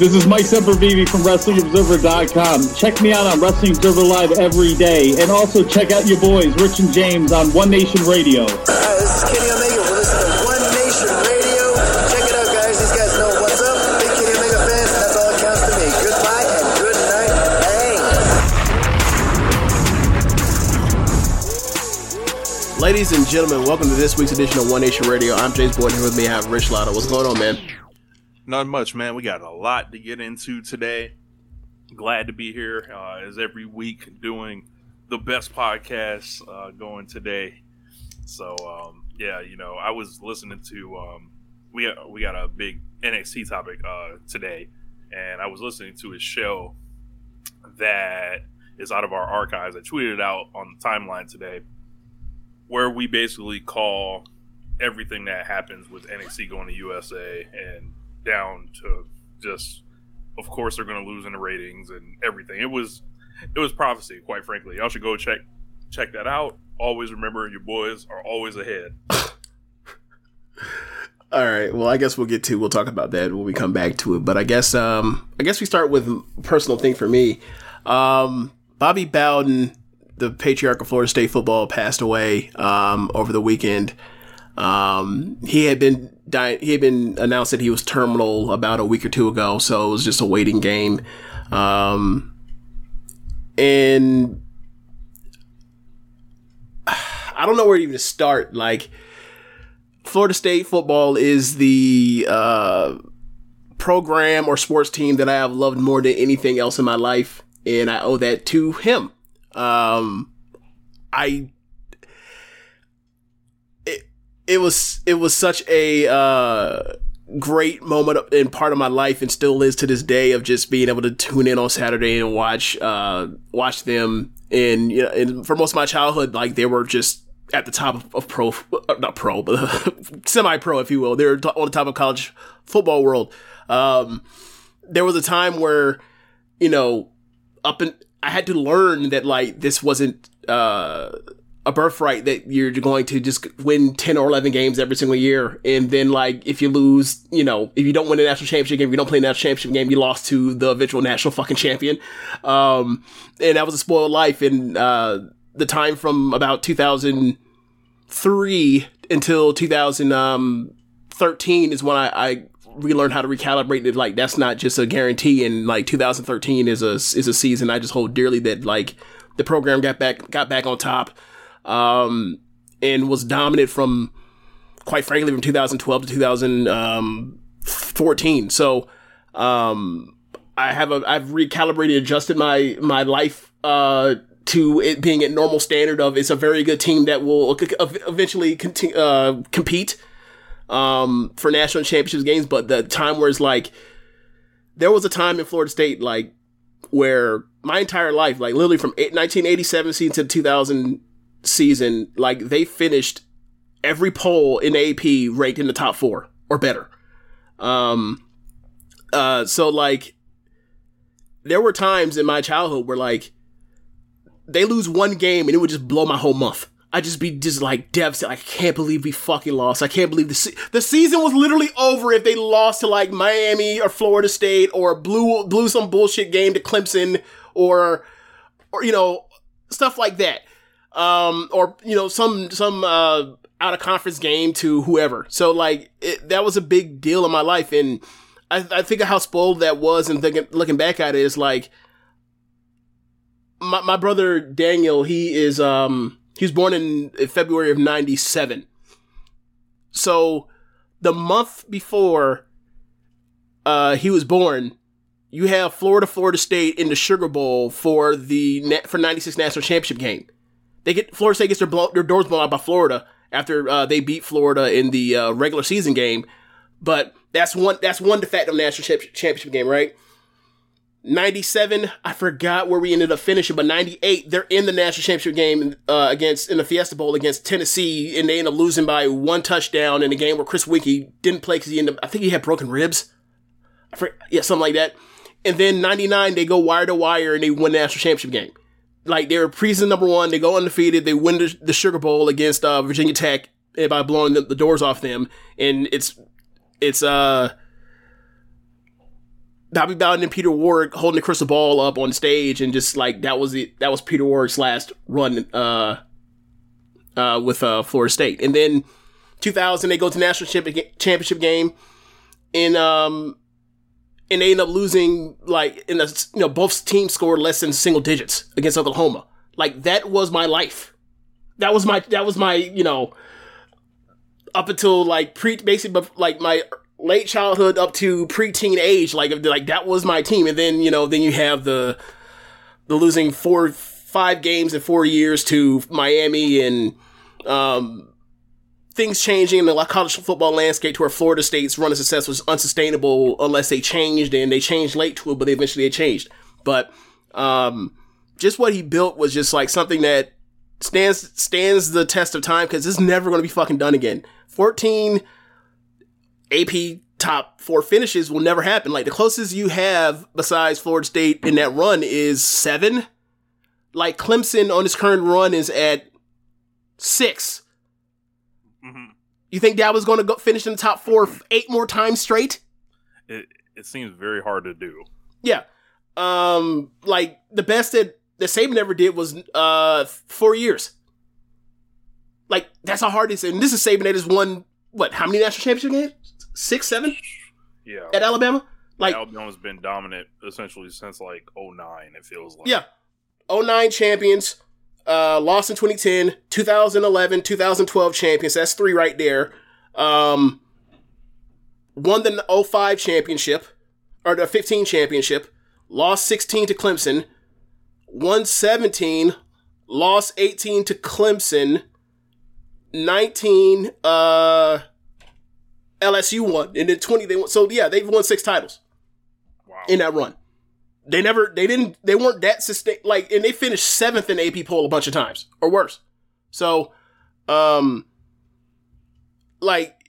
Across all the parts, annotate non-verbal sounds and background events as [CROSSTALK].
This is Mike Sempervive from WrestlingObserver.com. Check me out on Wrestling Observer Live every day. And also check out your boys, Rich and James, on One Nation Radio. Hi, this is Kenny Omega. We're listening to One Nation Radio. Check it out, guys. These guys know what's up. Big Kenny Omega fans, and that's all that counts to me. Goodbye and good night. Bang. Ladies and gentlemen, welcome to this week's edition of One Nation Radio. I'm James Boyd. Here with me, I have Rich Latta. What's going on, man? Not much, man. We got a lot to get into today. Glad to be here uh, as every week doing the best podcast uh, going today. So um, yeah, you know, I was listening to um, we got, we got a big NXT topic uh, today, and I was listening to his show that is out of our archives. I tweeted it out on the timeline today, where we basically call everything that happens with NXT going to USA and down to just of course they're going to lose in the ratings and everything. It was it was prophecy, quite frankly. Y'all should go check check that out. Always remember your boys are always ahead. [LAUGHS] All right. Well, I guess we'll get to we'll talk about that when we come back to it. But I guess um I guess we start with a personal thing for me. Um Bobby Bowden, the patriarch of Florida State football, passed away um over the weekend. Um he had been he had been announced that he was terminal about a week or two ago, so it was just a waiting game. Um and [SIGHS] I don't know where even to even start. Like Florida State football is the uh, program or sports team that I have loved more than anything else in my life, and I owe that to him. Um, I it was it was such a uh, great moment and part of my life, and still is to this day of just being able to tune in on Saturday and watch uh, watch them. And you know, and for most of my childhood, like they were just at the top of, pro, [LAUGHS] not pro, but [LAUGHS] semi-pro, if you will. They're on the top of college football world. Um, there was a time where, you know, up and I had to learn that like this wasn't uh, a birthright that you're going to just win 10 or 11 games every single year. And then, like, if you lose, you know, if you don't win a national championship game, if you don't play a national championship game, you lost to the eventual national fucking champion. Um, and that was a spoiled life. And, uh, the time from about 2003 until 2013 is when I, I relearned how to recalibrate it. Like, that's not just a guarantee. And like 2013 is a, is a season I just hold dearly that, like, the program got back, got back on top um, and was dominant from, quite frankly, from 2012 to 2014. So, um, I have a, I've recalibrated, adjusted my, my life, uh, to it being at normal standard of it's a very good team that will eventually uh, compete, um, for national championships games. But the time where it's like, there was a time in Florida State, like, where my entire life, like literally from 1987 season to 2000 season, like they finished every poll in AP ranked in the top four or better. Um, uh, so like there were times in my childhood where like they lose one game and it would just blow my whole month. I'd just be just like devastated. I can't believe we fucking lost. I can't believe the se- the season was literally over if they lost to like Miami or Florida State or blew blew some bullshit game to Clemson or or you know stuff like that um, or you know some some uh, out of conference game to whoever. So like it, that was a big deal in my life, and I, I think of how spoiled that was, and thinking looking back at it is like my my brother Daniel. He is um he was born in, February of '97. So the month before uh, he was born, you have Florida, Florida State in the Sugar Bowl for the for '96 national championship game. They get Florida State gets their, blow, their doors blown out by Florida after uh, they beat Florida in the uh, regular season game. But that's one that's one de facto national championship game, right? 97, I forgot where we ended up finishing, but 98, they're in the national championship game uh, against in the Fiesta Bowl against Tennessee, and they end up losing by one touchdown in a game where Chris Weinke didn't play because he ended up, I think he had broken ribs. I forget, yeah, something like that. And then 99, they go wire to wire and they win the national championship game like they're preseason number one. They go undefeated. They win the, the Sugar Bowl against uh, Virginia Tech by blowing the, the, doors off them. And it's it's uh Bobby Bowden and Peter Warrick holding the crystal ball up on stage, and just like that was the that was Peter Warrick's last run uh uh with uh Florida State. And then 2000 they go to national championship game in um and they end up losing like in a you know both teams scored less than single digits against Oklahoma. Like that was my life. That was my that was my you know up until like pre basically like my late childhood up to preteen age. Like like that was my team, and then you know then you have the the losing four five games in four years to Miami and um things changing in the college football landscape to where Florida State's run of success was unsustainable unless they changed and they changed late to it, but eventually they changed. But um, just what he built was just like something that stands stands the test of time because it's never going to be fucking done again. 14 AP top four finishes will never happen. Like the closest you have besides Florida State in that run is seven. Like Clemson on his current run is at six. Mm-hmm. You think Dad was going to go finish in the top four eight more times straight? It it seems very hard to do. Yeah, um, like the best that that Saban ever did was uh four years. Like that's how hard it is, and this is Saban that has won what? How many national championship games? Six, seven? Yeah. At Alabama, like Alabama's been dominant essentially since like 09, It feels like. Yeah, 09 champions uh, lost in 2010, 2011, 2012 champions. That's three right there. Um, won the 05 championship, or the 15 championship. Lost 16 to Clemson. Won 17. Lost 18 to Clemson. 19, uh, LSU won. And then 20, they won. So, yeah, they've won six titles wow. in that run. They never, they didn't, they weren't that sustain like, and they finished seventh in AP poll a bunch of times or worse. So, um, like,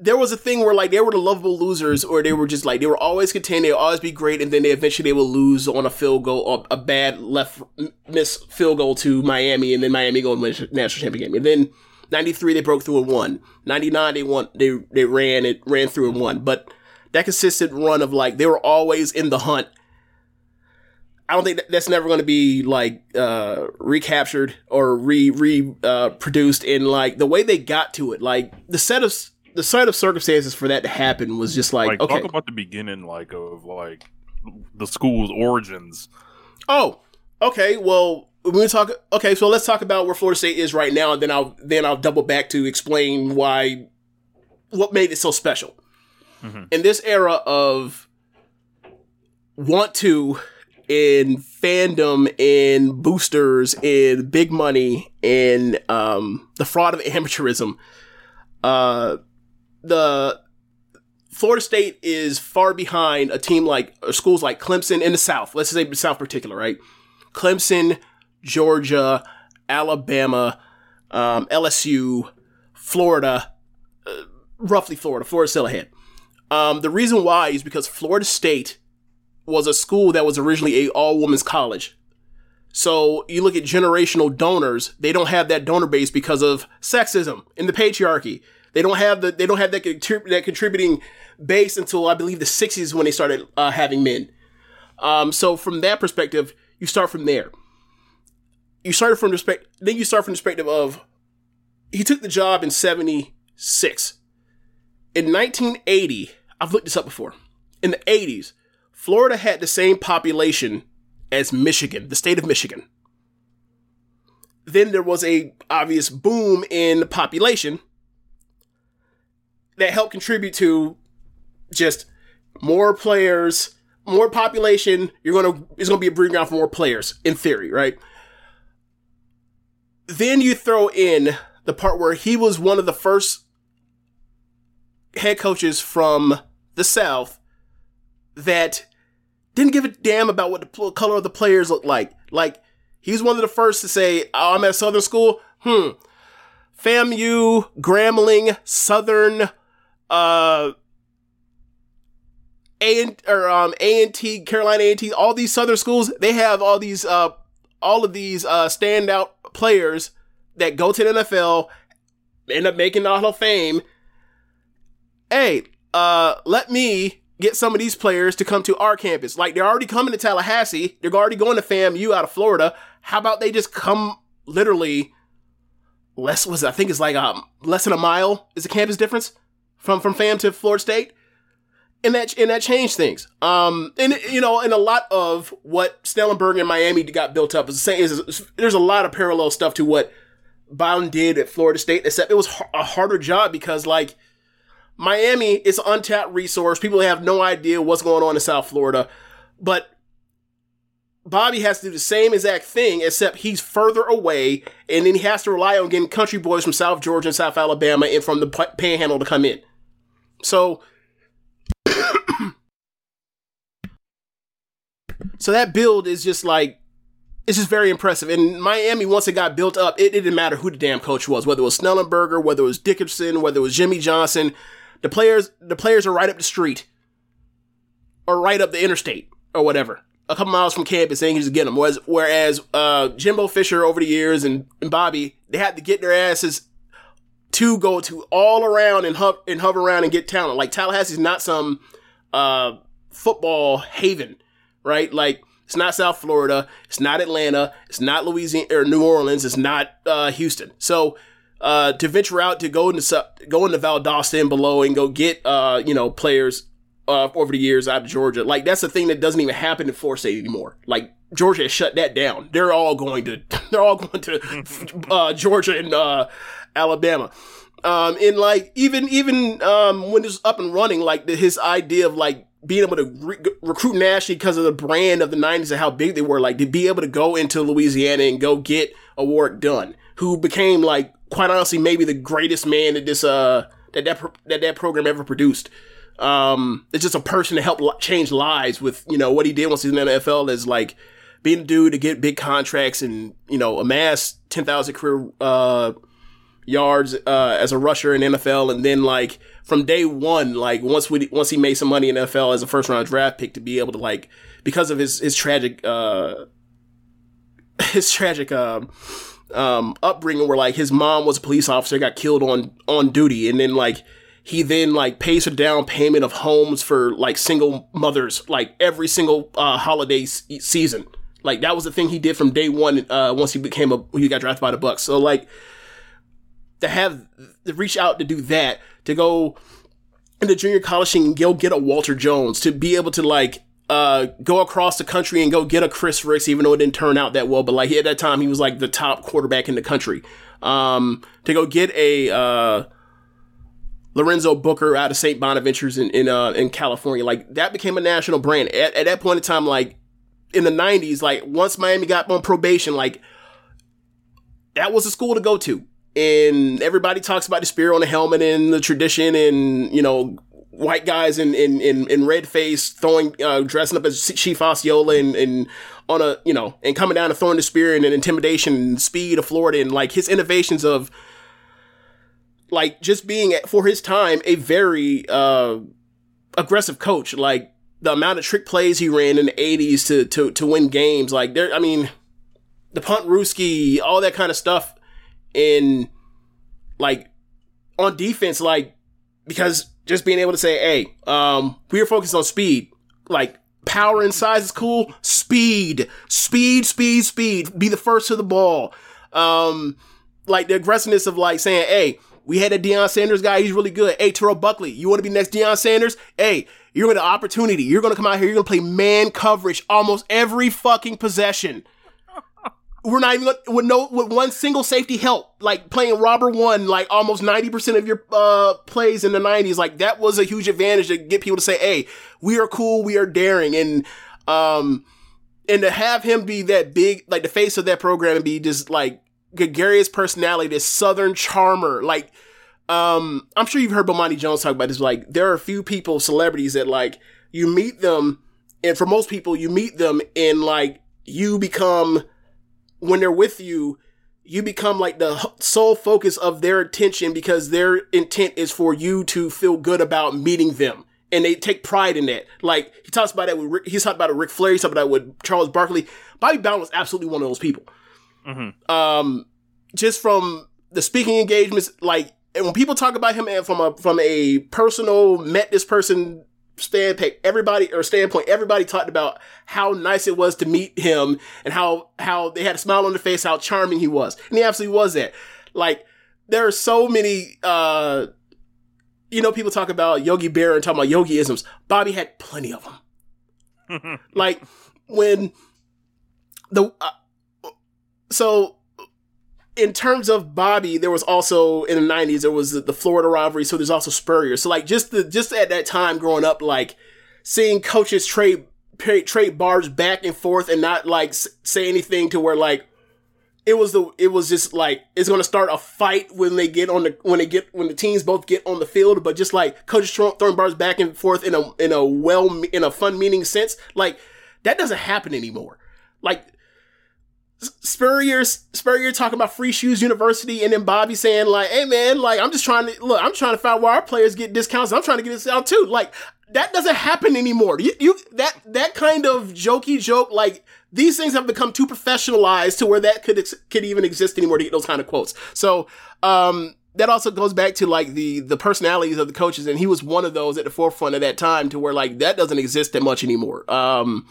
there was a thing where like they were the lovable losers, or they were just like they were always contained, they would always be great, and then they eventually they will lose on a field goal or a bad left miss field goal to Miami, and then Miami go the national championship game. And then ninety three they broke through and won. Ninety nine they won they they ran it ran through and won. But that consistent run of like they were always in the hunt. I don't think that, that's never going to be like uh recaptured or re re uh, produced in like the way they got to it. Like the set of the set of circumstances for that to happen was just like, Like, okay, talk about the beginning, like of like the school's origins. oh, okay, well. We talk, okay, so let's talk about where Florida State is right now, and then I'll then I'll double back to explain why what made it so special. In this era of want to in fandom in boosters in big money in um, the fraud of [LAUGHS] amateurism, uh, the Florida State is far behind a team like or schools like Clemson in the South. Let's say the South particular, right? Clemson, Georgia, Alabama, um, LSU, Florida, uh, roughly Florida. Florida still ahead. Um, the reason why is because Florida State was a school that was originally a all women's college. So you look at generational donors, they don't have that donor base because of sexism and the patriarchy. They don't have the they don't have that contrib- that contributing base until I believe the 60s when they started uh, having men. Um, so from that perspective, you start from there. You started from respect. Then you start from the perspective of he took the job in 76. In 1980, I've looked this up before. In the 80s, Florida had the same population as Michigan, the state of Michigan. Then there was a obvious boom in population that helped contribute to just more players, more population. You're gonna it's gonna be a breeding ground for more players in theory, right? Then you throw in the part where he was one of the first head coaches from the South that didn't give a damn about what the color of the players looked like. Like he's one of the first to say, oh, "I'm at Southern school." Hmm. FAMU, Grambling, Southern, uh, A or um A and T, Carolina A and T, all these Southern schools, they have all these uh all of these uh standout players that go to the NFL, end up making the Hall of Fame. Hey, uh, let me get some of these players to come to our campus. Like they're already coming to Tallahassee, they're already going to FAMU out of Florida. How about they just come literally less was I think it's like um less than a mile is the campus difference from from FAM to Florida State. And that and that changed things. Um, and you know, and a lot of what Schnellenberger and Miami got built up is the same. Is there's a lot of parallel stuff to what Bowden did at Florida State, except it was a harder job because like Miami is an untapped resource. People have no idea what's going on in South Florida, but Bobby has to do the same exact thing, except he's further away, and then he has to rely on getting country boys from South Georgia and South Alabama and from the Panhandle to come in. So, [CLEARS THROAT] so that build is just like it's just very impressive. And Miami, once it got built up, it, it didn't matter who the damn coach was, whether it was Schnellenberger, whether it was Dickerson, whether it was Jimmy Johnson. The players, the players are right up the street, or right up the interstate, or whatever, a couple miles from campus, and you just get them. Whereas, whereas uh, Jimbo Fisher over the years and, and Bobby, they had to get their asses to go to all around and hover and hover around and get talent. Like Tallahassee's not some uh, football haven, right? Like it's not South Florida, it's not Atlanta, it's not Louisiana or New Orleans, it's not uh, Houston. So uh, to venture out to go into go into Valdosta and below and go get uh, you know players uh, over the years out of Georgia, like that's a thing that doesn't even happen in four state anymore. Like Georgia has shut that down. They're all going to [LAUGHS] they're all going to [LAUGHS] uh, Georgia and uh, Alabama. Um, and like even even um, when it was up and running, like the, his idea of like being able to re- recruit nationally because of the brand of the '90s and how big they were, like to be able to go into Louisiana and go get a Warrick Dunn, who became like quite honestly maybe the greatest man that this uh that that pro- that, that program ever produced. Um, it's just a person to help change lives with you know what he did once he's in the NFL is like being a dude to get big contracts and you know amass ten thousand career uh yards uh, as a rusher in NFL, and then like from day one, like once we once he made some money in NFL as a first round draft pick to be able to like because of his his tragic uh [LAUGHS] his tragic um um upbringing where like his mom was a police officer got killed on on duty. And then like he then like pays a down payment of homes for like single mothers like every single uh holiday s- season. Like that was the thing he did from day one uh once he became a he got drafted by the bucks. So like to have to reach out to do that to go into junior college and go get a Walter Jones to be able to like uh go across the country and go get a Chris Rix even though it didn't turn out that well. But like at that time he was like the top quarterback in the country. Um to go get a uh Lorenzo Booker out of St. Bonaventures in in, uh, in California like that became a national brand. At, at that point in time like in the 90s like once Miami got on probation like that was a school to go to. And everybody talks about the spear on the helmet and the tradition and you know white guys in in in, in red face throwing uh, dressing up as Chief Osceola and, and on a you know and coming down and throwing the spear and an intimidation and speed of Florida and like his innovations of like just being for his time a very uh aggressive coach. Like the amount of trick plays he ran in the 80s to to to win games like there I mean the Puntrooskie all that kind of stuff in like on defense, like because just being able to say, "Hey, um, we are focused on speed." Like power and size is cool. Speed, speed, speed, speed. Be the first to the ball. Um, like the aggressiveness of like saying, "Hey, we had a Deion Sanders guy. He's really good. Hey, Terrell Buckley, you want to be next Deion Sanders? Hey." You're going to opportunity. You're going to come out here. You're going to play man coverage almost every fucking possession we're not even with no with one single safety help like playing robber one like almost 90% of your uh plays in the 90s like that was a huge advantage to get people to say hey we are cool we are daring. And um and to have him be that big like the face of that program and be just like gregarious personality this southern charmer like um i'm sure you've heard bomani jones talk about this like there are a few people celebrities that like you meet them and for most people you meet them and like you become when they're with you, you become like the sole focus of their attention because their intent is for you to feel good about meeting them. And they take pride in that. Like he talks about that with Rick, he's talked about it with Ric Flair, he's talked about it with Charles Barkley. Bobby Bowden was absolutely one of those people. Mm-hmm. Um, just from the speaking engagements, like and when people talk about him and from a from a personal met this person standpoint, everybody or standpoint, everybody talked about how nice it was to meet him and how how they had a smile on their face, how charming he was, and he absolutely was that. Like there are so many, uh, you know, people talk about Yogi bear and talk about yogi isms. Bobby had plenty of them. [LAUGHS] like when the uh, so in terms of Bobby, there was also in the '90s there was the, the Florida rivalry, so there's also Spurrier. So like just the just at that time growing up, like seeing coaches trade trade, bars back and forth and not like say anything to where like it was the it was just like it's gonna start a fight when they get on the when they get when the teams both get on the field, but just like coaches throw, throwing bars back and forth in a in a well in a fun meaning sense, like that doesn't happen anymore. Like Spurrier, Spurrier talking about Free Shoes University, and then Bobby saying like, "Hey man, like I'm just trying to look, I'm trying to find where our players get discounts. I'm trying to get this out too." Like that doesn't happen anymore. You, you that that kind of jokey joke, like these things have become too professionalized to where that could ex- could even exist anymore to get those kind of quotes. So, um, that also goes back to like the the personalities of the coaches, and he was one of those at the forefront of that time to where like that doesn't exist that much anymore. Um,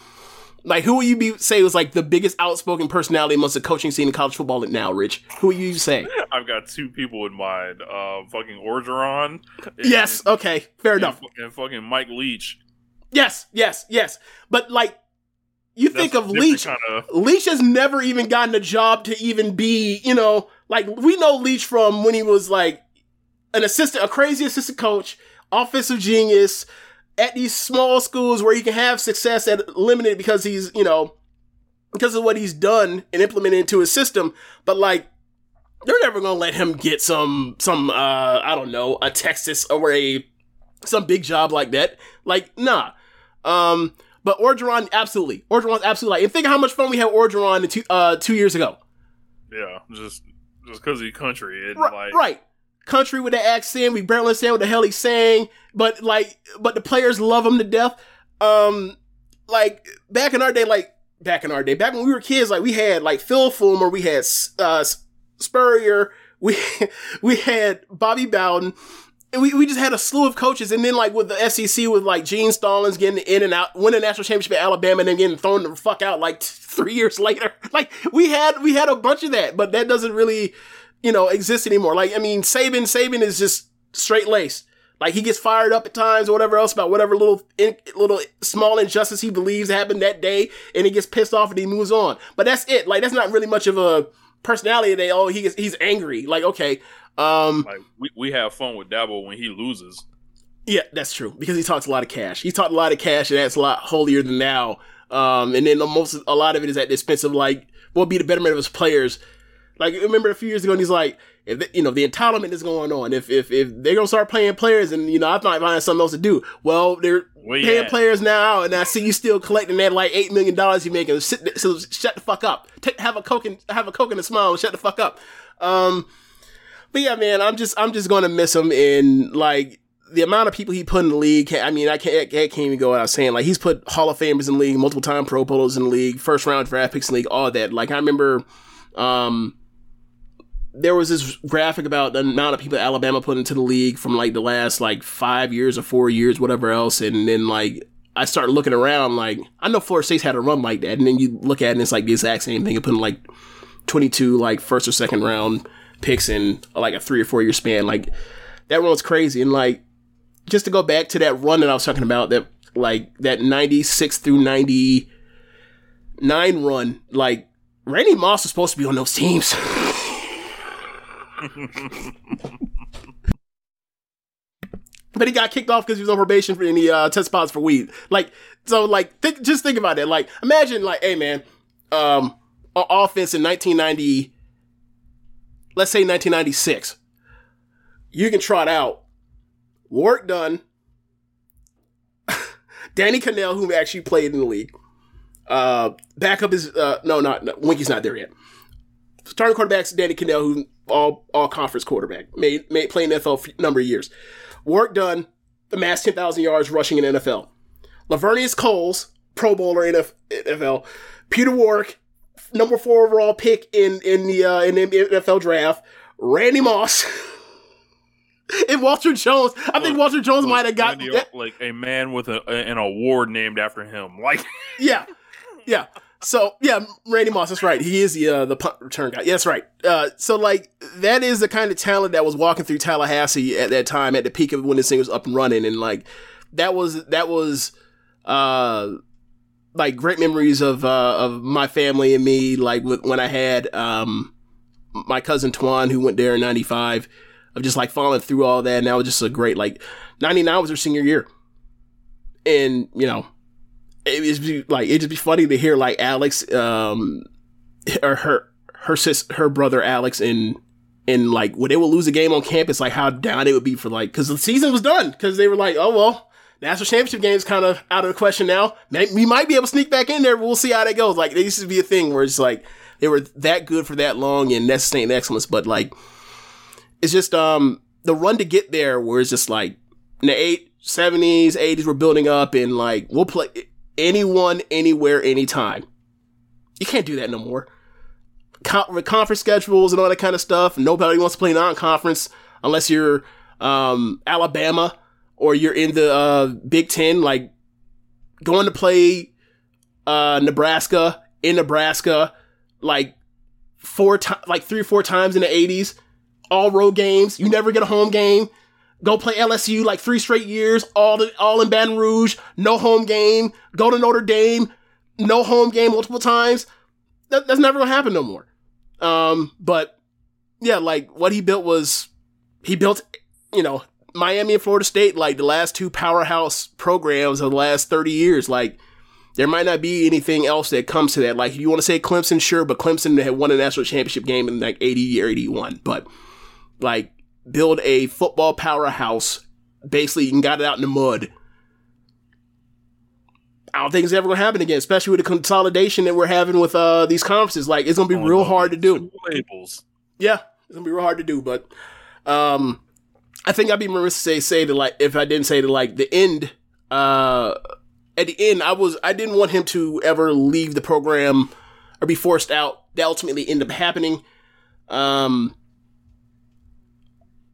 like who would you be say was like the biggest outspoken personality amongst the coaching scene in college football now, Rich? Who would you say? I've got two people in mind. Uh, fucking Orgeron. and- yes, okay, fair and, enough. And fucking Mike Leach. Yes, yes, yes. But like you think of Leach, kinda- Leach has never even gotten a job to even be, you know, like we know Leach from when he was like an assistant, a crazy assistant coach, offensive genius at these small schools where he can have success at limited because he's, you know, because of what he's done and implemented into his system. But like, they're never gonna let him get some some uh I don't know a Texas or a some big job like that. Like, nah. Um, but Orgeron, absolutely. Orgeron's absolutely like, and think of how much fun we had Orgeron two, uh, two years ago. Yeah, just just because he's country and right, like right. Country with the accent, we barely understand what the hell he's saying, but like, but the players love him to death. Um, like back in our day, like back in our day, back when we were kids, like we had like Phil Fulmer, we had uh, Spurrier, [LAUGHS] we we had Bobby Bowden. And we, we just had a slew of coaches, and then like with the SEC, with like Gene Stallings getting in and out, winning national championship at Alabama, and then getting thrown the fuck out like t- [LAUGHS] three years later. [LAUGHS] Like we had we had a bunch of that, but that doesn't really, you know, exist anymore. Like I mean, Saban Saban is just straight laced. Like he gets fired up at times or whatever else about whatever little in, little small injustice he believes happened that day, and he gets pissed off and he moves on. But that's it. Like that's not really much of a personality. They oh he gets, he's angry. Like okay, um, like we, we have fun with Dabo when he loses. yeah, that's true because he talks a lot of cash. He talked a lot of cash, and that's a lot holier than now. Um, and then most a lot of it is at the expense of like what would be the betterment of his players. Like remember a few years ago, and he's like, if the, you know the entitlement is going on, if if if they're gonna start playing players, and you know I might find something else to do. Well, they're paying players now, and I see you still collecting that like eight million dollars you're making. Sit, so shut the fuck up. Take, have a coke and have a coke and a smile. And shut the fuck up. Um, but yeah, man, I'm just I'm just gonna miss him in like the amount of people he put in the league. I mean, I can't I can't even go out saying like he's put Hall of Famers in the league, multiple time Pro Bowlers in the league, first round draft picks in the league, all that. Like I remember, um, there was this graphic about the amount of people Alabama put into the league from like the last like five years or four years, whatever else, and then like. I started looking around, like I know Florida State's had a run like that, and then you look at it, and it's like the exact same thing. Of putting like 22 like first or second round picks in like a three or four year span. Like that run's crazy. And like just to go back to that run that I was talking about, that like that 96 through 99 run, like Randy Moss was supposed to be on those teams. [LAUGHS] [LAUGHS] but he got kicked off because he was on probation for any uh, test spots for weed. Like, so like, think, just think about that. Like, imagine like, hey man, um, offense in 1990, let's say 1996, you can trot out Warrick Dunn. [LAUGHS] Danny Kanell, who actually played in the league, uh, backup is uh, no, not no, Weinke's not there yet. Starting quarterback's Danny Kanell, who all all conference quarterback, made made playing NFL for a number of years. Warrick Dunn, amassed ten thousand yards rushing in NFL. Laveranues Coles, Pro Bowler in NFL. Peter Warrick, number four overall pick in in the uh, in the NFL draft. Randy Moss. [LAUGHS] and Walter Jones. I think Walter Jones might have got Randy, like a man with a, an award named after him. Like yeah, [LAUGHS] yeah. So yeah, Randy Moss. That's right. He is the uh, the punt return guy. Yeah, that's right. Uh, so like that is the kind of talent that was walking through Tallahassee at that time, at the peak of when this thing was up and running, and like that was that was uh like great memories of uh of my family and me. Like when I had um my cousin Twan who went there in '95 of just like following through all that. And that was just a great like '99 was her senior year, and you know it was be, like it just be funny to hear like Alex, um, or her her sis, her brother Alex, and and like when they would lose a game on campus, like how down it would be for like because the season was done because they were like, oh well. National championship game is kind of out of the question now. We might be able to sneak back in there, but we'll see how that goes. Like, there used to be a thing where it's like they were that good for that long and that's sustained excellence, but like it's just um the run to get there where it's just like in the eight seventies, eighties, we're building up and like we'll play anyone, anywhere, anytime. You can't do that no more. Con- conference schedules and all that kind of stuff. Nobody wants to play non-conference unless you're um, Alabama or you're in the uh, Big Ten. Like going to play uh, Nebraska in Nebraska, like four times, like three or four times in the '80s. All road games. You never get a home game. Go play LSU like three straight years, all the, all in Baton Rouge, no home game. Go to Notre Dame, no home game multiple times. That, that's never gonna happen no more. Um, but yeah, like what he built was he built, you know, Miami and Florida State, like the last two powerhouse programs of the last 30 years. Like there might not be anything else that comes to that. Like you want to say Clemson, sure, but Clemson had won a national championship game in like 80 or 81. But like build a football powerhouse, basically you can got it out in the mud. I don't think it's ever gonna happen again, especially with the consolidation that we're having with uh these conferences. Like it's gonna be real hard to do. Labels. Yeah, It's gonna be real hard to do, but um, I think I'd be remiss to say say that like if I didn't say that like the end. Uh, at the end, I was I didn't want him to ever leave the program or be forced out. That ultimately ended up happening. Um,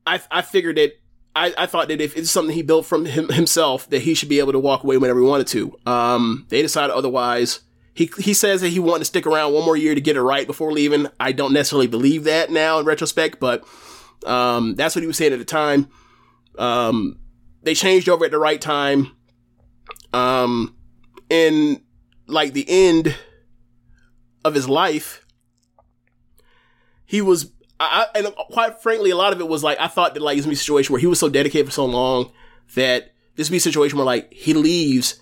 I I figured that I, I thought that if it's something he built from him, himself, that he should be able to walk away whenever he wanted to. Um, they decided otherwise. He he says that he wanted to stick around one more year to get it right before leaving. I don't necessarily believe that now in retrospect, but um, that's what he was saying at the time. Um, they changed over at the right time. Um, in like the end of his life, he was I, and quite frankly, a lot of it was like I thought that like this would be a situation where he was so dedicated for so long that this would be a situation where like he leaves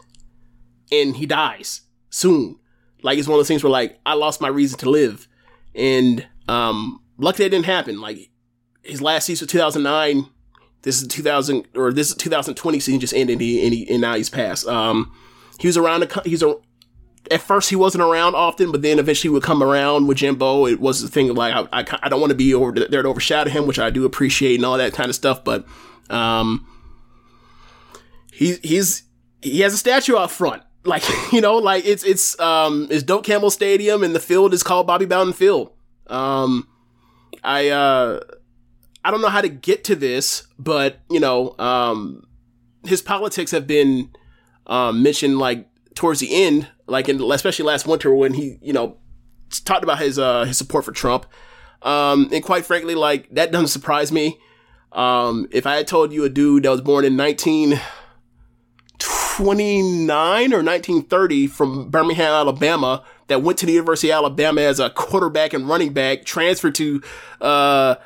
and he dies soon. Like it's one of those things where like I lost my reason to live, and um, luckily that didn't happen. Like his last season, 2009. This is 2000 or this is 2020 season just ended, and, he, and, he, and now he's passed. Um, he was around. The, he's a at first he wasn't around often, but then eventually would come around with Jimbo. It was the thing of like, I, I, I don't want to be over there to overshadow him, which I do appreciate and all that kind of stuff. But, um, he, he's, he has a statue out front. [LAUGHS] Like, you know, like it's, it's, um, it's Doak Campbell Stadium and the field is called Bobby Bowden Field. Um, I, uh, I don't know how to get to this, but, you know, um, his politics have been, um, mentioned like towards the end, like in especially last winter when he, you know, talked about his uh his support for Trump. Um, and quite frankly, like that doesn't surprise me. Um, if I had told you a dude that was born in 1929 or 1930 from Birmingham, Alabama, that went to the University of Alabama as a quarterback and running back, transferred to uh,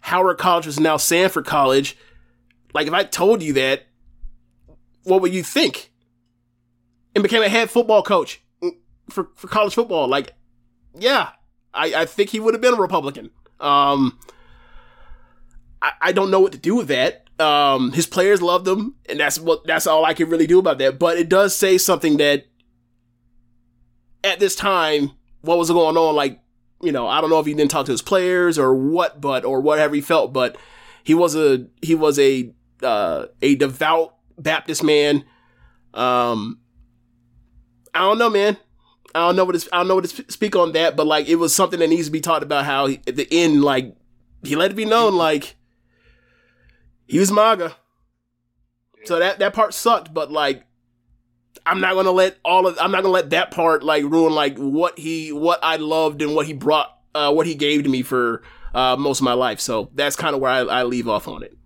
Howard College, is now Samford College. Like, if I told you that, what would you think? And became a head football coach for, for college football. Like, yeah, I, I think he would have been a Republican. Um, I, I don't know what to do with that. Um, his players loved him, and that's what that's all I can really do about that. But it does say something that at this time, what was going on? Like, you know, I don't know if he didn't talk to his players or what, but or whatever he felt, but he was a he was a uh, a devout Baptist man. Um, I don't know, man. I don't know what to, I don't know what to speak on that, but like it was something that needs to be talked about. How he, at the end, like he let it be known, like he was MAGA. So that that part sucked, but like I'm not gonna let all of I'm not gonna let that part like ruin like what he what I loved and what he brought uh, what he gave to me for uh, most of my life. So that's kind of where I, I leave off on it.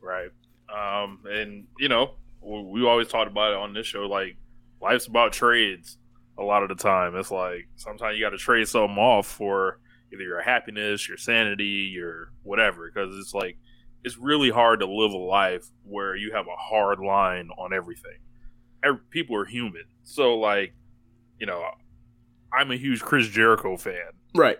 Right. Um, and you know we always talked about it on this show, like life's about trades a lot of the time. It's like sometimes you got to trade something off for either your happiness, your sanity, your whatever. Because it's like it's really hard to live a life where you have a hard line on everything. Every, people are human, so like you know, I'm a huge Chris Jericho fan. Right.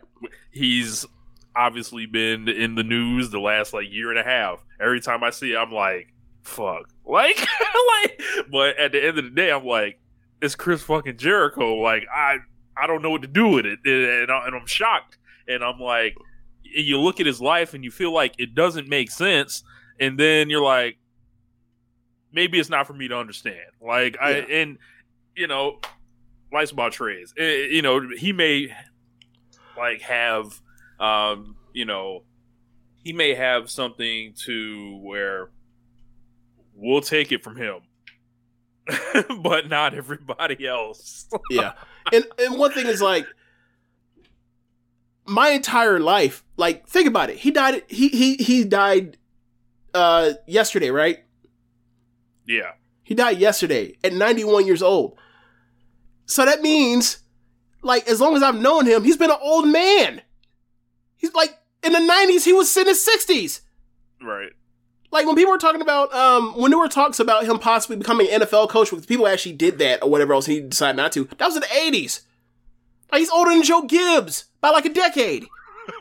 He's obviously been in the news the last like year and a half. Every time I see it, I'm like, fuck. [LAUGHS] Like, [LAUGHS] like, but at the end of the day, I'm like, it's Chris fucking Jericho. Like I I don't know what to do with it, and, I, and I'm shocked. And I'm like, you look at his life and you feel like it doesn't make sense, and then you're like, maybe it's not for me to understand. Like yeah. I and you know, life's about trades. It, eh, you know, he may like have, um, you know, he may have something to where we'll take it from him [LAUGHS] but not everybody else. [LAUGHS] yeah. And and one thing is like my entire life, like think about it. He died he he he died uh yesterday, right? Yeah. He died yesterday at 91 years old. So that means like as long as I've known him, he's been an old man. He's like in the 90s he was in his 60s. Right like when people were talking about um when there were talks about him possibly becoming an NFL coach, with people actually did that or whatever else, he decided not to. That was in the eighties. Like he's older than Joe Gibbs by like a decade. [LAUGHS]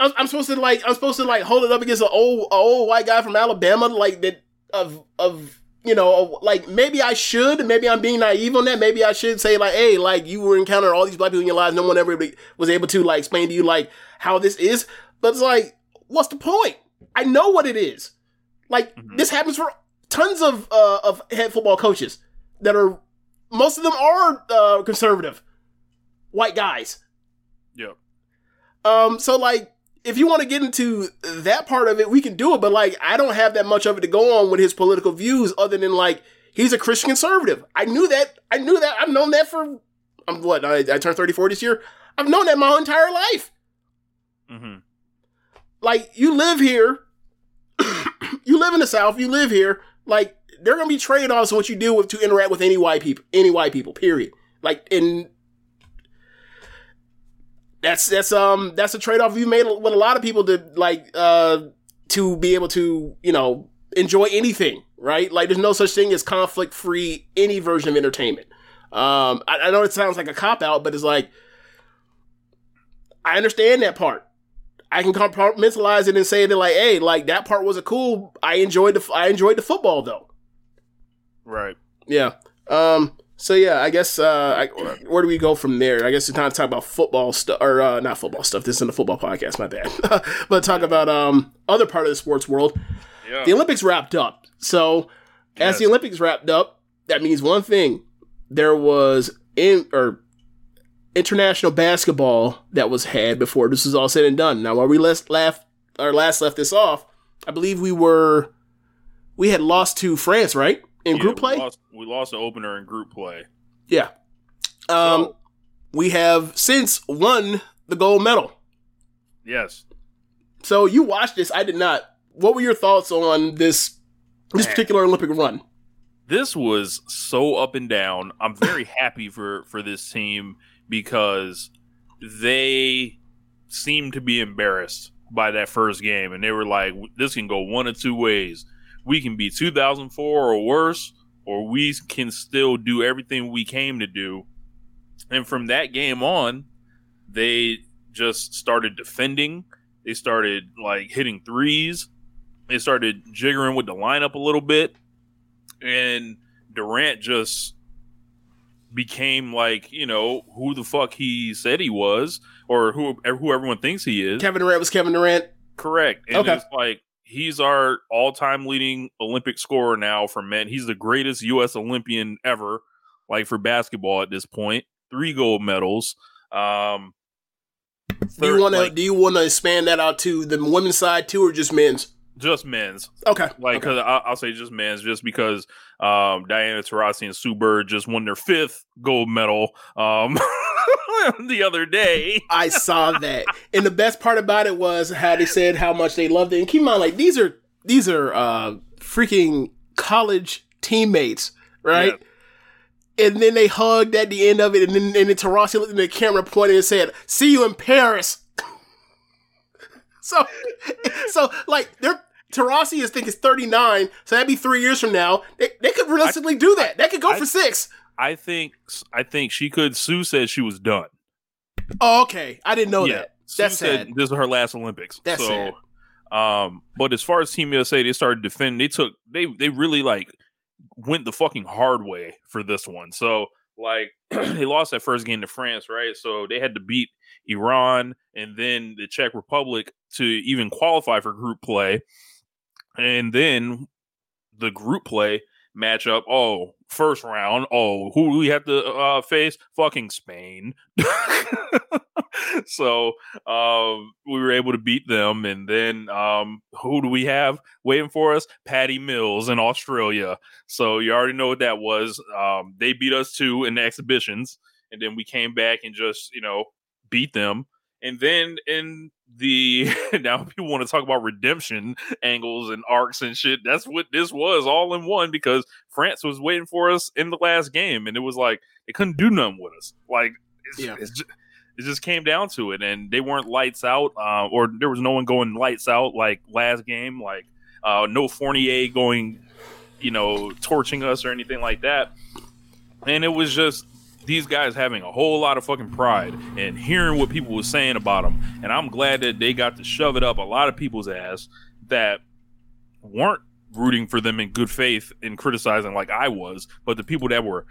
I'm, I'm, supposed to like I'm supposed to like hold it up against an old old white guy from Alabama like that of of you know, like maybe I should, maybe I'm being naive on that. Maybe I should say like, hey, like you were encountering all these black people in your lives. No one ever was able to like explain to you like how this is. But it's like, what's the point? I know what it is. Like this happens for tons of uh, of head football coaches that are most of them are uh, conservative white guys. Yep. Um, so like, if you want to get into that part of it, we can do it. But like, I don't have that much of it to go on with his political views, other than like he's a Christian conservative. I knew that. I knew that. I've known that for I'm what I, I turned 34 this year. I've known that my whole entire life. Mm-hmm. Like, you live here. [COUGHS] you live in the South. You live here. Like, there are gonna be trade offs what you deal with to interact with any white people. Any white people. Period. Like, in that's that's um that's a trade off you made with a lot of people to like uh to be able to you know enjoy anything right like there's no such thing as conflict free any version of entertainment um I, I know it sounds like a cop out but it's like I understand that part I can compartmentalize it and say that like hey like that part was a cool I enjoyed the I enjoyed the football though Right. yeah um so yeah, I guess uh, I, where do we go from there? I guess it's time to talk about football stuff, or uh, not football stuff. This isn't a football podcast, my bad. [LAUGHS] but talk about um other part of the sports world. Yeah. The Olympics wrapped up. So as the Olympics wrapped up, that means one thing: there was in or international basketball that was had before this was all said and done. Now, while we last left or last left this off, I believe we were we had lost to France, right? In Yeah, group we play. lost, we lost the opener in group play. Yeah. Um, we have since won the gold medal. Yes. So you watched this. I did not. What were your thoughts on this this Man. particular Olympic run? this was so up and down. I'm very happy for for this team because they seemed to be embarrassed by that first game, and they were like, "This can go one of two ways. We can be 2004 or worse, or we can still do everything we came to do." And from that game on, they just started defending. They started like hitting threes. They started jiggering with the lineup a little bit and Durant just became like you know who the fuck he said he was or who who everyone thinks he is. Kevin Durant was Kevin Durant. Correct. And Okay. it's like he's our all-time leading Olympic scorer now for men. He's the greatest U.S. Olympian ever, like for basketball at this point. Three gold medals. Um, Do you want to like, do you want to expand that out to the women's side too, or just men's? just men's? Okay, Like, okay. cause I, I'll say just men's, just because um, Diana Taurasi and Sue Bird just won their fifth gold medal um, [LAUGHS] the other day. I saw [LAUGHS] that, and the best part about it was how they said how much they loved it. And keep in mind, like these are these are uh, freaking college teammates, right? And then they hugged at the end of it, and then and then Taurasi looked in the camera, pointed and said, "See you in Paris." [LAUGHS] so, so like they're Taurasi is think is thirty nine, so that'd be three years from now. They, they could realistically do that. That could go I- for six. I think I think she could. Sue said she was done. Oh, okay. I didn't know that. Sue That's said sad. this is her last Olympics. That's so, um, but as far as Team USA, they started defending. They took they they really like went the fucking hard way for this one. So like [CLEARS THROAT] they lost that first game to France, right? So they had to beat Iran and then the Czech Republic to even qualify for group play. And then the group play matchup. Oh, first round. Oh, who we have to uh, face? Fucking Spain. [LAUGHS] so um, we were able to beat them, and then um, who do we have waiting for us? Patty Mills in Australia. So you already know what that was. Um, they beat us too in the exhibitions, and then we came back and just you know beat them. And then in the [LAUGHS] now people want to talk about redemption angles and arcs and shit. That's what this was all in one because France was waiting for us in the last game, and it was like they couldn't do nothing with us. Like it's, Yeah. it's just, it just came down to it, and they weren't lights out, uh, or there was no one going lights out like last game. Like uh, no Fournier going, you know, torching us or anything like that. And it was just these guys having a whole lot of fucking pride and hearing what people were saying about them. And I'm glad that they got to shove it up a lot of people's ass that weren't rooting for them in good faith and criticizing like I was, but the people that were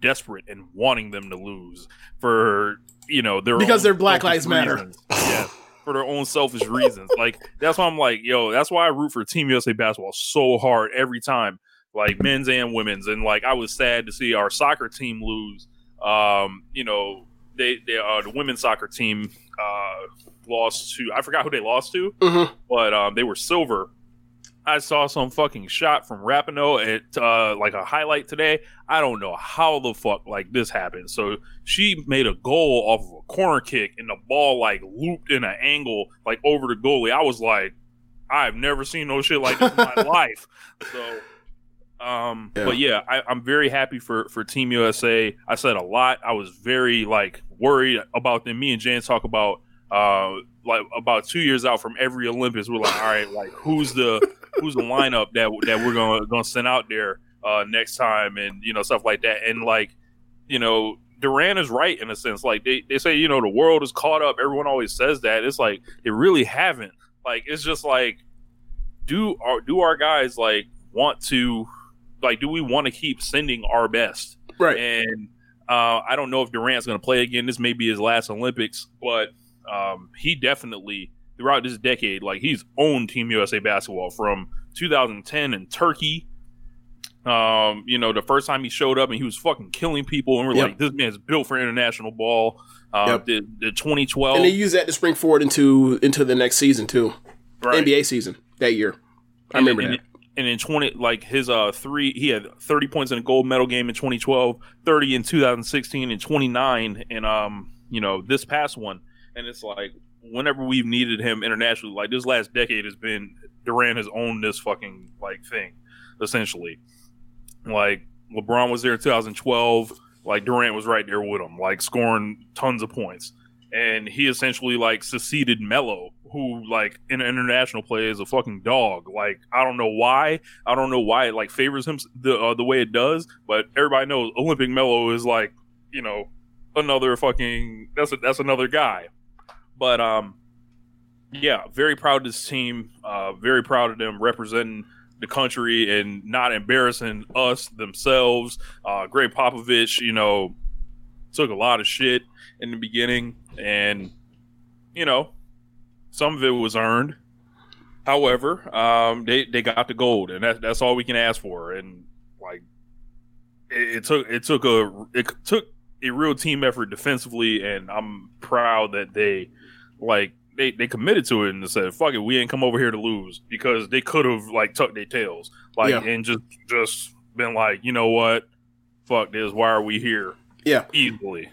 desperate and wanting them to lose for you know their Because own they're Black Lives Matter. yeah, for their own selfish reasons. Like that's why I'm like, yo, that's why I root for Team USA basketball so hard every time, like men's and women's. And like I was sad to see our soccer team lose. Um, you know, they they uh, the women's soccer team uh lost to I forgot who they lost to, Mhm. but um they were silver. I saw some fucking shot from Rapinoe at uh, like a highlight today. I don't know how the fuck like this happened. So she made a goal off of a corner kick, and the ball like looped in an angle like over the goalie. I was like, I've never seen no shit like this in my [LAUGHS] life. So, um, Yeah. but yeah, I, I'm very happy for for Team USA. I said a lot. I was very like worried about them. Me and James talk about uh like about two years out from every Olympics. We're like, all right, like who's the who's the lineup that that we're gonna gonna send out there uh next time, and you know stuff like that. And like, you know, Durant is right in a sense. Like they, they say, you know, the world is caught up. Everyone always says that. It's like they really haven't. Like it's just like do our do our guys like want to like do we want to keep sending our best? Right. And uh, I don't know if Durant's going to play again. This may be his last Olympics, but um, he definitely throughout this decade, like he's owned Team USA basketball from 2010 in Turkey. Um, you know, the first time he showed up and he was fucking killing people, and we're Yep. like, this man's built for international ball. Uh, Yep. the, the 2012, and they use that to spring forward into into the next season too, Right. NBA season that year. I and, remember and, that. And in 20, like his uh three, he had 30 points in a gold medal game in 2012, 30 in 2016, and 29 in um you know this past one. And it's like whenever we've needed him internationally, like this last decade has been Durant has owned this fucking like thing essentially. Like LeBron was there in 2012, like Durant was right there with him, like scoring tons of points. And he essentially like succeeded Melo, who like in international play is a fucking dog. Like I don't know why, I don't know why it like favors him the uh, the way it does, but everybody knows Olympic Melo is like you know another fucking that's a, that's another guy. But um, yeah, very proud of this team. Uh, very proud of them representing the country and not embarrassing us themselves. Uh, Gregg Popovich, you know, took a lot of shit in the beginning, and you know, some of it was earned. However, um, they they got the gold, and that, that's all we can ask for. And like, it, it took it took a it took a real team effort defensively, and I'm proud that they like they, they committed to it and said, "Fuck it, we ain't come over here to lose," because they could have like tucked their tails, like Yeah. and just just been like, you know what, fuck this, why are we here? Yeah. Easily.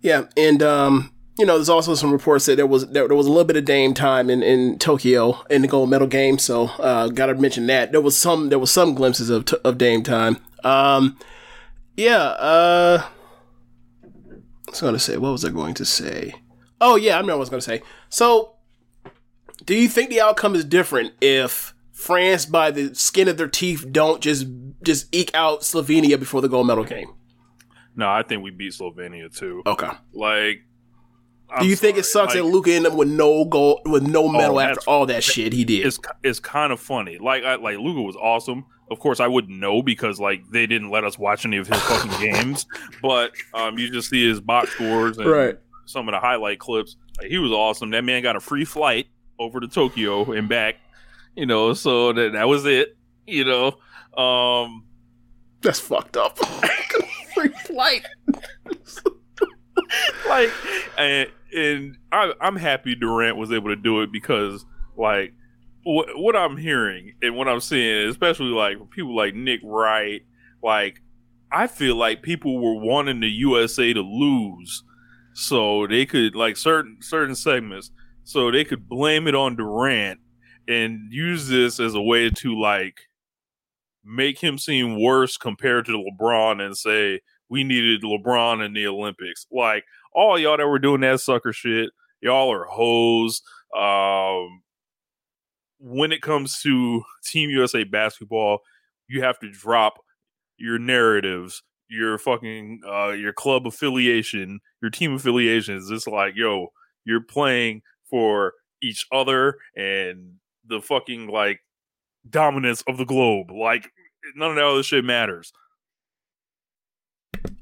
Yeah, and um, you know, there's also some reports that there was there, there was a little bit of Dame time in, in Tokyo in the gold medal game. So, uh, got to mention that there was some there was some glimpses of of Dame time. Um, yeah. Uh, I was going to say what was I going to say? Oh yeah, I remember what I was going to say. So, do you think the outcome is different if France, by the skin of their teeth, don't just just eke out Slovenia before the gold medal game? No, I think we beat Slovenia too. Okay. Like, Do you think it sucks that Luka ended up with no goal, with no medal Oh, after all that shit he did? It's it's kind of funny. Like I, like Luka was awesome. Of course, I wouldn't know because like they didn't let us watch any of his fucking [LAUGHS] games. But um, you just see his box scores and Right. some of the highlight clips. Like, he was awesome. That man got a free flight over to Tokyo and back. You know, so that that was it. You know, um, That's fucked up. [LAUGHS] Flight. [LAUGHS] like and and I, I'm happy Durant was able to do it because like what what I'm hearing and what I'm seeing, especially like people like Nick Wright, like I feel like people were wanting the USA to lose so they could like certain certain segments so they could blame it on Durant and use this as a way to like make him seem worse compared to LeBron and say we needed LeBron in the Olympics. Like all y'all that were doing that sucker shit, y'all are hoes. Um, when it comes to Team USA basketball, you have to drop your narratives, your fucking uh, your club affiliation, your team affiliations. It's like, yo, you're playing for each other and the fucking like dominance of the globe. Like none of that other shit matters.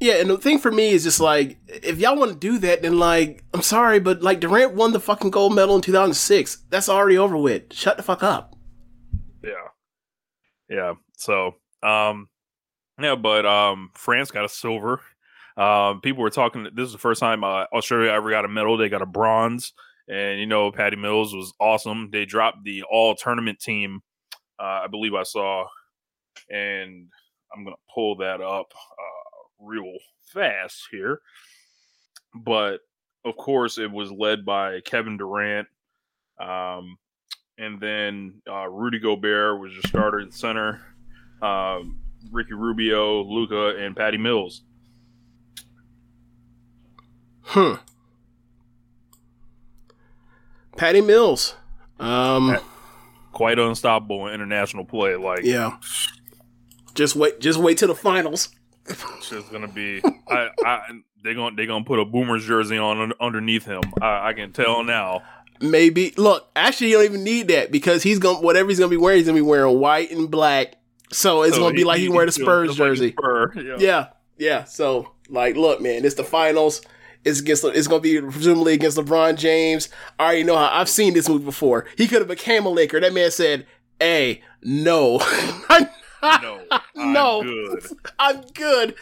Yeah, and the thing for me is just like, if y'all want to do that, then like, I'm sorry, but like Durant won the fucking gold medal in 2006. That's already over with. Shut the fuck up. Yeah. Yeah. So, um, yeah, but um, France got a silver. Um, people were talking. This is the first time uh, Australia ever got a medal. They got a bronze, and you know, Patty Mills was awesome. They dropped the all tournament team. Uh, I believe I saw, and I'm gonna pull that up uh, real fast here. But of course, it was led by Kevin Durant. Um, and then uh, Rudy Gobert was your starter in center. Um, Ricky Rubio, Luka, and Patty Mills. Hmm. Patty Mills. Um, quite unstoppable in international play. Like, yeah. Just wait. Just wait till the finals. It's just gonna be. I, I, they're gonna they're gonna put a Boomers jersey on underneath him. I, I can tell now. Maybe look. Actually, you don't even need that because he's gonna whatever he's gonna be wearing. He's gonna be wearing white and black. So it's So gonna be he- like he, he- wearing a Spurs just like jersey. Spur, yeah. yeah, yeah. So like, look, man, it's the finals. It's against. It's gonna be presumably against LeBron James. I already know how. I've seen this move before. He could have became a Laker. That man said, "Hey, no, [LAUGHS] no, [LAUGHS] no, good. [LAUGHS] I'm good.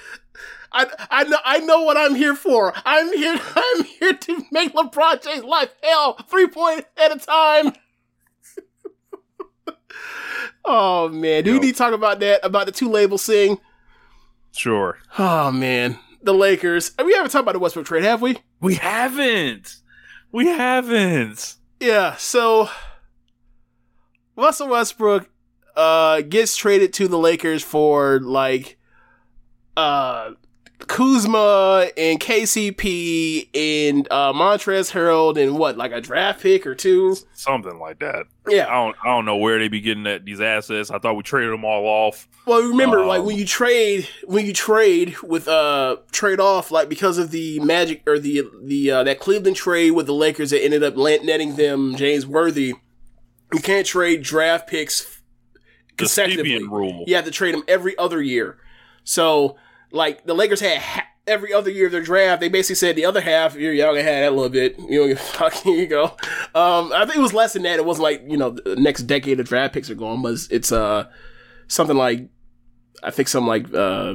I, I know I know what I'm here for. I'm here I'm here to make LeBron James life hell three point at a time. oh man, do we need to talk about that? About the two labels thing? Sure. Oh man, the Lakers. And We haven't talked about the Westbrook trade, have we? We haven't. We haven't. Yeah. So Russell Westbrook uh gets traded to the Lakers for like uh Kuzma and KCP and uh Montrezl Harrell and what like a draft pick or two. Something like that. Yeah. I don't I don't know where they be getting that these assets. I thought we traded them all off. Well, remember, like Um, when you trade, when you trade with uh trade off, like because of the Magic or the the uh, that Cleveland trade with the Lakers that ended up netting them James Worthy, you can't trade draft picks consecutively. You have to trade them every other year. So, like the Lakers had ha- every other year of their draft, they basically said the other half, y'all gonna have that a little bit. You don't give a fuck. [LAUGHS] Here you go. Um, I think it was less than that. It wasn't like you know the next decade of draft picks are going, but it's, uh something like I think something like uh,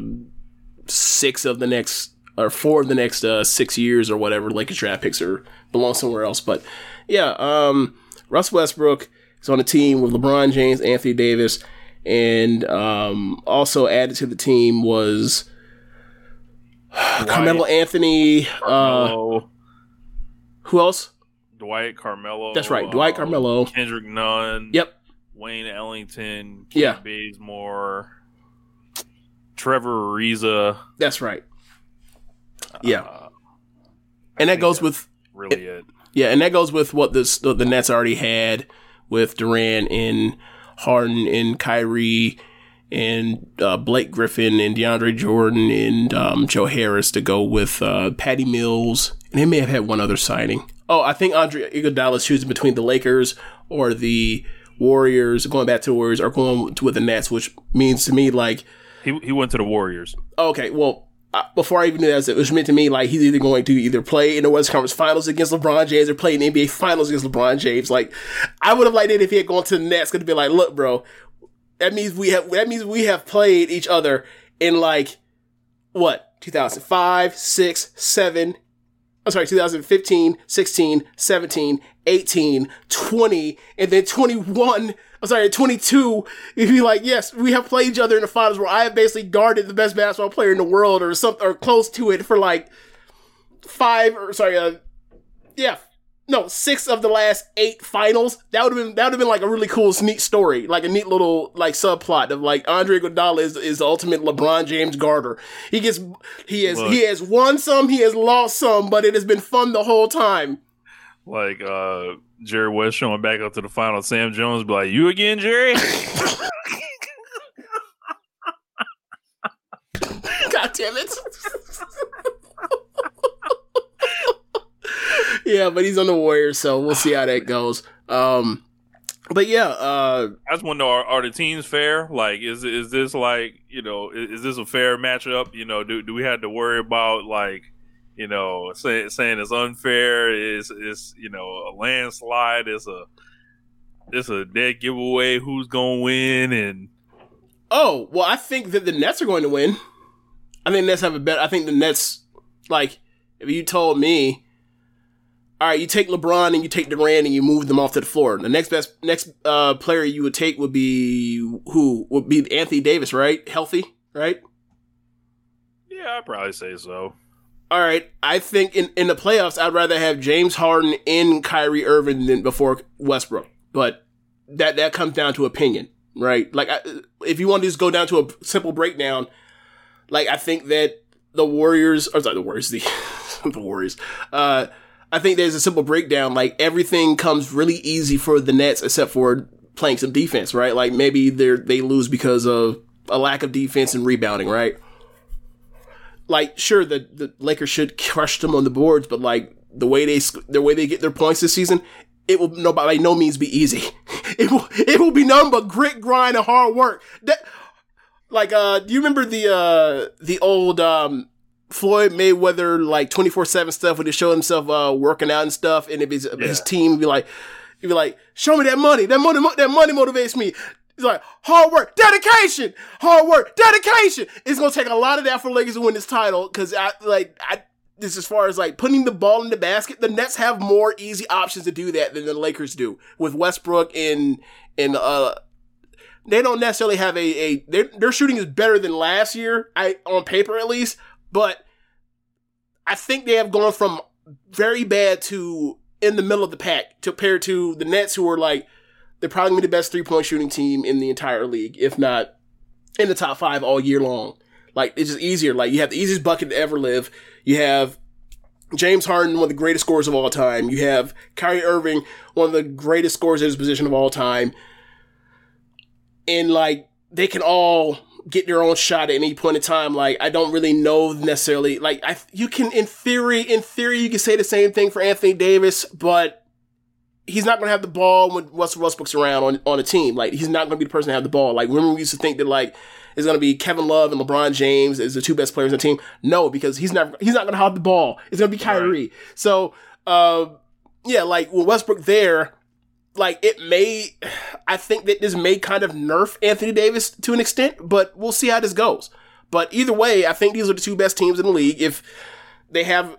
six of the next or four of the next uh, six years or whatever Lakers draft picks are belong somewhere else. But yeah, um, Russ Westbrook is on the team with LeBron James, Anthony Davis, and um, also added to the team was Carmelo Anthony. Uh, who else? Dwight Carmelo. That's right, Dwight uh, Carmelo. Kendrick Nunn. Yep. Wayne Ellington. Kent Yeah. Bazemore. Trevor Ariza. That's right. Yeah. and that goes with Really it. Yeah, and that goes with what this, the the Nets already had with Durant and Harden and Kyrie and uh, Blake Griffin and DeAndre Jordan and um, Joe Harris to go with uh, Patty Mills, and they may have had one other signing. Oh, I think Andre Iguodala is choosing between the Lakers or the Warriors, going back to the Warriors, or going to with the Nets, which means to me like He he went to the Warriors. Okay, well, before I even knew that, it was meant to me like he's either going to either play in the West Conference Finals against LeBron James or play in the NBA Finals against LeBron James. Like, I would have liked it if he had gone to the Nets. Going to be like, look, bro, that means we have that means we have played each other in like what 2005, 6, 7. I'm sorry, 2015, 16, 17, 18, 20, and then 21. I'm sorry, 22. You'd be like, yes, we have played each other in the finals where I have basically guarded the best basketball player in the world or something, or close to it for like five, or sorry, uh, yeah, no, six of the last eight finals. That would have been, that would have been like a really cool, neat story, like a neat little, like, subplot of like Andre Iguodala is, is the ultimate LeBron James guarder. He gets, he has, Look. he has won some, he has lost some, but it has been fun the whole time. Like uh Jerry West showing back up to the final. Sam Jones be like, "You again, Jerry?" [LAUGHS] [LAUGHS] God damn it. [LAUGHS] [LAUGHS] yeah, but he's on the Warriors, so we'll see how that goes. Um, but yeah, uh, I just want to know: are, are the teams fair? Like, is is this like you know is, is this a fair matchup? You know, do do we have to worry about like you know say, saying it's unfair? Is is you know a landslide? Is a it's a dead giveaway? Who's gonna win? And oh well, I think that the Nets are going to win. I think the Nets have a bet. I think the Nets like if you told me all right, you take LeBron and you take Durant and you move them off to the floor. The next best next uh, player you would take would be who would be Anthony Davis, right? Healthy, right? Yeah, I'd probably say so. All right, I think in, in the playoffs, I'd rather have James Harden in Kyrie Irving than before Westbrook. But that that comes down to opinion, right? Like, I, if you want to just go down to a simple breakdown, like I think that the Warriors, or sorry, the Warriors, the [LAUGHS] the Warriors, uh, I think there's a simple breakdown. Like everything comes really easy for the Nets except for playing some defense, right? Like maybe they they lose because of a lack of defense and rebounding, right? Like sure, the the Lakers should crush them on the boards, but like the way they the way they get their points this season, it will no by no means be easy. [LAUGHS] It will it will be none but grit, grind, and hard work. That like uh, do you remember the uh the old um Floyd Mayweather like twenty four seven stuff when he show himself uh working out and stuff, and if his yeah. his team would be like, he'd be like, show me that money, that money, that money motivates me. He's like hard work, dedication, hard work, dedication. It's gonna take a lot of that for Lakers to win this title because I like I this as far as like putting the ball in the basket. The Nets have more easy options to do that than the Lakers do with Westbrook and and uh they don't necessarily have a, a their, their shooting is better than last year, I on paper at least, but I think they have gone from very bad to in the middle of the pack compared to the Nets, who are like they're probably gonna be the best three point shooting team in the entire league, if not in the top five all year long. Like it's just easier. Like you have the easiest bucket to ever live. You have James Harden, one of the greatest scorers of all time. You have Kyrie Irving, one of the greatest scorers at his position of all time. And like they can all get your own shot at any point in time. Like I don't really know necessarily. Like I, you can in theory, in theory, you can say the same thing for Anthony Davis, but he's not going to have the ball when Russell Westbrook's around on on a team. Like he's not going to be the person to have the ball. Like remember we used to think that like it's going to be Kevin Love and LeBron James as the two best players on the team. No, because he's not he's not going to have the ball. It's going to be Kyrie. Right. So uh, yeah, like with Westbrook there like it may I think that this may kind of nerf Anthony Davis to an extent, but we'll see how this goes. But either way, I think these are the two best teams in the league. If they have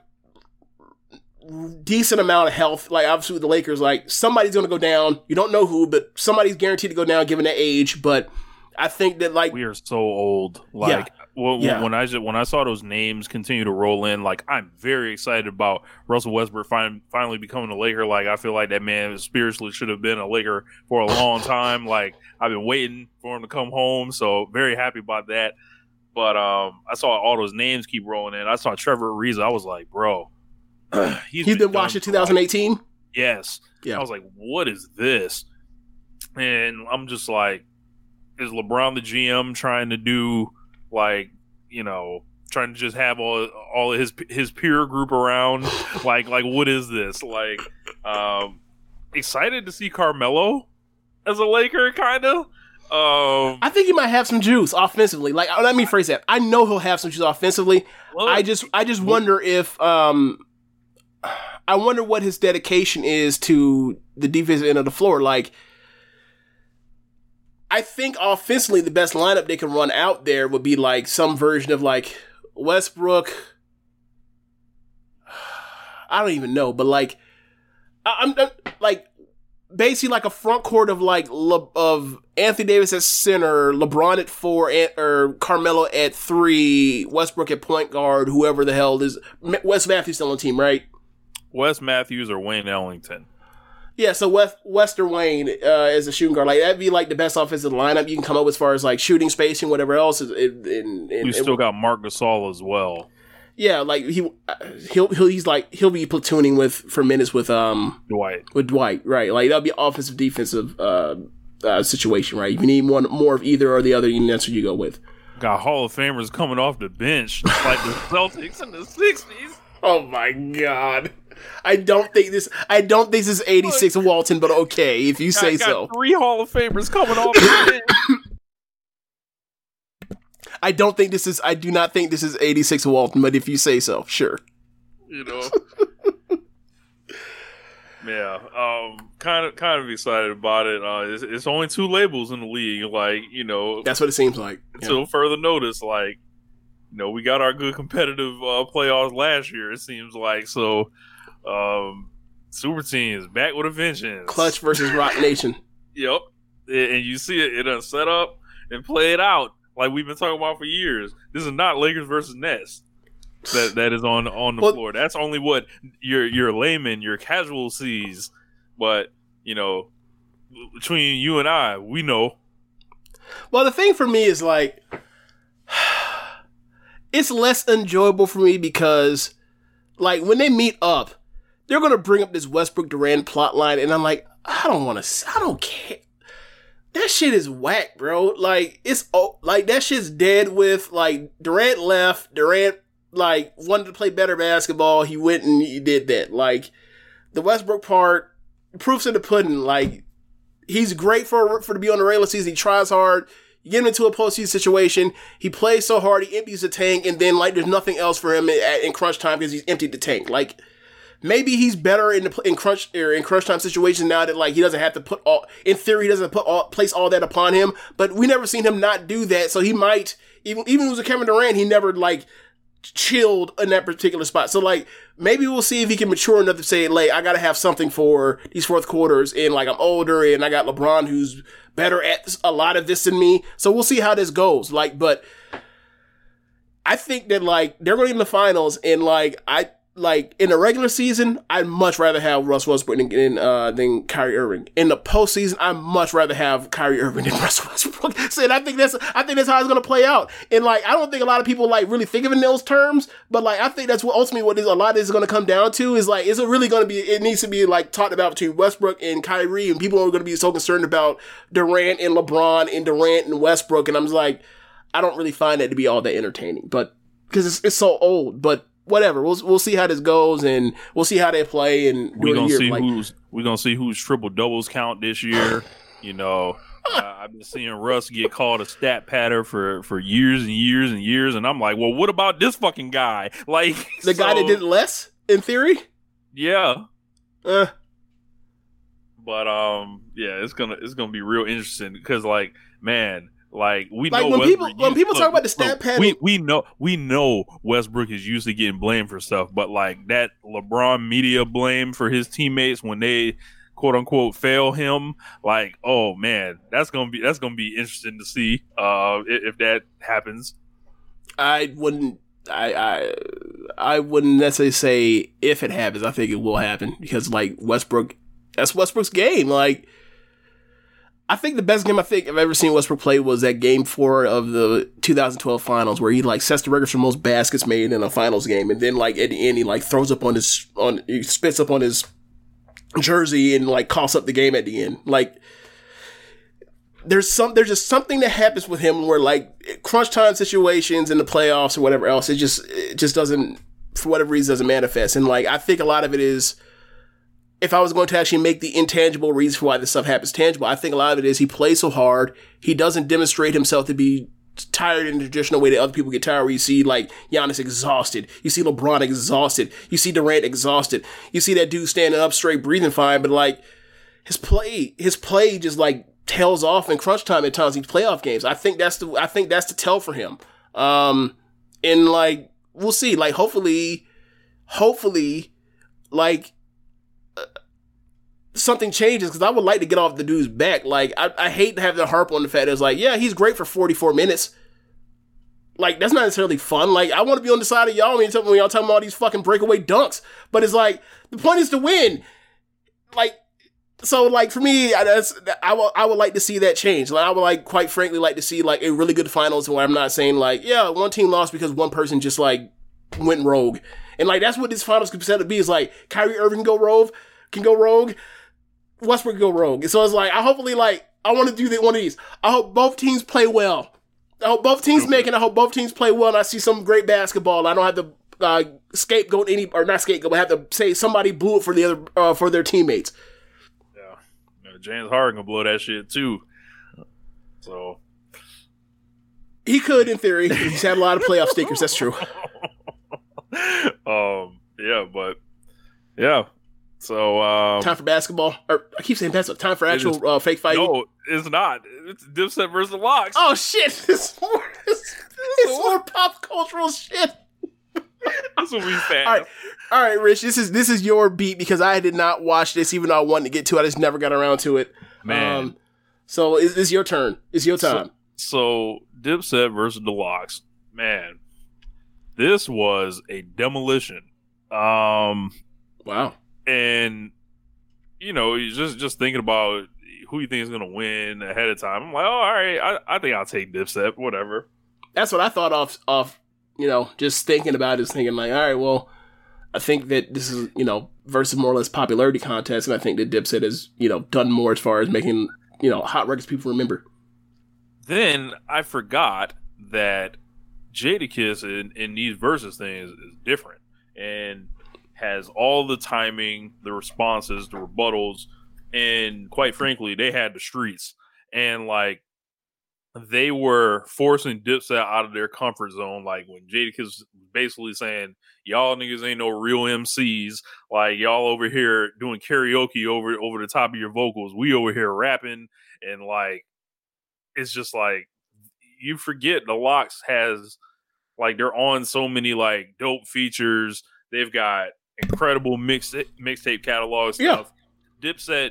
decent amount of health, like obviously with the Lakers, like somebody's gonna go down. You don't know who, but somebody's guaranteed to go down given their age. But I think that like we are so old. Like yeah. Well, yeah. when I when I saw those names continue to roll in, like I'm very excited about Russell Westbrook fin- finally becoming a Laker. Like I feel like that man spiritually should have been a Laker for a long [LAUGHS] time. like I've been waiting for him to come home, so very happy about that. But um, I saw all those names keep rolling in. I saw Trevor Ariza. I was like, bro, [CLEARS THROAT] he's, he's been, been watching 2018. Yes. Yeah. I was like, what is this? And I'm just like, is LeBron the GM trying to do like you know trying to just have all all his his peer group around [LAUGHS] like like what is this? Like um excited to see Carmelo as a Laker kind of um I think he might have some juice offensively. Like let me phrase that. I know he'll have some juice offensively. Well, I just I just wonder if um I wonder what his dedication is to the defensive end of the floor. Like I think offensively, the best lineup they can run out there would be like some version of like Westbrook. [SIGHS] I don't even know, but like, I'm, I'm like basically like a front court of like Le, of Anthony Davis at center, LeBron at four, or Carmelo at three, Westbrook at point guard, whoever the hell is Wes Matthews still on the team, right? Wes Matthews or Wayne Ellington. Yeah, so West, Wester Wayne uh, as a shooting guard, like that'd be like the best offensive lineup you can come up with as far as like shooting, spacing, whatever else. Is, in, in, you still got Marc Gasol as well. Yeah, like he uh, he'll, he'll he's like he'll be platooning with for minutes with um Dwight with Dwight, right? Like that'll be offensive defensive uh, uh, situation, right? If you need one more of either or the other, you that's what you go with. Got Hall of Famers coming off the bench like the [LAUGHS] Celtics in the sixties. Oh my god. I don't think this. I don't think this is '86 Walton, but okay if you say got, so. three Hall of Famers coming off. [COUGHS] I don't think this is. I do not think this is '86 Walton, but if you say so, sure. you know. [LAUGHS] yeah, um, kind of, kind of excited about it. Uh, it's, it's only two labels in the league, like you know, That's what it seems like. Yeah. further notice. Like, you know, we got our good competitive uh, playoffs last year. It seems like so. Um, super teams back with a vengeance. Klutch versus Roc Nation. [LAUGHS] Yep, and you see it. It done set up and play it out like we've been talking about for years. This is not Lakers versus Nets. That [SIGHS] that is on on the Well- floor. That's only what your your layman, your casual sees. But you know, between you and I, we know. Well, the thing for me is like, [SIGHS] it's less enjoyable for me because, like, when they meet up, they're gonna bring up this Westbrook Durant plot line, and I'm like, I don't want to. I don't care. That shit is whack, bro. Like, it's oh, like that shit's dead. With like Durant left, Durant like wanted to play better basketball. He went and he did that. Like the Westbrook part, proofs in the pudding. Like he's great for for to be on the regular season. He tries hard. You get him into a postseason situation. He plays so hard. He empties the tank, and then like there's nothing else for him in, in crunch time because he's emptied the tank. Like maybe he's better in the in crunch or in crunch time situation now that like he doesn't have to put all. In theory, he doesn't put all place all that upon him. But we never seen him not do that. So he might even even with Kevin Durant, he never like chilled in that particular spot. So like maybe we'll see if he can mature enough to say, like, I gotta have something for these fourth quarters and like I'm older and I got LeBron who's better at a lot of this than me. So we'll see how this goes. Like, but I think that like they're going in the finals and like I like in the regular season, I'd much rather have Russ Westbrook than, uh than Kyrie Irving. In the postseason, I'd much rather have Kyrie Irving than [LAUGHS] Russ Westbrook. So and I think that's I think that's how it's gonna play out. And like I don't think a lot of people like really think of it in those terms, but like I think that's what ultimately what is a lot of this is gonna come down to is like is it really gonna be it needs to be like talked about between Westbrook and Kyrie and people are gonna be so concerned about Durant and LeBron and Durant and Westbrook and I'm just like I don't really find that to be all that entertaining, but because it's, it's so old. But whatever, we'll we'll see how this goes, and we'll see how they play. And we're gonna see like, who's we're gonna see who's triple doubles count this year. You know, [LAUGHS] uh, I've been seeing Russ get called a stat patter for for years and years and years, and I'm like, well, what about this fucking guy? [LAUGHS] Like the guy that did less in theory. yeah. Uh, But um, yeah, it's gonna it's gonna be real interesting because like man, like we Like, know when people- Westbrook when used- people talk about the stat look, pattern- we we know we know Westbrook is usually getting blamed for stuff, but like that LeBron media blame for his teammates when they quote unquote fail him, like oh man, that's gonna be that's gonna be interesting to see uh if, if that happens. I wouldn't. I I I wouldn't necessarily say if it happens. I think it will happen because like Westbrook, that's Westbrook's game. Like. I think the best game I think I've ever seen Westbrook play was that game four of the 2012 finals where he like sets the record for most baskets made in a finals game. And then like at the end, he like throws up on his, on, he spits up on his jersey and like coughs up the game at the end. Like, there's some there's just something that happens with him where like crunch time situations in the playoffs or whatever else it just it just doesn't for whatever reason doesn't manifest and like I think a lot of it is if I was going to actually make the intangible reason for why this stuff happens tangible I think a lot of it is he plays so hard he doesn't demonstrate himself to be tired in the traditional way that other people get tired where you see like Giannis exhausted you see LeBron exhausted you see Durant exhausted you see that dude standing up straight breathing fine but like his play his play just like tails off in crunch time at times these playoff games. I think that's the I think that's the tell for him. Um and like we'll see. Like hopefully hopefully like something changes because I would like to get off the dude's back. Like I, I hate to have the harp on the fact that it's like, yeah, he's great for 44 minutes. Like that's not necessarily fun. Like I want to be on the side of y'all when, you're- when y'all talking about all these fucking breakaway dunks. But it's like the point is to win. Like so like for me, I, that's, I would I would like to see that change. Like I would like quite frankly like to see like a really good finals where I'm not saying like yeah one team lost because one person just like went rogue and like that's what this finals could set to be is like Kyrie Irving can go rogue can go rogue Westbrook go rogue. So it's like I hopefully like I want to do that one of these. I hope both teams play well. I hope both teams make it. I hope both teams play well and I see some great basketball. I don't have to uh, scapegoat any or not scapegoat, but have to say somebody blew it for the other uh, for their teammates. Know, James Harden gonna blow that shit too. So He could, in theory. He's had a lot of playoff stickers. That's true. [LAUGHS] um yeah, but yeah. So um Time for basketball. Or I keep saying basketball. Time for actual is- uh, fake fight. No, it's not. It's Dipset versus the LOX. Oh shit! [LAUGHS] It's more, it's, it's more pop cultural shit. This will be fast. All right, all right, Rich. This is this is your beat because I did not watch this, even though I wanted to get to it. I just never got around to it. Man. Um, so it's, it's your turn. It's your time. So Dipset versus the LOX. Man, this was a demolition. Um wow. And you know, just just thinking about who you think is gonna win ahead of time. I'm like, oh, all right, I, I think I'll take Dipset, whatever. That's what I thought off off. You know, just thinking about it, is thinking like, all right, well, I think that this is you know versus more or less popularity contest, and I think that Dipset has you know done more as far as making you know hot records people remember. Then I forgot that Jadakiss in, in these versus things is different and has all the timing, the responses, the rebuttals, and quite frankly, they had the streets. And like they were forcing Dipset out of their comfort zone. Like when Jadakiss basically saying, Y'all niggas ain't no real MCs. Like y'all over here doing karaoke over over the top of your vocals. We over here rapping and like it's just like you forget the LOX has like they're on so many like dope features they've got incredible mix mixtape catalog stuff dipset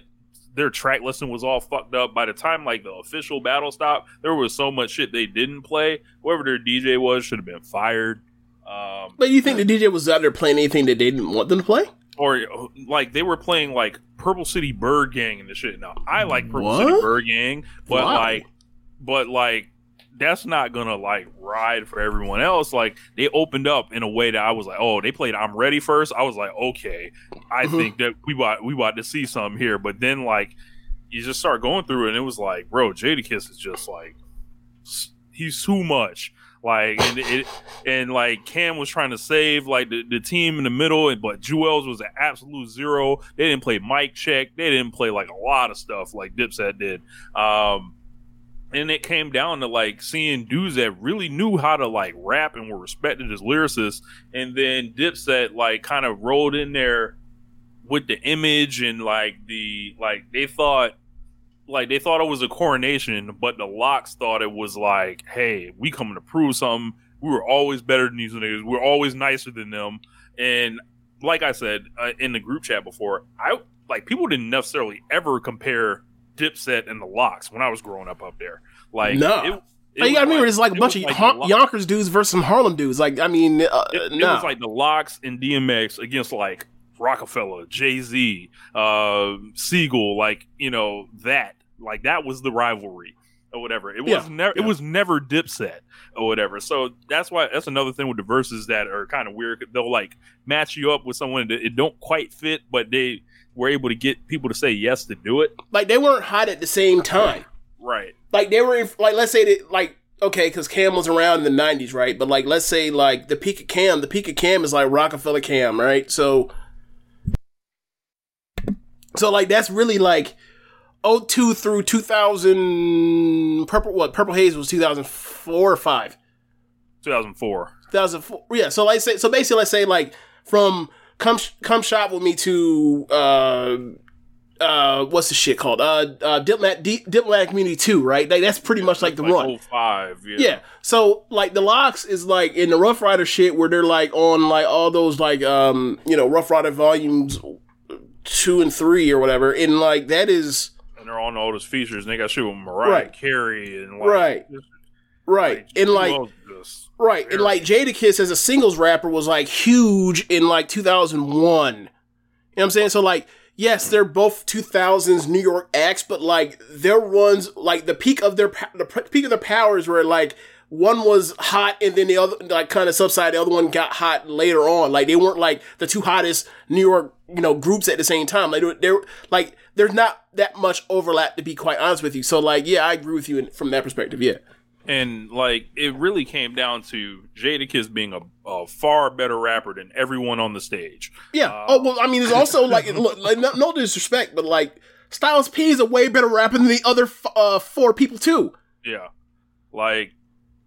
their track listing was all fucked up by the time like the official battle stopped there was so much shit they didn't play whoever their dj was should have been fired um But you think the DJ was out there playing anything that they didn't want them to play? or like they were playing like Purple City Byrd Gang and the shit. Now I like Purple What? City Bird Gang, but Why? like, but like that's not gonna like ride for everyone else. Like they opened up in a way that I was like, oh, they played I'm Ready first. I was like, okay, I Mhm. think that we about we about to see something here. But then like you just start going through it, and it was like, bro, Jadakiss is just like he's too much. Like and it and like Cam was trying to save like the, the team in the middle, and but Juelz was an absolute zero. They didn't play mic check. They didn't play like a lot of stuff like Dipset did. Um, and it came down to like seeing dudes that really knew how to like rap and were respected as lyricists, and then Dipset like kind of rolled in there with the image and like the like they thought like they thought it was a coronation, but the LOX thought it was like, hey, we coming to prove something. We were always better than these niggas. We're always nicer than them. And like I said uh, in the group chat before, I like people didn't necessarily ever compare Dipset and the LOX when I was growing up up there. Like, no. it- it Like, you was gotta remember, like- it's like a bunch of like Hon- Yonkers dudes versus some Harlem dudes. Like, I mean, uh, it, it was like the LOX and DMX against like Rockefeller, Jay Z, uh, Sigel, like you know that, like that was the rivalry or whatever. It was Yeah, never, yeah. it was never Dipset or whatever. So that's why that's another thing with the verses that are kind of weird. They'll like match you up with someone that it don't quite fit, but they were able to get people to say yes to do it. like they weren't hot at the same time. Right. Like they were in, like let's say that like okay, because Cam was around in the '90s, right? But like let's say like the peak of Cam, the peak of Cam is like Rockefeller Cam, right? So, so like that's really like 02 through 2000. Purple what? Purple Haze was 2004 or five. 2004. 2004. Yeah. So like say so basically let's say like from come Sh- come shop with me to uh uh what's the shit called? Uh uh diplomat D- Diplomatic Immunity 2 right? Like that's pretty much like the run 05, yeah. yeah. So like the LOX is like in the Ruff Ryder shit where they're like on like all those like um you know Ruff Ryder volumes two and three or whatever, and like that is And they're on all those features, and they got shit with Mariah Right. Carey and like, right, right, and like Right, and like Jadakiss as a singles rapper was like huge in like 2001. You know what I'm saying? So like. Yes, they're both 2000s New York acts, but like their ones, like the peak of their the peak of their powers, were like one was hot and then the other like kind of subsided. The other one got hot later on. Like they weren't like the two hottest New York you know groups at the same time. Like they're, they're like there's not that much overlap to be quite honest with you. So like yeah, I agree with you in, from that perspective. Yeah, and like it really came down to Jadakiss being a, a far better rapper than everyone on the stage. Yeah. Uh, oh well, I mean, it's also like, [LAUGHS] look, like no, no disrespect, but like Styles P is a way better rapper than the other f- uh, four people too. Yeah. Like,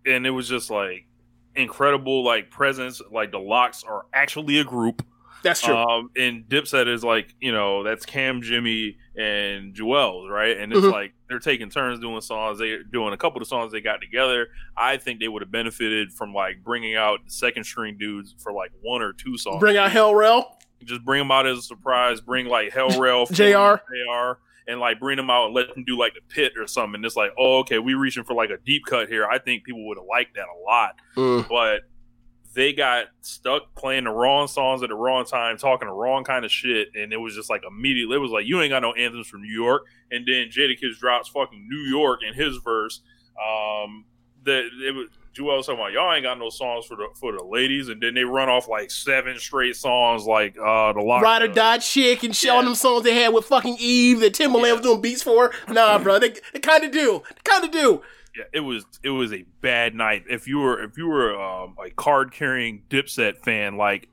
and it was just like incredible, like presence. Like the LOX are actually a group. That's true. Um, and Dipset is like, you know, that's Cam, Jimmy, and Juelz, right? And it's Mhm. like they're taking turns doing songs. They're doing a couple of songs they got together. I think they would have benefited from like bringing out second string dudes for like one or two songs. Bring out Hell Rell. just bring them out as a surprise. Bring like Hell Rell, JR. JR, and like bring them out and let them do like the pit or something. And it's like, oh, okay, we reaching for like a deep cut here. I think people would have liked that a lot, Mm. but they got stuck playing the wrong songs at the wrong time, talking the wrong kind of shit, and it was just like immediately. It was like you ain't got no anthems from New York, and then Jadakiss drops fucking New York in his verse. Um, that it was. Joel talking about y'all ain't got no songs for the for the ladies, and then they run off like seven straight songs like uh the lock Ride or Die Chick and showing them songs they had with fucking Eve that Timbaland was doing beats for. Nah, bro, they, they kind of do. Kind of do. Yeah, it was it was a bad night. If you were if you were um, a card carrying Dipset fan, like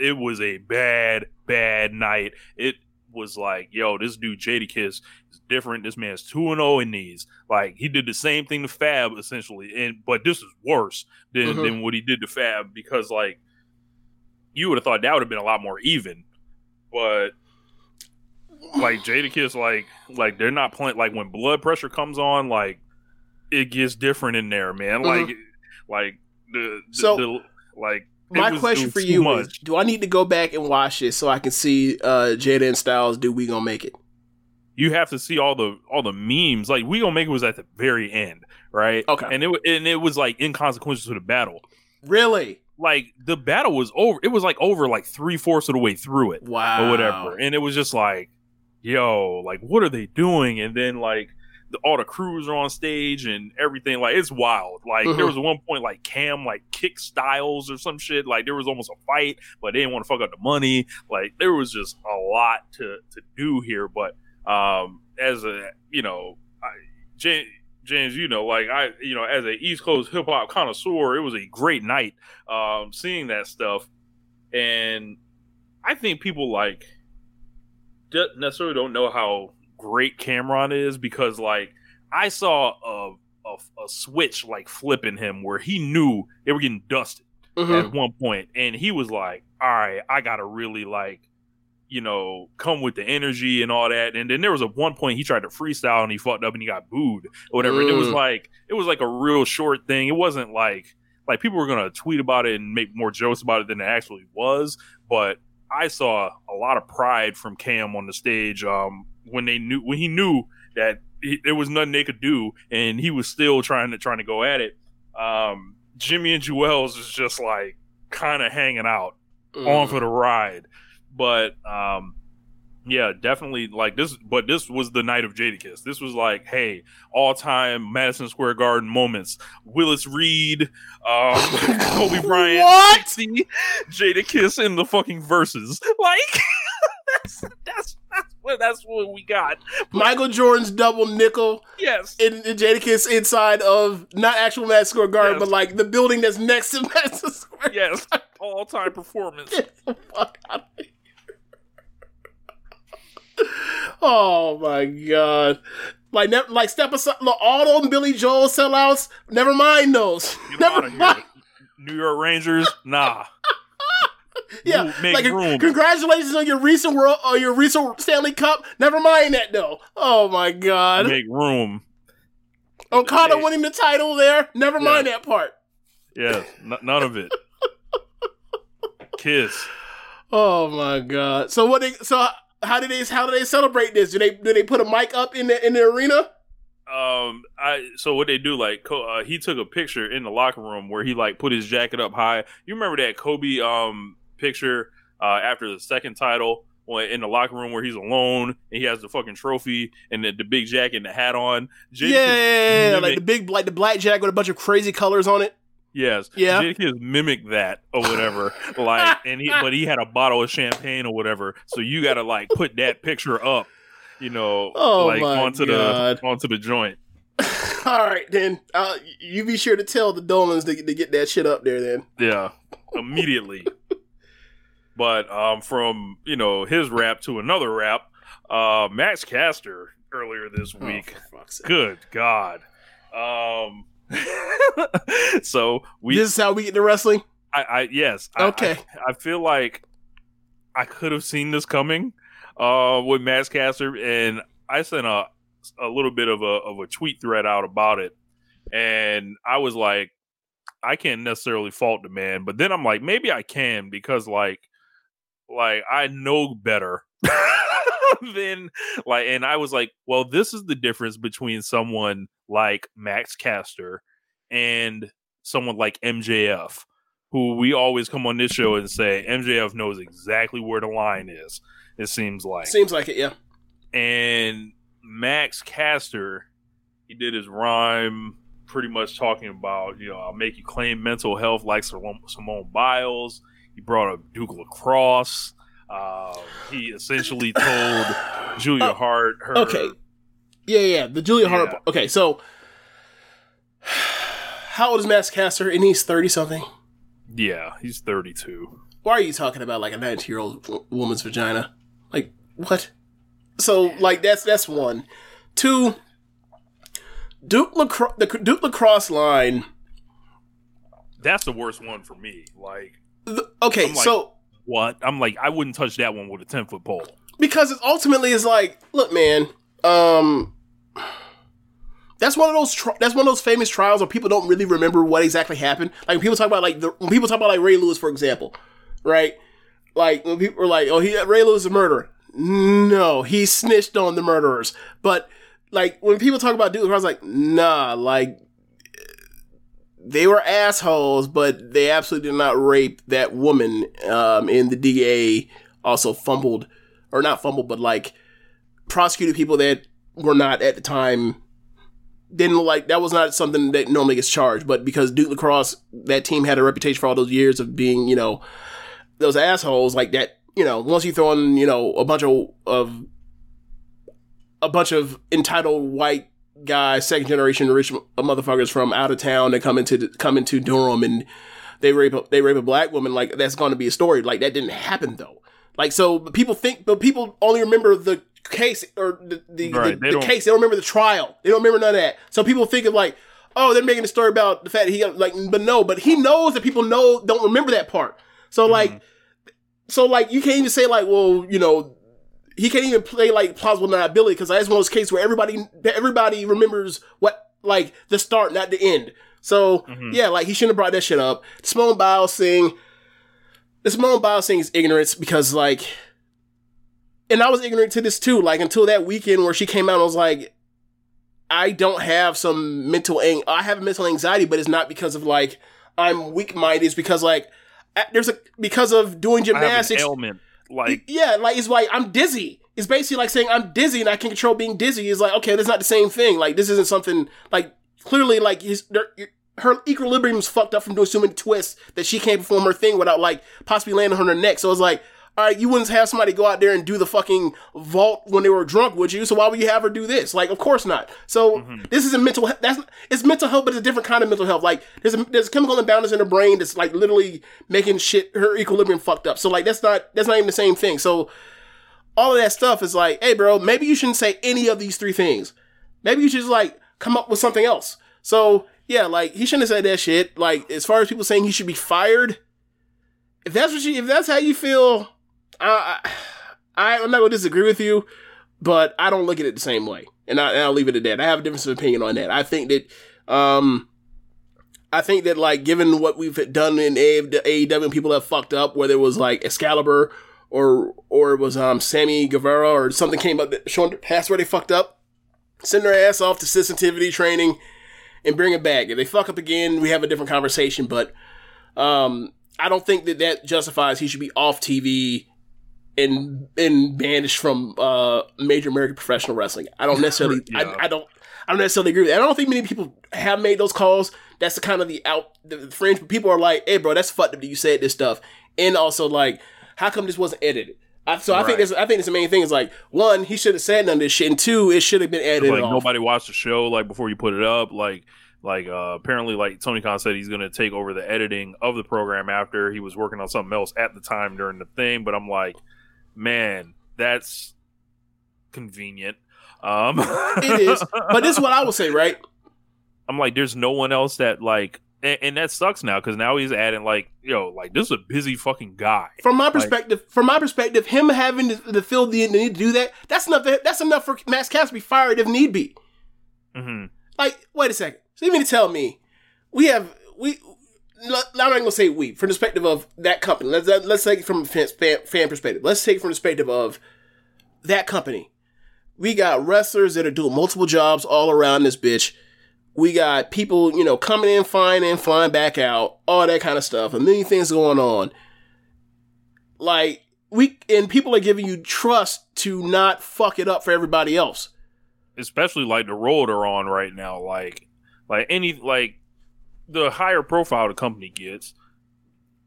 it was a bad bad night. It was like, yo, this dude Jadakiss is different. This man's two and zero in these. Like he did the same thing to Fab essentially, and but this is worse than Mhm. than what he did to Fab because like you would have thought that would have been a lot more even, but like Jadakiss, like like they're not playing like when blood pressure comes on, like it gets different in there, man. Like like the, the So- the, like My question for you much. is: Do I need to go back and watch it so I can see uh, Jada and Styles do "We Gonna Make It"? you have to see all the all the memes. Like we gonna make it was at the very end, right? Okay. and it and it was like inconsequential to the battle. Really? Like the battle was over. It was like over like three fourths of the way through it. Wow. or whatever. And it was just like, yo, like what are they doing? And then like the, all the crews are on stage and everything. Like it's wild. Like Mhm. there was one point like Cam like kick Styles or some shit. Like there was almost a fight, but they didn't want to fuck up the money. Like there was just a lot to to do here. But um, as a you know, I, James, James, you know, like I, you know, as a East Coast hip hop connoisseur, it was a great night um, seeing that stuff, and I think people like necessarily don't know how great Cameron is because like I saw a, a a switch like flipping him where he knew they were getting dusted Mhm. at one point, and he was like, "All right, I gotta really like." You know, come with the energy and all that, and then there was a one point he tried to freestyle and he fucked up and he got booed or whatever. And it was Mm. like it was like a real short thing. It wasn't like like people were gonna tweet about it and make more jokes about it than it actually was. But I saw a lot of pride from Cam on the stage um, when they knew when he knew that he, there was nothing they could do, and he was still trying to trying to go at it. Um, Jimmy and Juelz is just like kind of hanging out Mm. on for the ride, but um, yeah, definitely like this. But this was the night of Jadakiss. This was like, hey, all time Madison Square Garden moments. Willis Reed, um, [LAUGHS] Kobe Bryant, What? 60, Jadakiss in the fucking verses. [LAUGHS] Like [LAUGHS] that's that's that's [LAUGHS] what that's what we got. Michael Jordan's double nickel Yes. in, in Jadakiss inside of not actual Madison Square Garden, Yes. but like the building that's next to [LAUGHS] Madison Square. Yes, [LAUGHS] all time performance. Get the fuck out of here. Oh my god! Like, never, like step aside. Look, all those Billy Joel sellouts. Never mind those. Get Never mind. New York Rangers, nah. Yeah, make like room. congratulations on your recent world, or your recent Stanley Cup. Never mind that though. Oh my god! Make room. Okada winning the title there. Never mind that part. Yeah, n- none of it. Kiss. Oh my god! So what? They, so how did they? How do they celebrate this? Do they? Do they put a mic up in the in the arena? Um, I so what they do like uh, he took a picture in the locker room where he like put his jacket up high. You remember that Kobe um picture uh after the second title in the locker room where he's alone and he has the fucking trophy and the, the big jacket and the hat on. Yeah, yeah, yeah, like the big, like the black jacket with a bunch of crazy colors on it. Yes. Yeah. Jadakiss mimicked that or whatever. [LAUGHS] like and he but he had a bottle of champagne or whatever. So you gotta like put that picture up, you know, Oh like onto God. the onto the joint. [LAUGHS] All right, then. Uh, you be sure to tell the Dolans to, to get that shit up there, then. Yeah, immediately. But um, from you know his rap to another rap, uh, Max Caster earlier this Oh, week. sake. Good God. Um. [LAUGHS] so we. this is how we get to wrestling? I, I yes. I- Okay. I, I feel like I could have seen this coming uh, with Max Caster, and I sent a a little bit of a of a tweet thread out about it, and I was like, I can't necessarily fault the man, but then I'm like, maybe I can because like like I know better. [LAUGHS] than like and I was like, well, this is the difference between someone like Max Caster and someone like MJF, who we always come on this show and say MJF knows exactly where the line is. It seems like, Seems like it, yeah. and Max Caster, he did his rhyme pretty much talking about, you know, I'll make you claim mental health like Simone Simone Biles. He brought up Duke Lacrosse. Um, he essentially told Julia Hart her Oh, Okay. Yeah, yeah. The Julia Hart. Okay, so how old is Max Caster? And he's thirty something. Yeah, he's 32. Why are you talking about like a nineteen year old woman's vagina? Like what? So like that's that's one. Two. Duke Lacrosse, the Duke Lacrosse line. That's the worst one for me. Like, the- okay, like- so what? I'm like, I wouldn't touch that one with a 10 foot pole. because it ultimately is like, look, man, um, that's one of those tri- that's one of those famous trials where people don't really remember what exactly happened. Like when people talk about like the, when people talk about like Ray Lewis, for example, right? Like when people are like, oh, he Ray Lewis is a murderer. No, he snitched on the murderers. But like when people talk about Duke, I was like, nah, like they were assholes, but they absolutely did not rape that woman. Um, and the DA also fumbled, or not fumbled, but like prosecuted people that were not at the time. Didn't like that was not something that normally gets charged, but because Duke Lacrosse, that team had a reputation for all those years of being, you know, those assholes like that. You know, once you throw in, you know, a bunch of of a bunch of entitled white guys, second generation rich motherfuckers from out of town that come into come into Durham and they rape a, they rape a black woman. Like that's going to be a story. Like that didn't happen though. Like so, people think, but people only remember the case or the the, Right, the, the case. They don't remember the trial. They don't remember none of that. So people think of like, oh, they're making a story about the fact that he got like, but no, but he knows that people know don't remember that part. So like, mm-hmm. so like you can't even say like, well, you know, he can't even play like plausible deniability because that's one of those cases where everybody everybody remembers what like the start, not the end. So mm-hmm. yeah, like he shouldn't have brought that shit up. The Simone Biles thing, the Simone Biles thing is ignorance because like, and I was ignorant to this too. Like until that weekend where she came out, and was like, I don't have some mental ang- I have mental anxiety, but it's not because of like I'm weak minded. It's because like there's a because of doing I have an gymnastics. ailment. Like, Yeah, like it's like I'm dizzy. It's basically like saying I'm dizzy and I can control being dizzy. It's like okay, that's not the same thing. Like this isn't something like clearly like his her equilibrium's fucked up from doing so many twists that she can't perform her thing without like possibly landing on her neck. So it's like. All right, you wouldn't have somebody go out there and do the fucking vault when they were drunk, would you? So why would you have her do this? Like, of course not. So mm-hmm. this isn't mental. That's it's mental health, but it's a different kind of mental health. Like there's a, there's chemical imbalance in her brain that's like literally making shit her equilibrium fucked up. So like that's not that's not even the same thing. So all of that stuff is like, hey, bro, maybe you shouldn't say any of these three things. Maybe you should just like come up with something else. So yeah, like he shouldn't have said that shit. Like as far as people saying he should be fired, if that's what you, if that's how you feel, I, I I'm not gonna disagree with you, but I don't look at it the same way, and, I, and I'll leave it at that. I have a difference of opinion on that. I think that, um. I think that like given what we've done in AEW people have fucked up, whether it was like Excalibur or or it was um Sammy Guevara or something came up that showing past where they fucked up, send their ass off to sensitivity training and bring it back. If they fuck up again, we have a different conversation. But um, I don't think that that justifies he should be off TV and and banished from uh major American professional wrestling. I don't necessarily. [LAUGHS] Yeah. I, I don't. I don't necessarily agree with that. I don't think many people have made those calls. That's the kind of the out the fringe. But people are like, "Hey, bro, that's fucked up that you said this stuff." And also, like, how come this wasn't edited? I, so I think Right. that's I think that's the main thing is like one, he should have said none of this shit, and two, it should have been edited like off. nobody watched the show like before you put it up like like uh apparently like tony khan said he's gonna take over the editing of the program after he was working on something else at the time during the thing but i'm like man that's convenient um It is, but this is what I will say, right? [LAUGHS] i'm like there's no one else that like and, and that sucks now because now he's adding like yo like this is a busy fucking guy From my Like, perspective, from my perspective, him having to, to feel the, the need to do that, that's enough. That's enough for Max Cass to be fired if need be. mhm. Like, wait a second. So you mean to tell me we have we? I'm not gonna say we from the perspective of that company. Let's let's take it from a fan, fan, perspective. Let's take it from the perspective of that company. We got wrestlers that are doing multiple jobs all around this bitch. We got people, you know, coming in, flying in, flying back out, all that kind of stuff. A million things going on. Like we and people are giving you trust to not fuck it up for everybody else. especially like the road they're on right now. Like, like any like the higher profile the company gets,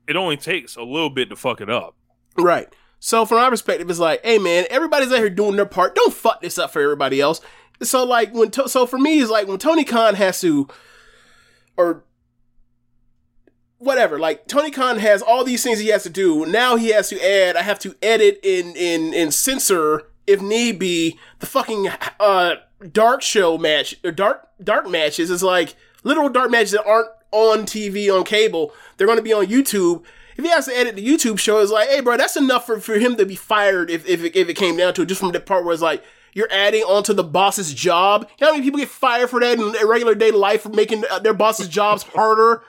it only takes a little bit to fuck it up. Right. So from my perspective, it's like, hey man, everybody's out here doing their part. Don't fuck this up for everybody else. So like when to- so for me, it's like when Tony Khan has to, or whatever. Like Tony Khan has all these things he has to do. Now he has to add. I have to edit in in in censor if need be the fucking uh dark show match or dark dark matches. It's like literal dark matches that aren't on TV on cable. They're going to be on YouTube. If he has to edit the YouTube show, it's like, hey, bro, that's enough for, for him to be fired if, if, it, if it came down to it. Just from the part where it's like, you're adding onto the boss's job. You know how many people get fired for that in regular day life for making uh, their boss's [LAUGHS] jobs harder?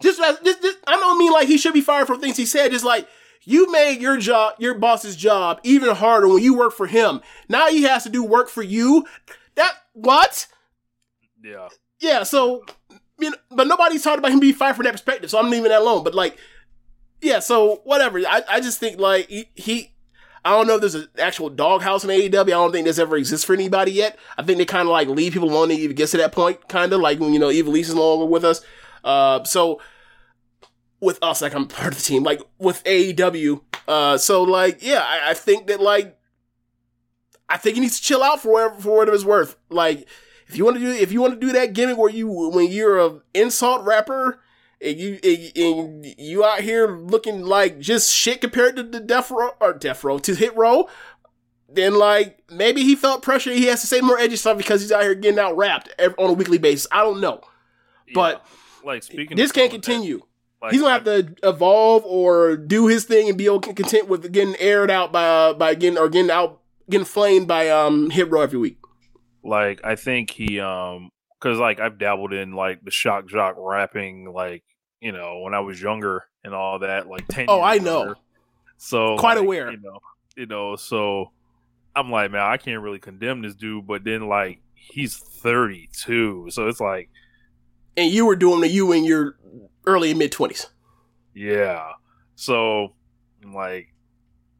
Just, just, just, I don't mean like he should be fired for things he said. Just like you made your job, your boss's job, even harder when you work for him. Now he has to do work for you. That what? Yeah, Yeah. So, you know, but nobody's talking about him being fired from that perspective. So I'm leaving that alone. But like, yeah. So whatever. I, I just think like he, he I don't know if there's an actual doghouse in AEW. I don't think this ever exists for anybody yet. I think they kind of like leave people alone even get to that point, kind of like when you know Eva Lise is no longer with us. Uh, so with us, like I'm part of the team, like with AEW. Uh, so like yeah, I, I think that like I think he needs to chill out for whatever for whatever it's worth. Like if you want to do if you want to do that gimmick where you when you're a insult rapper and you and, you out here looking like just shit compared to the death row or death row to hit row, then like maybe he felt pressure. He has to say more edgy stuff because he's out here getting out rapped on a weekly basis. I don't know, but like speaking, this can't doing that, continue. like, He's gonna have to evolve or do his thing and be okay, content with getting aired out by uh, by getting or getting out getting flamed by um hit row every week. Like I think he um because like I've dabbled in like the shock jock rapping like you know when I was younger and all that like ten. Oh, years I know. younger. So Quite like, aware. You know, you know. So I'm like, man, I can't really condemn this dude, but then like he's 32, so it's like, And you were doing the you in your early and mid twenties. yeah. So I'm like,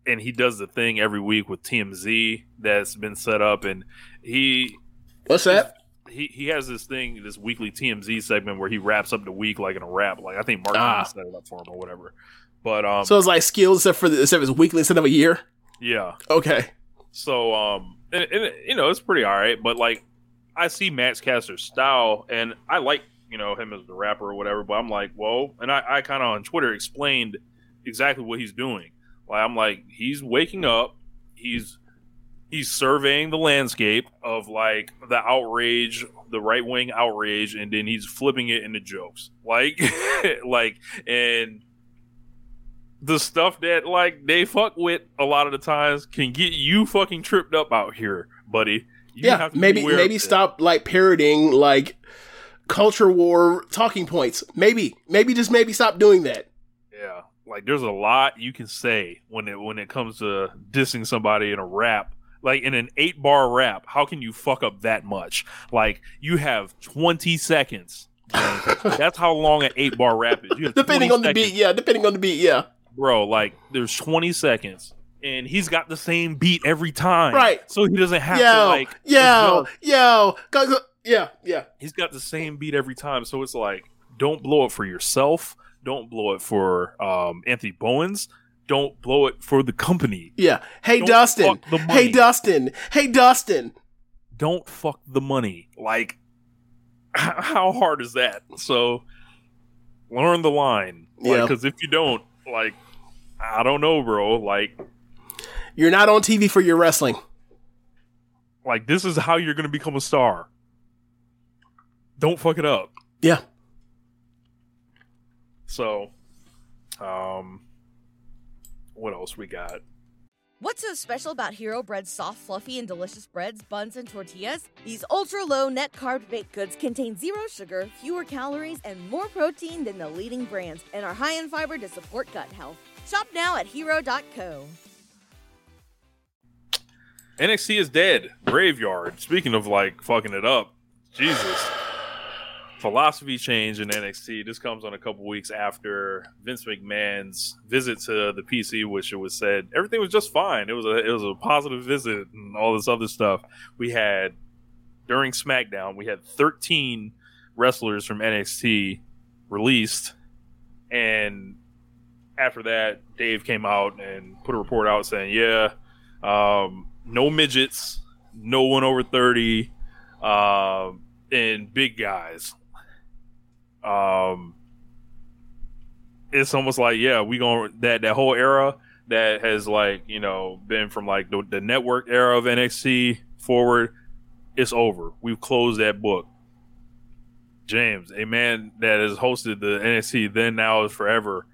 and he does the thing every week with TMZ that's been set up, and he What's that? he he has this thing, this weekly TMZ segment where he wraps up the week like in a rap. Like I think Mark Ah. set it up for him or whatever. But um, So it's like skills except for the, except it's weekly instead of a year. yeah. Okay. So um, and, and you know it's pretty all right. But like I see Max Caster's style, and I like you know him as the rapper or whatever. But I'm like, whoa, and I I kind of on Twitter explained exactly what he's doing. Like I'm like he's waking up, he's he's surveying the landscape of like the outrage, the right wing outrage, and then he's flipping it into jokes. Like [LAUGHS] like and the stuff that like they fuck with a lot of the times can get you fucking tripped up out here, buddy. You yeah. have to Maybe maybe stop like parroting like culture war talking points. Maybe maybe just maybe stop doing that. Yeah, like there's a lot you can say when it when it comes to dissing somebody in a rap. Like in an eight bar rap, how can you fuck up that much? Like you have twenty seconds. That's how long an eight bar rap is. Depending 20 on the beat, yeah. Depending on the beat, yeah. bro. Like there's 20 seconds, and he's got the same beat every time, Right. So he doesn't have Yo, to like yo, yo, go, yeah, yeah. He's got the same beat every time, so it's like don't blow it for yourself. Don't blow it for um, Anthony Bowens. Don't blow it for the company. Yeah. Hey Don't Dustin. Hey. Dustin. Hey Dustin. Don't fuck the money. Like, [LAUGHS] how hard is that? So, learn the line. Yeah. Because if you don't, like, I don't know, bro. Like, You're not on TV for your wrestling. like this is how you're gonna become a star. Don't fuck it up. Yeah. So, um, what else we got? What's so special about Hero Bread's soft, fluffy, and delicious breads, buns, and tortillas? These ultra low net carb baked goods contain zero sugar, fewer calories, and more protein than the leading brands, and are high in fiber to support gut health. Shop now at hero.co. NXT is dead. Graveyard. Speaking of like fucking it up, Jesus. Philosophy change in NXT. This comes on a couple weeks after Vince McMahon's visit to the PC, which it was said everything was just fine. It was a it was a positive visit and all this other stuff. We had during SmackDown, we had 13 wrestlers from NXT released, and after that, Dave came out and put a report out saying, "Yeah, um, no midgets, no one over 30, um, and big guys." Um, it's almost like, yeah, we going that that whole era that has like you know been from like the, the network era of NXT forward. It's over. We've closed that book. James, a man that has hosted the NXT then now is forever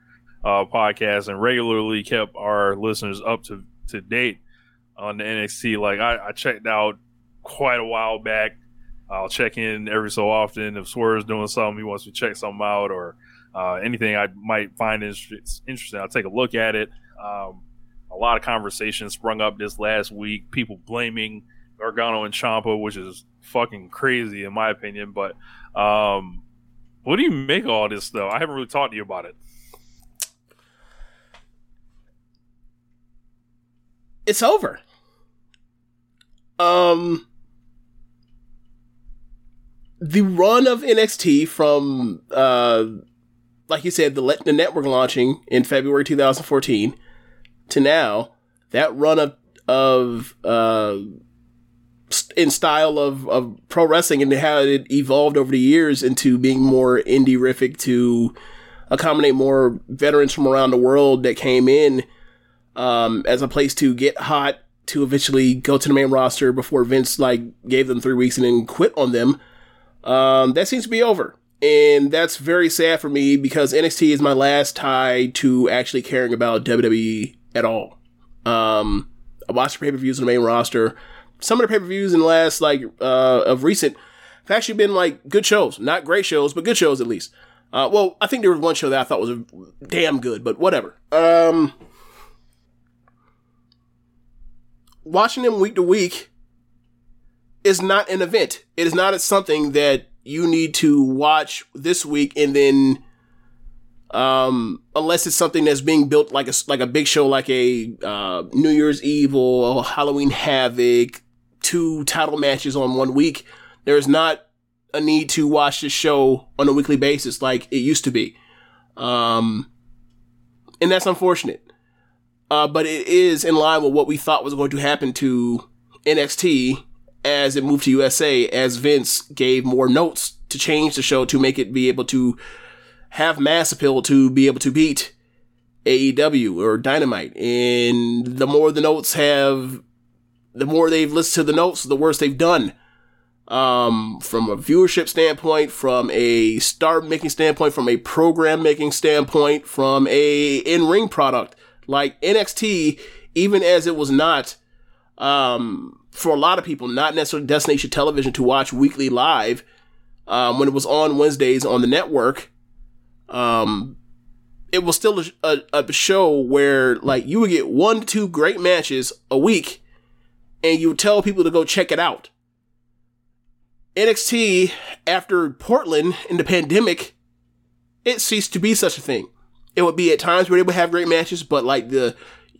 uh, podcast and regularly kept our listeners up to, to date on the NXT. Like I, I checked out quite a while back. I'll check in every so often if Swerve's doing something, he wants me to check something out, or uh, anything I might find inter- interesting. I'll take a look at it. Um, a lot of conversations sprung up this last week. People blaming Gargano and Ciampa, which is fucking crazy in my opinion. But um, what do you make all this though? I haven't really talked to you about it. It's over. Um the run of NXT from uh like you said the the network launching in February 2014 to now that run of of uh in style of, of pro wrestling and how it evolved over the years into being more indie-rific to accommodate more veterans from around the world that came in um, as a place to get hot to eventually go to the main roster before Vince like gave them three weeks and then quit on them. Um, that seems to be over. And that's very sad for me because NXT is my last tie to actually caring about WWE at all. Um, I watched the pay-per-views on the main roster. Some of the pay-per-views in the last, like, uh, of recent have actually been, like, good shows. Not great shows, but good shows at least. Uh, well, I think there was one show that I thought was damn good, but whatever. Um, watching them week to week is not an event. It is not something that you need to watch this week and then um unless it's something that's being built like a like a big show like a uh New Year's Eve or Halloween Havoc two title matches on one week there's not a need to watch this show on a weekly basis like it used to be um and that's unfortunate uh, but it is in line with what we thought was going to happen to NXT as it moved to USA, as Vince gave more notes to change the show to make it be able to have mass appeal to be able to beat AEW or Dynamite. And the more the notes have, the more they've listened to the notes, the worse they've done. Um, from a viewership standpoint, from a star making standpoint, from a program making standpoint, from a in ring product like NXT, even as it was not, um, for a lot of people, not necessarily destination television to watch weekly live, um, when it was on Wednesdays on the network, um, it was still a, a, a show where like you would get one to two great matches a week, and you would tell people to go check it out. NXT after Portland in the pandemic, it ceased to be such a thing. It would be at times where they would have great matches, but like the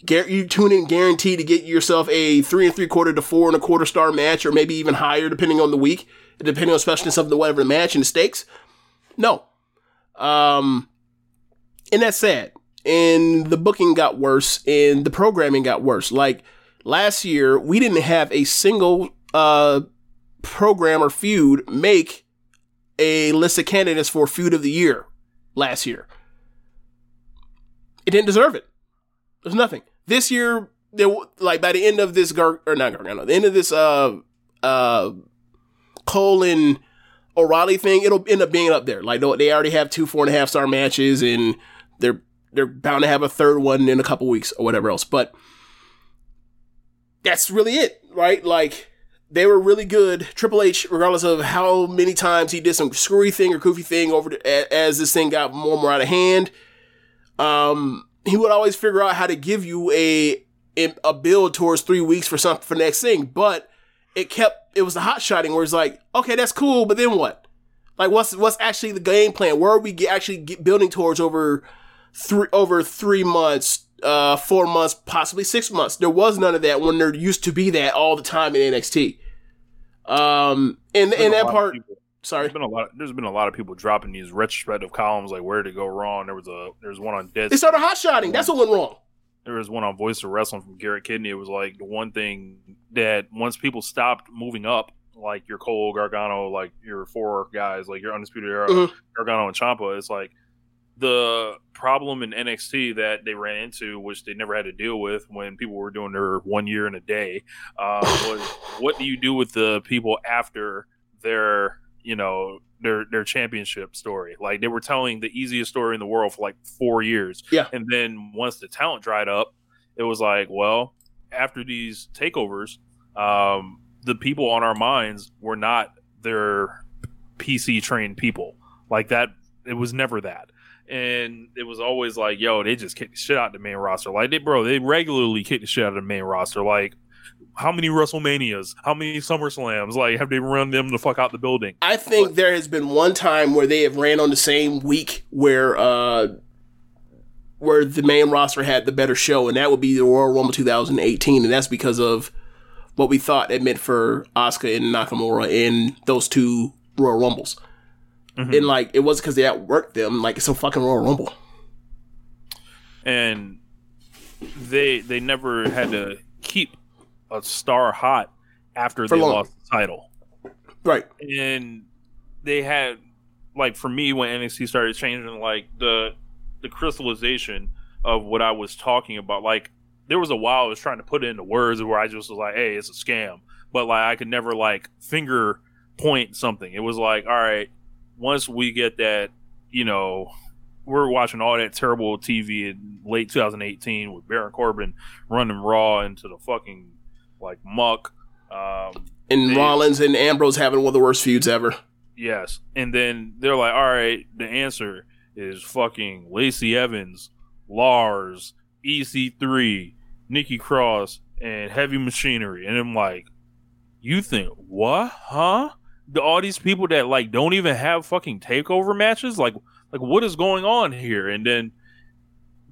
you tune in guaranteed to get yourself a three and three quarter to four and a quarter star match, or maybe even higher depending on the week, depending on specialness of the whatever the match and the stakes. No, um, and that's sad. and the booking got worse and the programming got worse. Like last year, we didn't have a single uh program or feud make a list of candidates for feud of the year last year. It didn't deserve it. There's nothing. This year, there like by the end of this Gar or not Gargano, the end of this uh uh Cole and O'Reilly thing, it'll end up being up there. Like they already have two four and a half star matches, and they're they're bound to have a third one in a couple weeks or whatever else. But that's really it, right? Like they were really good. Triple H, regardless of how many times he did some screwy thing or goofy thing over as this thing got more and more out of hand, um, he would always figure out how to give you a a build towards three weeks for something for next thing. But it kept it was the hot shotting where it's like, okay, that's cool, but then what? Like, what's what's actually the game plan? Where are we get, actually get building towards over three over three months, uh, four months, possibly six months? There was none of that when there used to be that all the time in NXT. Um, and and that part, sorry, There's been a lot. There's been a lot of people dropping these retrospective columns, like where to go wrong. There was a there's one on Dead. they started hot shotting. That's what went wrong. there was one on Voice of Wrestling from Garrett Kidney. It was like the one thing that once people stopped moving up, like your Cole Gargano, like your four guys, like your Undisputed Era, Mhm. Gargano and Ciampa, it's like the problem in NXT that they ran into, which they never had to deal with when people were doing their one year in a day, uh, was [LAUGHS] what do you do with the people after their, you know, their their championship story? Like they were telling the easiest story in the world for like four years, Yeah. and then once the talent dried up, it was like, well, after these takeovers, um, the people on our minds were not their PC trained people. Like that, it was never that. And it was always like, yo, they just kick the shit out of the main roster. Like they, bro, they regularly kicked the shit out of the main roster. Like, how many WrestleManias? How many SummerSlams? Like, have they run them the fuck out the building? I think there has been one time where they have ran on the same week where uh where the main roster had the better show, and that would be the Royal Rumble 2018, and that's because of what we thought it meant for Asuka and Nakamura in those two Royal Rumbles. And like it wasn't because they outworked them, like it's a fucking Royal Rumble. and they they never had to keep a star hot after For they long. lost the title. Right. And they had like for me when NXT started changing like the the crystallization of what I was talking about. Like there was a while I was trying to put it into words where I just was like, "Hey, it's a scam," but like I could never like finger point something. It was like, all right, once we get that, you know, we're watching all that terrible TV in late 2018 with Baron Corbin running Raw into the fucking like muck. Um, And they- Rollins and Ambrose having one of the worst feuds ever. Yes. And then they're like, all right, the answer is fucking Lacey Evans, Lars, EC3, Nikki Cross, and Heavy Machinery. And I'm like, you think what? Huh? The, all these people that like don't even have fucking takeover matches? Like like what is going on here? And then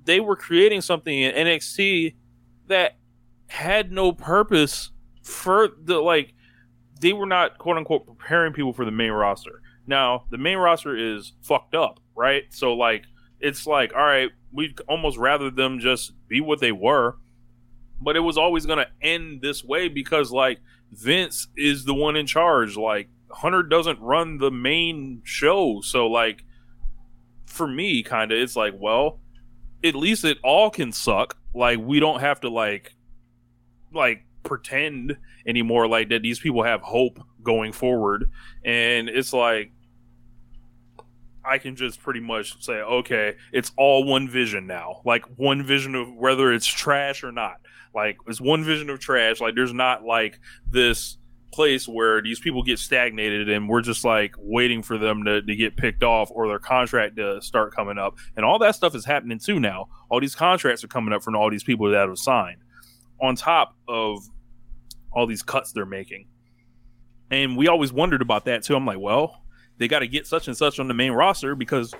they were creating something in NXT that had no purpose for the like they were not quote unquote preparing people for the main roster. Now, the main roster is fucked up, right? So like it's like, all right, we'd almost rather them just be what they were. But it was always gonna end this way because like Vince is the one in charge. Like Hunter doesn't run the main show. So like for me, kinda, it's like, well, at least it all can suck. Like we don't have to like like pretend anymore like that these people have hope going forward. And it's like i can just pretty much say okay it's all one vision now. Like one vision of whether it's trash or not. Like it's one vision of trash. Like there's not like this place where these people get stagnated and we're just like waiting for them to, to get picked off or their contract to start coming up. And all that stuff is happening too now. All these contracts are coming up from all these people that have signed on top of all these cuts they're making. And we always wondered about that too. I'm like, well, they got to get such and such on the main roster because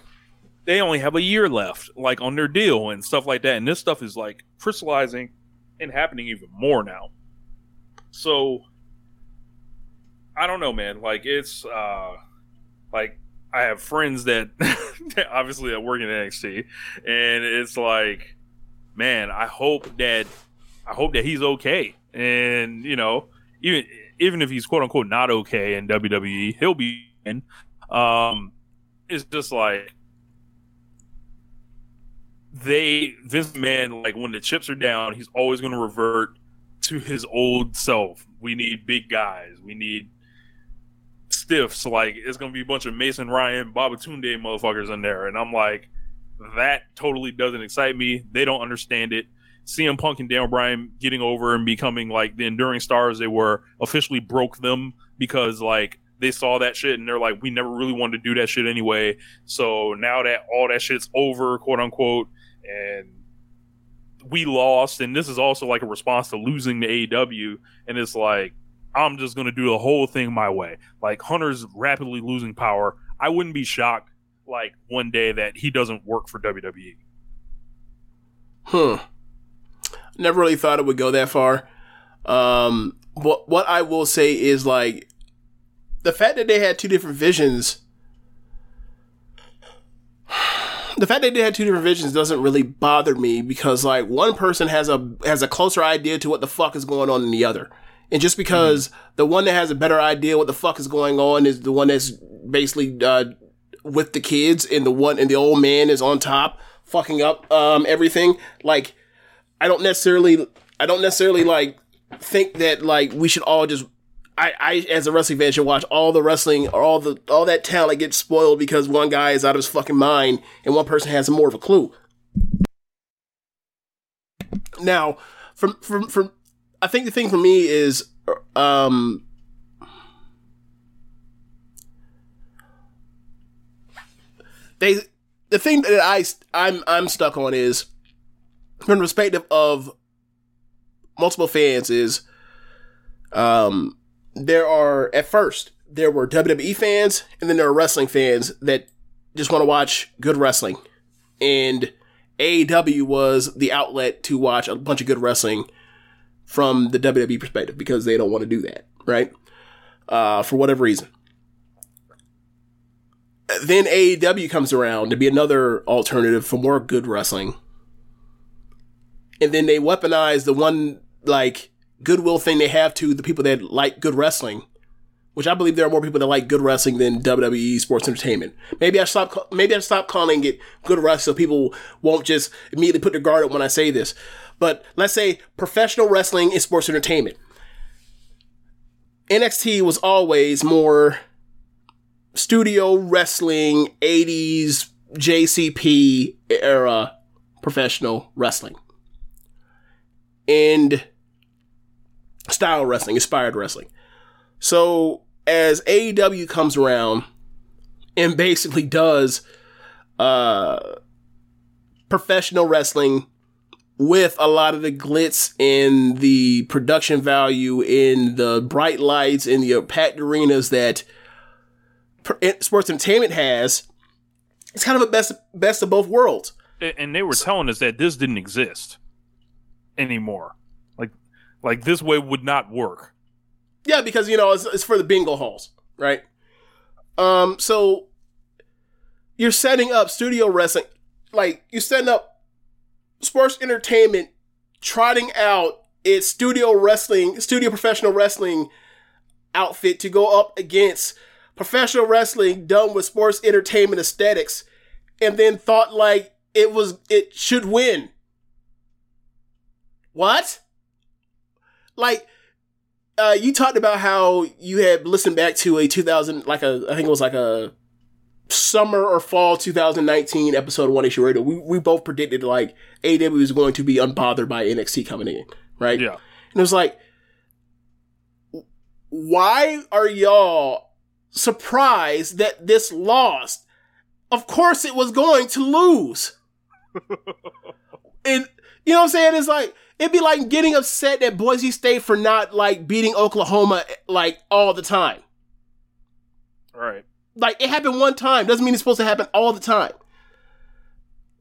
they only have a year left, like on their deal and stuff like that. And this stuff is like crystallizing and happening even more now. So I don't know, man. Like it's uh like I have friends that [LAUGHS] obviously that work in NXT, and it's like, man, I hope that I hope that he's okay, and you know, even even if he's quote unquote not okay in WWE, he'll be in. Um, it's just like they Vince Man like when the chips are down, he's always going to revert to his old self. We need big guys. We need stiffs. Like it's going to be a bunch of Mason Ryan, Babatunde motherfuckers in there, and I'm like, that totally doesn't excite me. They don't understand it. CM Punk and Daniel Bryan getting over and becoming like the enduring stars they were officially broke them because like they saw that shit and they're like, we never really wanted to do that shit anyway. So now that all that shit's over, quote unquote, and we lost, and this is also like a response to losing to AEW, and it's like I'm just gonna do the whole thing my way. Like Hunter's rapidly losing power. I wouldn't be shocked like one day that he doesn't work for WWE. Hmm. Never really thought it would go that far. Um, what what I will say is like the fact that they had two different visions. [SIGHS] The fact that they had two different visions doesn't really bother me because like one person has a has a closer idea to what the fuck is going on than the other. And just because mm-hmm. the one that has a better idea what the fuck is going on is the one that's basically uh, with the kids and the one and the old man is on top fucking up um, everything, like I don't necessarily I don't necessarily like think that like we should all just I, I as a wrestling fan should watch all the wrestling or all the all that talent get spoiled because one guy is out of his fucking mind and one person has more of a clue. Now, from from from I think the thing for me is um they the thing that I I'm I'm stuck on is from the perspective of multiple fans is um there are at first there were WWE fans and then there are wrestling fans that just want to watch good wrestling. And AEW was the outlet to watch a bunch of good wrestling from the WWE perspective because they don't want to do that, right? Uh, for whatever reason. Then AEW comes around to be another alternative for more good wrestling and then they weaponize the one like goodwill thing they have to the people that like good wrestling, which I believe there are more people that like good wrestling than WWE sports entertainment. Maybe I stop maybe I stop calling it good wrestling so people won't just immediately put their guard up when I say this. But let's say professional wrestling is sports entertainment. NXT was always more studio wrestling 80s JCP era professional wrestling and style wrestling, inspired wrestling. So as AEW comes around and basically does uh, professional wrestling with a lot of the glitz and the production value in the bright lights and the packed arenas that sports entertainment has, it's kind of a best best of both worlds. And they were telling us that this didn't exist anymore. Like like this way would not work. Yeah, because you know it's, it's for the bingo halls, right? Um, so you're setting up studio wrestling, like you're setting up sports entertainment, trotting out its studio wrestling, studio professional wrestling outfit to go up against professional wrestling done with sports entertainment aesthetics, and then thought like it was it should win what? Like, uh, you talked about how you had listened back to a 2000, like a, I think it was like a summer or fall 2019 episode of One Issue Radio. We, we both predicted like AW was going to be unbothered by NXT coming in, right? Yeah. And it was like, why are y'all surprised that this lost? Of course it was going to lose. [LAUGHS] and you know what I'm saying? It's like, It'd be like getting upset at Boise State for not like beating Oklahoma like all the time. Right. Like it happened one time doesn't mean it's supposed to happen all the time.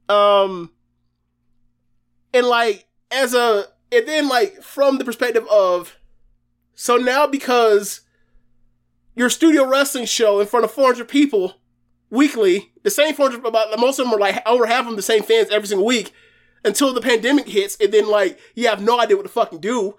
Um and like as a and then like from the perspective of so now because your studio wrestling show in front of 400 people weekly. The same 400 about most of them are like over half of them the same fans every single week until the pandemic hits, and then like you have no idea what to fucking do.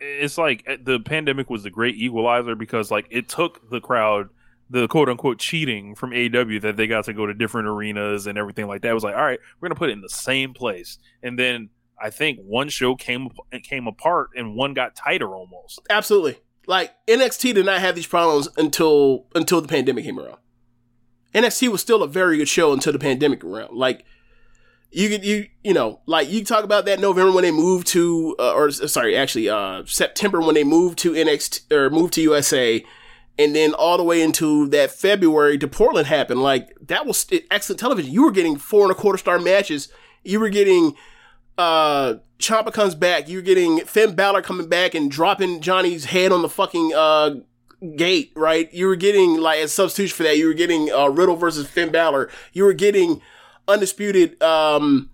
It's like uh, the pandemic was the great equalizer because like it took the crowd the quote unquote cheating from AEW that they got to go to different arenas and everything like that. It was like, all right, we're gonna put it in the same place, and then I think one show came came apart and one got tighter almost. Absolutely. Like NXT did not have these problems until until the pandemic came around. NXT was still a very good show until the pandemic around. Like you could you you know like you talk about that November when they moved to uh, or sorry actually uh September when they moved to NXT or moved to USA and then all the way into that February to Portland happened. Like that was excellent television. You were getting four and a quarter star matches. You were getting uh Ciampa comes back you're getting Finn Balor coming back and dropping Johnny's head on the fucking uh gate right? You were getting like as substitution for that you were getting uh Riddle versus Finn Balor. You were getting undisputed um,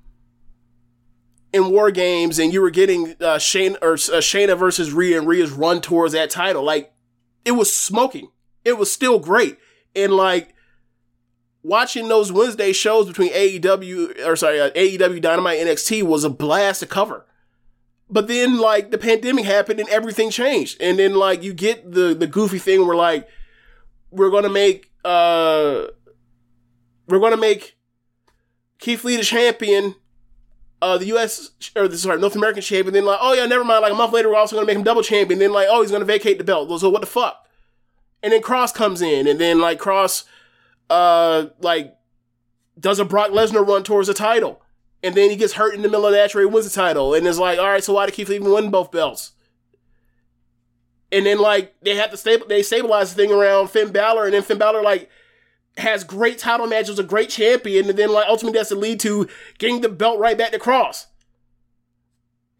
in war games, and you were getting uh, Shane or uh, Shayna versus Rhea, and Rhea's run towards that title. Like it was smoking. It was still great, and like watching those Wednesday shows between AEW or sorry uh, AEW Dynamite NXT was a blast to cover. But then like the pandemic happened and everything changed, and then like you get the the goofy thing where like we're gonna make uh we're gonna make Keith Lee the champion, uh, the U.S. or the sorry North American champion. Then like, oh yeah, never mind. Like a month later, we're also gonna make him double champion. Then like, oh, he's gonna vacate the belt. So what the fuck? And then Cross comes in, and then like Cross, uh, like does a Brock Lesnar run towards the title, and then he gets hurt in the middle of that. He wins the title, and it's like, all right, so why did Keith Lee even win both belts? And then like they have to stable, they stabilize the thing around Finn Balor, and then Finn Balor like has great title matches, a great champion, and then like ultimately that's to lead to getting the belt right back to Cross.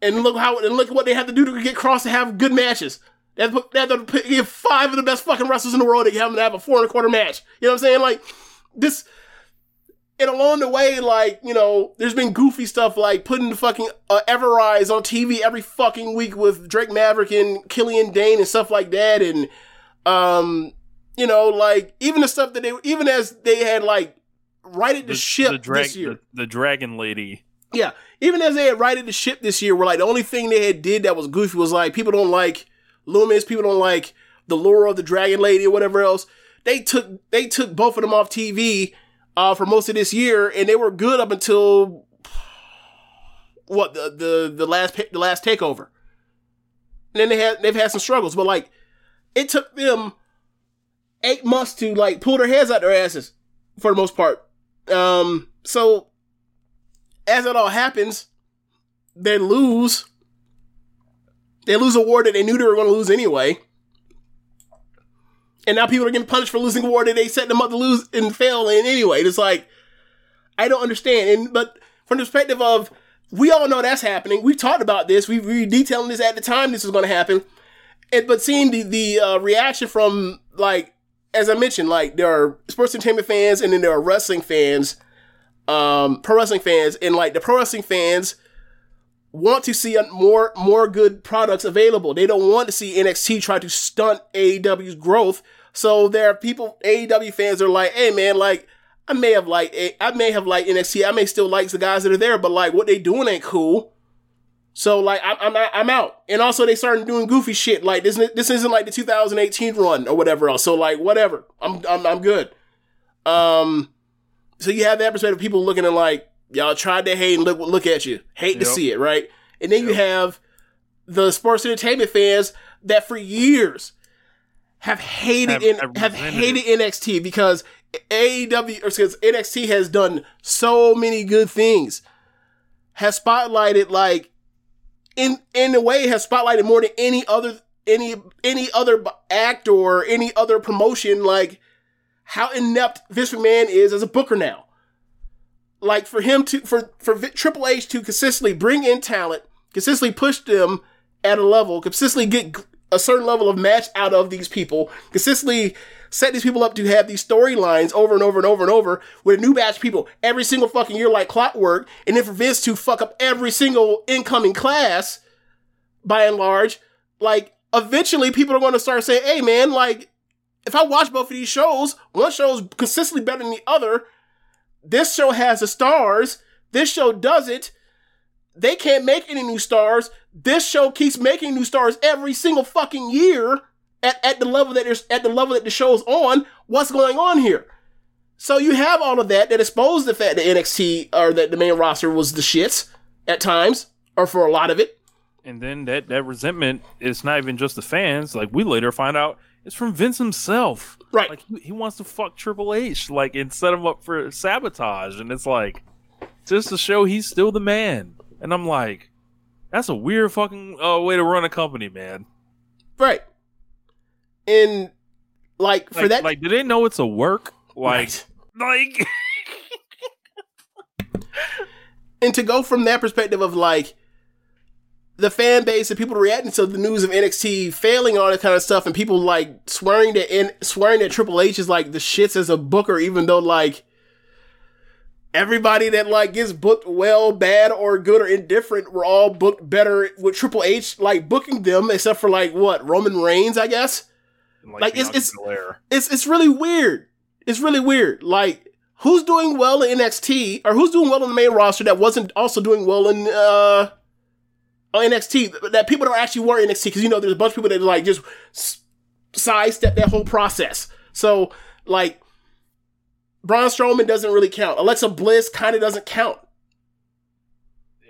And look how and look what they have to do to get Cross to have good matches. They have to, to give five of the best fucking wrestlers in the world to have them to have a four and a quarter match. You know what I'm saying? Like this. And along the way, like, you know, there's been goofy stuff like putting the fucking uh, Ever-Rise on TV every fucking week with Drake Maverick and Killian Dane and stuff like that. And, um, you know, like even the stuff that they even as they had like righted the, the ship the dra- this year. The, the, dragon lady. Yeah. Even as they had righted the ship this year, where like the only thing they had did that was goofy was like people don't like Lumis, people don't like the lure of the dragon lady or whatever else. They took they took both of them off TV uh, for most of this year, and they were good up until what the the the last the last takeover. And then they had they've had some struggles, but like it took them eight months to like pull their heads out their asses for the most part. Um, so as it all happens, they lose. They lose a war that they knew they were going to lose anyway. And now people are getting punished for losing a war that they set them up to lose and fail in anyway. It's like, I don't understand. And, but from the perspective of, we all know that's happening. We talked about this. We were detailing this at the time this was going to happen. And, but seeing the, the uh, reaction from like as I mentioned, like there are sports entertainment fans and then there are wrestling fans, um, pro wrestling fans, and like the pro wrestling fans want to see more more good products available. They don't want to see NXT try to stunt AEW's growth. So there are people AEW fans are like, hey man, like I may have liked I may have liked NXT, I may still like the guys that are there, but like what they doing ain't cool. So like I'm I'm I'm out, and also they started doing goofy shit like this. This isn't like the 2018 run or whatever else. So like whatever, I'm I'm I'm good. Um, so you have that perspective of people looking at like y'all tried to hate and look look at you, hate yep. to see it, right? And then yep. you have the sports entertainment fans that for years have hated have, in, have, have hated it. NXT because AEW or because NXT has done so many good things, has spotlighted like in in a way has spotlighted more than any other any any other act or any other promotion like how inept Vince McMahon is as a booker now. Like for him to for for Triple H to consistently bring in talent, consistently push them at a level, consistently get a certain level of match out of these people, consistently set these people up to have these storylines over and over and over and over with a new batch of people every single fucking year like clockwork, and then for Vince to fuck up every single incoming class, by and large, like eventually people are going to start saying, "Hey man, like if I watch both of these shows, one show is consistently better than the other. This show has the stars. This show doesn't. They can't make any new stars. This show keeps making new stars every single fucking year at, at the level that there's at the level that the show's on. What's going on here? So you have all of that that exposed the fact that NXT or that the main roster was the shits at times, or for a lot of it. And then that that resentment is not even just the fans. Like we later find out it's from Vince himself. Right. Like he, he wants to fuck Triple H, like and set him up for sabotage. And it's like just to show he's still the man. And I'm like, that's a weird fucking uh, way to run a company, man. Right. And like for Like, that like, do they know it's a work? Like, like [LAUGHS] and to go from that perspective of like the fan base and people reacting to the news of NXT failing all that kind of stuff, and people like swearing that in swearing that Triple H is like the shits as a booker, even though like everybody that like gets booked well, bad, or good or indifferent were all booked better with Triple H like booking them, except for like what Roman Reigns, I guess. Like, it's it's, it's it's really weird. It's really weird. Like who's doing well in NXT or who's doing well on the main roster that wasn't also doing well in uh on NXT that people don't actually want NXT because you know there's a bunch of people that like just sidestep that whole process. So like Braun Strowman doesn't really count. Alexa Bliss kind of doesn't count.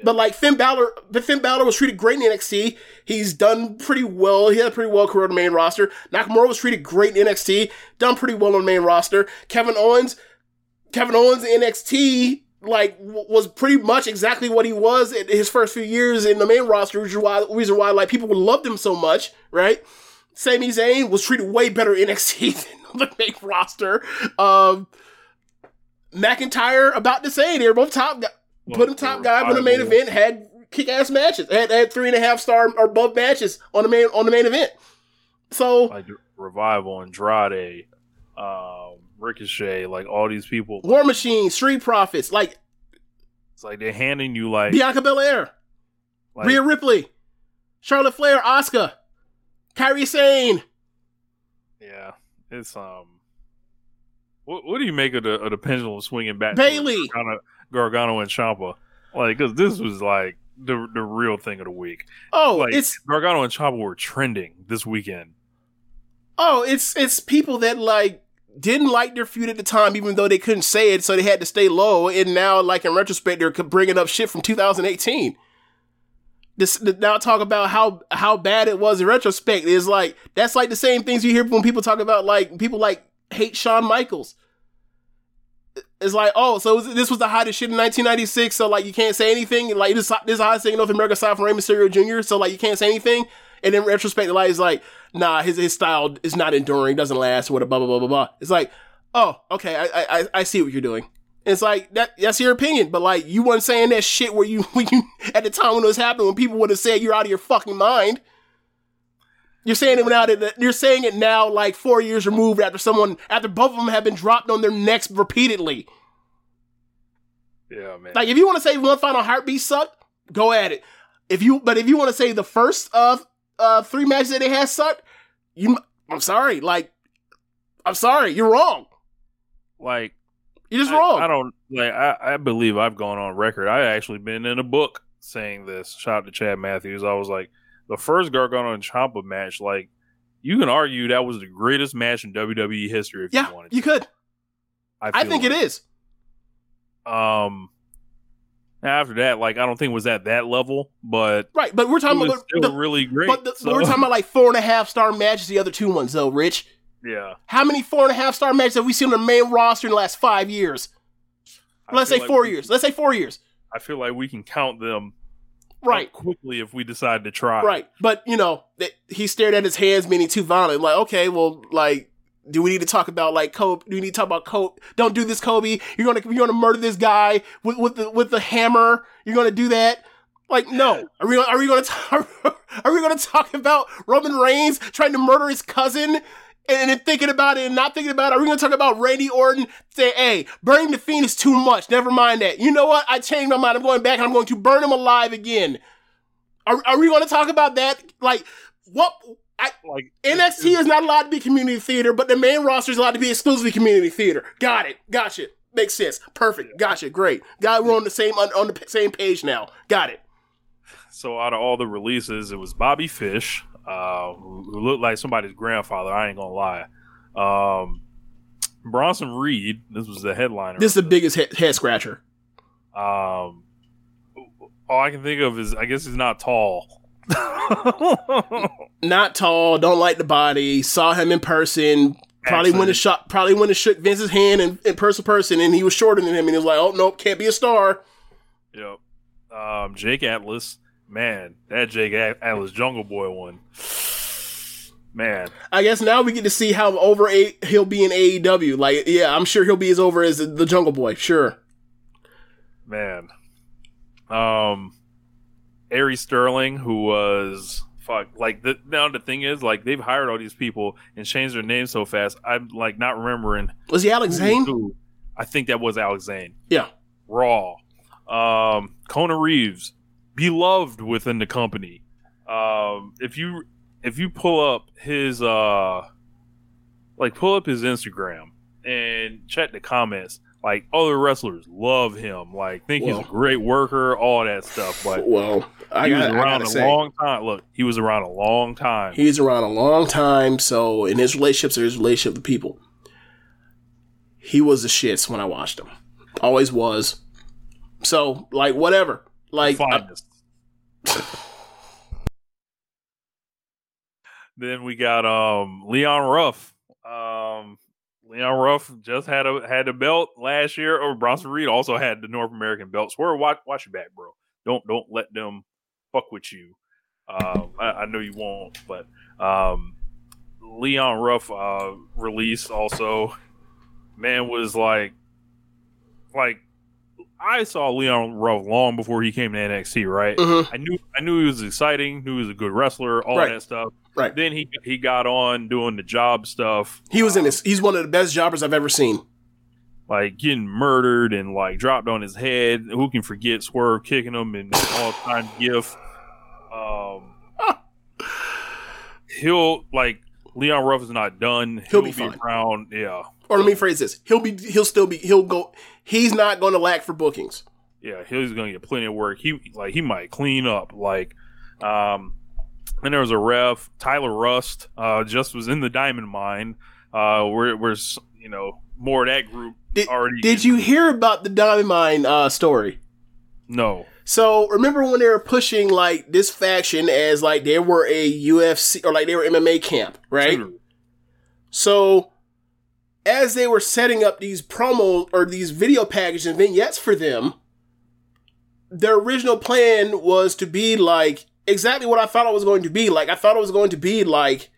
But like Finn Balor, but Finn Balor was treated great in NXT. He's done pretty well. He had a pretty well career on the main roster. Nakamura was treated great in NXT, done pretty well on the main roster. Kevin Owens, Kevin Owens in NXT, like w- was pretty much exactly what he was in his first few years in the main roster, which is why reason why like people loved him so much, right? Sami Zayn was treated way better in NXT [LAUGHS] than the main roster. Um, McIntyre about the same. They were both top. Put him top guy on the main event. Had kick ass matches. Had, had three and a half star or above matches on the main on the main event. So like Revival, Andrade, um, Ricochet, like all these people. War Machine, Street Profits, like It's like they're handing you like Bianca Belair, like, Rhea Ripley, Charlotte Flair, Asuka, Kairi Sane. Yeah, it's um. What, what do you make of the, of the pendulum swinging back? Bayley! towards Gargano, Gargano and Ciampa, like because this was like the the real thing of the week. Oh, like it's Gargano and Ciampa were trending this weekend. Oh, it's it's people that like didn't like their feud at the time, even though they couldn't say it, so they had to stay low. And now, like in retrospect, they're bringing up shit from 2018. This now talk about how how bad it was in retrospect is like that's like the same things you hear when people talk about like people like hate Shawn Michaels. It's like, oh, so this was the hottest shit in 1996, so like you can't say anything. Like this, this is the hottest thing in North America aside from Rey Mysterio Jr., so like you can't say anything. And in retrospect, like it's like, nah, his his style is not enduring, doesn't last, what a blah blah blah blah blah. It's like, oh, okay, I I I see what you're doing. It's like that that's your opinion, but like you weren't saying that shit where you [LAUGHS] when you at the time when it was happening when people would have said you're out of your fucking mind. You're saying it now that you're saying it now like four years removed after someone after both of them have been dropped on their necks repeatedly. Yeah, man. Like if you want to say one final heartbeat sucked, go at it. If you but if you want to say the first of uh three matches that they had sucked, you I'm sorry, like I'm sorry, you're wrong. Like you're just I, wrong. I don't like. I, I believe I've gone on record. I actually been in a book saying this. Shout out to Chad Matthews. I was like, the first Gargano and Ciampa match. Like, you can argue that was the greatest match in WWE history if yeah, you wanted. To. you could. I, I think like. it is. Um. After that, like I don't think it was at that level, but Right, but we're talking it was about still the- really great. But the, so- we're talking about like four and a half star matches. The other two ones, though, Rich. yeah. How many four and a half star matches have we seen on the main roster in the last five years? I Let's say like four we- years. Let's say four years. I feel like we can count them Right. quickly if we decide to try. Right. But, you know, that he stared at his hands, meaning too violent. Like, okay, well, like, do we need to talk about like Kobe? Do we need to talk about Kobe? Don't do this, Kobe. You're gonna you're gonna murder this guy with with the with the hammer. You're gonna do that. Like, no. Are we are we gonna talk, [LAUGHS] are we gonna talk about Roman Reigns trying to murder his cousin? And then thinking about it and not thinking about it, are we gonna talk about Randy Orton? Say, hey, burning the fiend is too much. Never mind that. You know what? I changed my mind. I'm going back and I'm going to burn him alive again. Are, are we going to talk about that? Like, what? I, like NXT is not allowed to be community theater, but the main roster is allowed to be exclusively community theater. Got it. Gotcha. Makes sense. Perfect. Gotcha. Great. Got we're on the same on, on the same page now. Got it. So out of all the releases, it was Bobby Fish, uh, who, who looked like somebody's grandfather. I ain't gonna lie. Um, Bronson Reed. This was the headliner. This is the biggest head, head scratcher. Um, all I can think of is I guess he's not tall. [LAUGHS] Not tall. Don't like the body. Saw him in person. Probably went and shot. Probably went and shook Vince's hand in, in person, person, and he was shorter than him, and he was like, "Oh nope, can't be a star." Yep. Um, Jake Atlas. Man, that Jake At- Atlas Jungle Boy one. Man, I guess now we get to see how over a- he'll be in AEW. Like, yeah, I'm sure he'll be as over as the Jungle Boy. Sure. man. Um, Ari Sterling, who was fuck, like the now the thing is, like they've hired all these people and changed their names so fast. I'm like not remembering. Was he Alex Zane? who. I think that was Alex Zane. Yeah. Raw. Um, Kona Reeves, beloved within the company. Um, if you if you pull up his uh, like pull up his Instagram and check the comments, like other wrestlers love him, like think he's a great worker, all that stuff. But Well, I he was got- I around gotta a say. long time. Look, he was around a long time. He's around a long time, so in his relationships or his relationship with people, he was the shits when I watched him. Always was. So, like, whatever. Like, I-. Then we got um Leon Ruff. Um Leon Ruff just had a had a belt last year, or Bronson Reed also had the North American belt. Swear, watch watch your back, bro. Don't don't let them fuck with you. Um, I, I know you won't, but um, Leon Ruff uh, release also, man was like, like I saw Leon Ruff long before he came to NXT. Right? Mhm. I knew I knew he was exciting. Knew he was a good wrestler. All Right. that stuff. Right. Then he he got on doing the job stuff, he was in this. He's one of the best jobbers I've ever seen. like getting murdered and like dropped on his head. Who can forget Swerve kicking him and all time gif? Um, he'll like Leon Ruff is not done. He'll be fine. around. Yeah, Or let me phrase this: he'll be, he'll still be, he'll go. He's not going to lack for bookings. yeah, he's gonna get plenty of work. He like he might clean up. Like, um, then there was a ref, Tyler Rust, uh, just was in the diamond mine. Uh, where where's you know more of that group already. Did you hear about the Diamond Mine uh, story? No. So remember when they were pushing like this faction as like they were a UFC or like they were MMA camp, right? So as they were setting up these promo or these video packages and vignettes for them, their original plan was to be like exactly what I thought it was going to be. Like I thought it was going to be like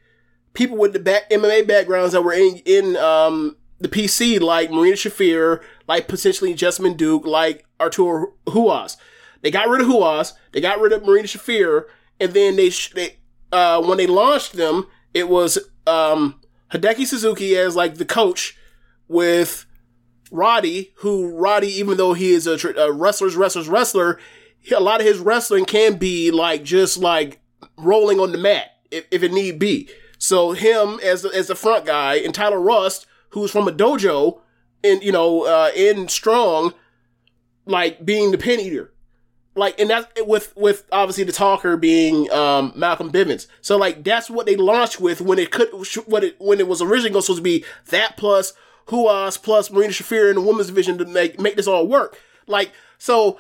people with the back MMA backgrounds that were in in um the PC, like Marina Shafir, like potentially Jessamine Duke, like Arturo Ruas. They got rid of Ruas, they got rid of Marina Shafir, and then they, sh- they uh, when they launched them, it was um, Hideki Suzuki as like the coach with Roddy, who Roddy, even though he is a, tr- a wrestler's wrestler's wrestler, he- a lot of his wrestling can be like just like rolling on the mat if, if it need be. So him as the, as the front guy and Tyler Rust, who's from a dojo and you know uh, in strong, like being the pin eater, like and that's with with obviously the talker being um, Malcolm Bivens. So like that's what they launched with when it could what it when it was originally supposed to be that plus Ruas plus Marina Shafir in the women's division to make make this all work. Like so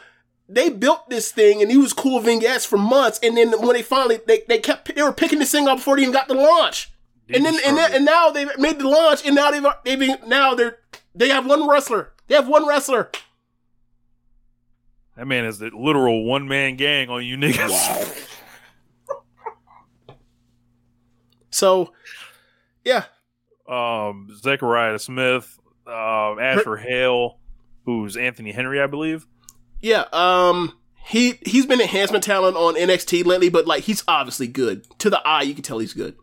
they built this thing and he was cool vignettes for months, and then when they finally they, they kept they were picking this thing up before they even got the launch, and then and, then and now they've made the launch, and now they've they've now they're they have one wrestler, they have one wrestler. That man is the literal one man gang on you niggas. [LAUGHS] So, yeah. Um, Zechariah Smith, um, Asher Hale, who's Anthony Henry, I believe. Yeah, um, he he's been enhancement talent on NXT lately, but like he's obviously good to the eye. You can tell he's good.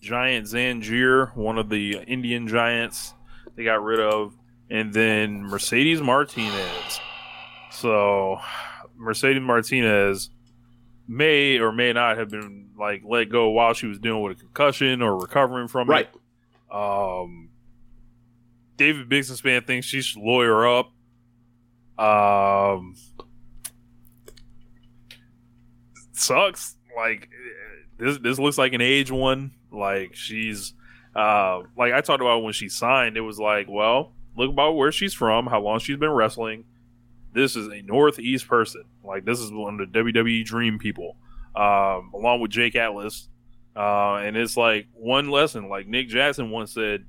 Giant Zanjeer, one of the Indian giants they got rid of, and then Mercedes Martinez. So Mercedes Martinez, may or may not have been like let go while she was dealing with a concussion or recovering from Right. it. Um, David Bixenspan thinks she should lawyer up. Um, sucks. Like this, this looks like an age one. Like she's, uh, like I talked about when she signed. It was like, well, look about where she's from, how long she's been wrestling. This is a Northeast person. Like this is one of the WWE Dream people, um, along with Jake Atlas. Uh, and it's like one lesson. Like Nick Jackson once said,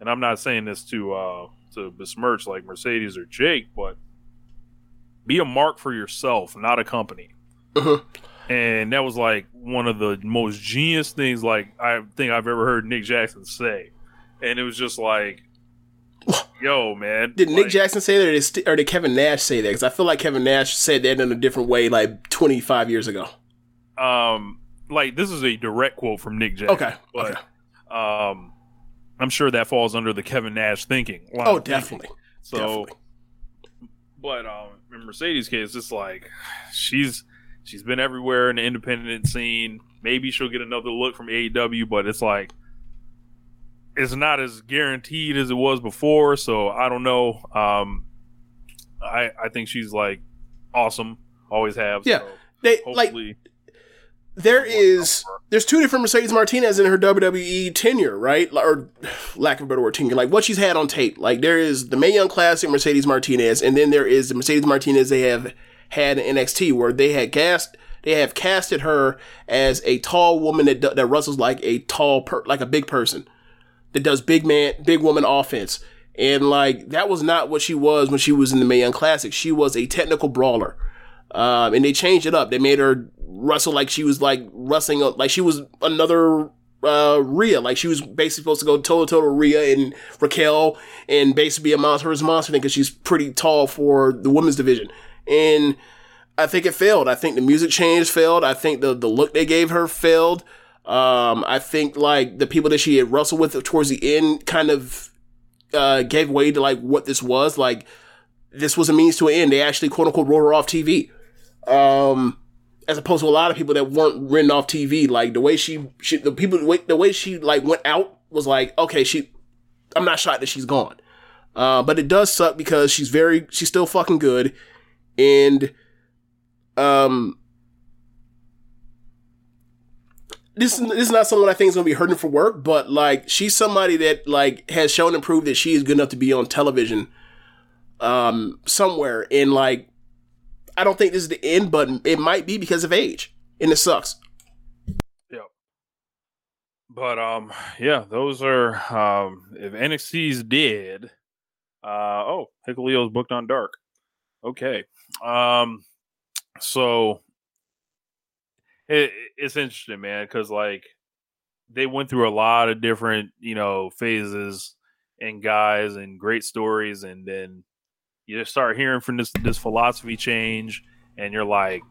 and I'm not saying this to uh, to besmirch like Mercedes or Jake, but be a mark for yourself, not a company. And that was like one of the most genius things like I think I've ever heard Nick Jackson say. And it was just like, yo, man. Did Nick Jackson say that, or did, St- or did Kevin Nash say that? Because I feel like Kevin Nash said that in a different way, like 25 years ago. um like this is a direct quote from Nick Jackson. Okay, But um I'm sure that falls under the Kevin Nash thinking. Oh, thinking. definitely. So Definitely. but um in Mercedes case it's like she's she's been everywhere in the independent scene. Maybe she'll get another look from AEW, but it's like it's not as guaranteed as it was before, so I don't know. Um I I think she's like awesome. Always have. Yeah. so They like there is there's two different Mercedes Martinez in her WWE tenure, right? Or lack of a better word, tenure. Like what she's had on tape. Like there is the Mae Young Classic Mercedes Martinez, and then there is the Mercedes Martinez they have had in NXT, where they had cast they have casted her as a tall woman that that wrestles like a tall per, like a big person that does big man big woman offense. And like that was not what she was when she was in the Mae Young Classic. She was a technical brawler. Um, and they changed it up. They made her wrestle like she was like wrestling, like she was another uh, Rhea. Like she was basically supposed to go toe to toe to Rhea and Raquel and basically be a monster versus monster thing because she's pretty tall for the women's division. And I think it failed. I think the music change failed. I think the the look they gave her failed. Um, I think like the people that she had wrestled with towards the end kind of uh, gave way to like what this was. Like this was a means to an end. They actually quote unquote wrote her off TV. Um, as opposed to a lot of people that weren't written off TV. Like the way she, she the people, the way, the way she like went out was like, okay, she, I'm not shocked that she's gone. Uh, but it does suck because she's very, she's still fucking good. And, um, this, is- this is not someone I think is going to be hurting for work, but like, she's somebody that like has shown and proved that she is good enough to be on television, um, somewhere. And like, I don't think this is the end, but it might be because of age, and it sucks. Yeah. But um, yeah, those are um, if NXT's dead. Uh oh, Hikuleo's booked on Dark. Okay, um, so it, it's interesting, man, because like they went through a lot of different you know phases and guys and great stories, and then you just start hearing from this this philosophy change, and you're like,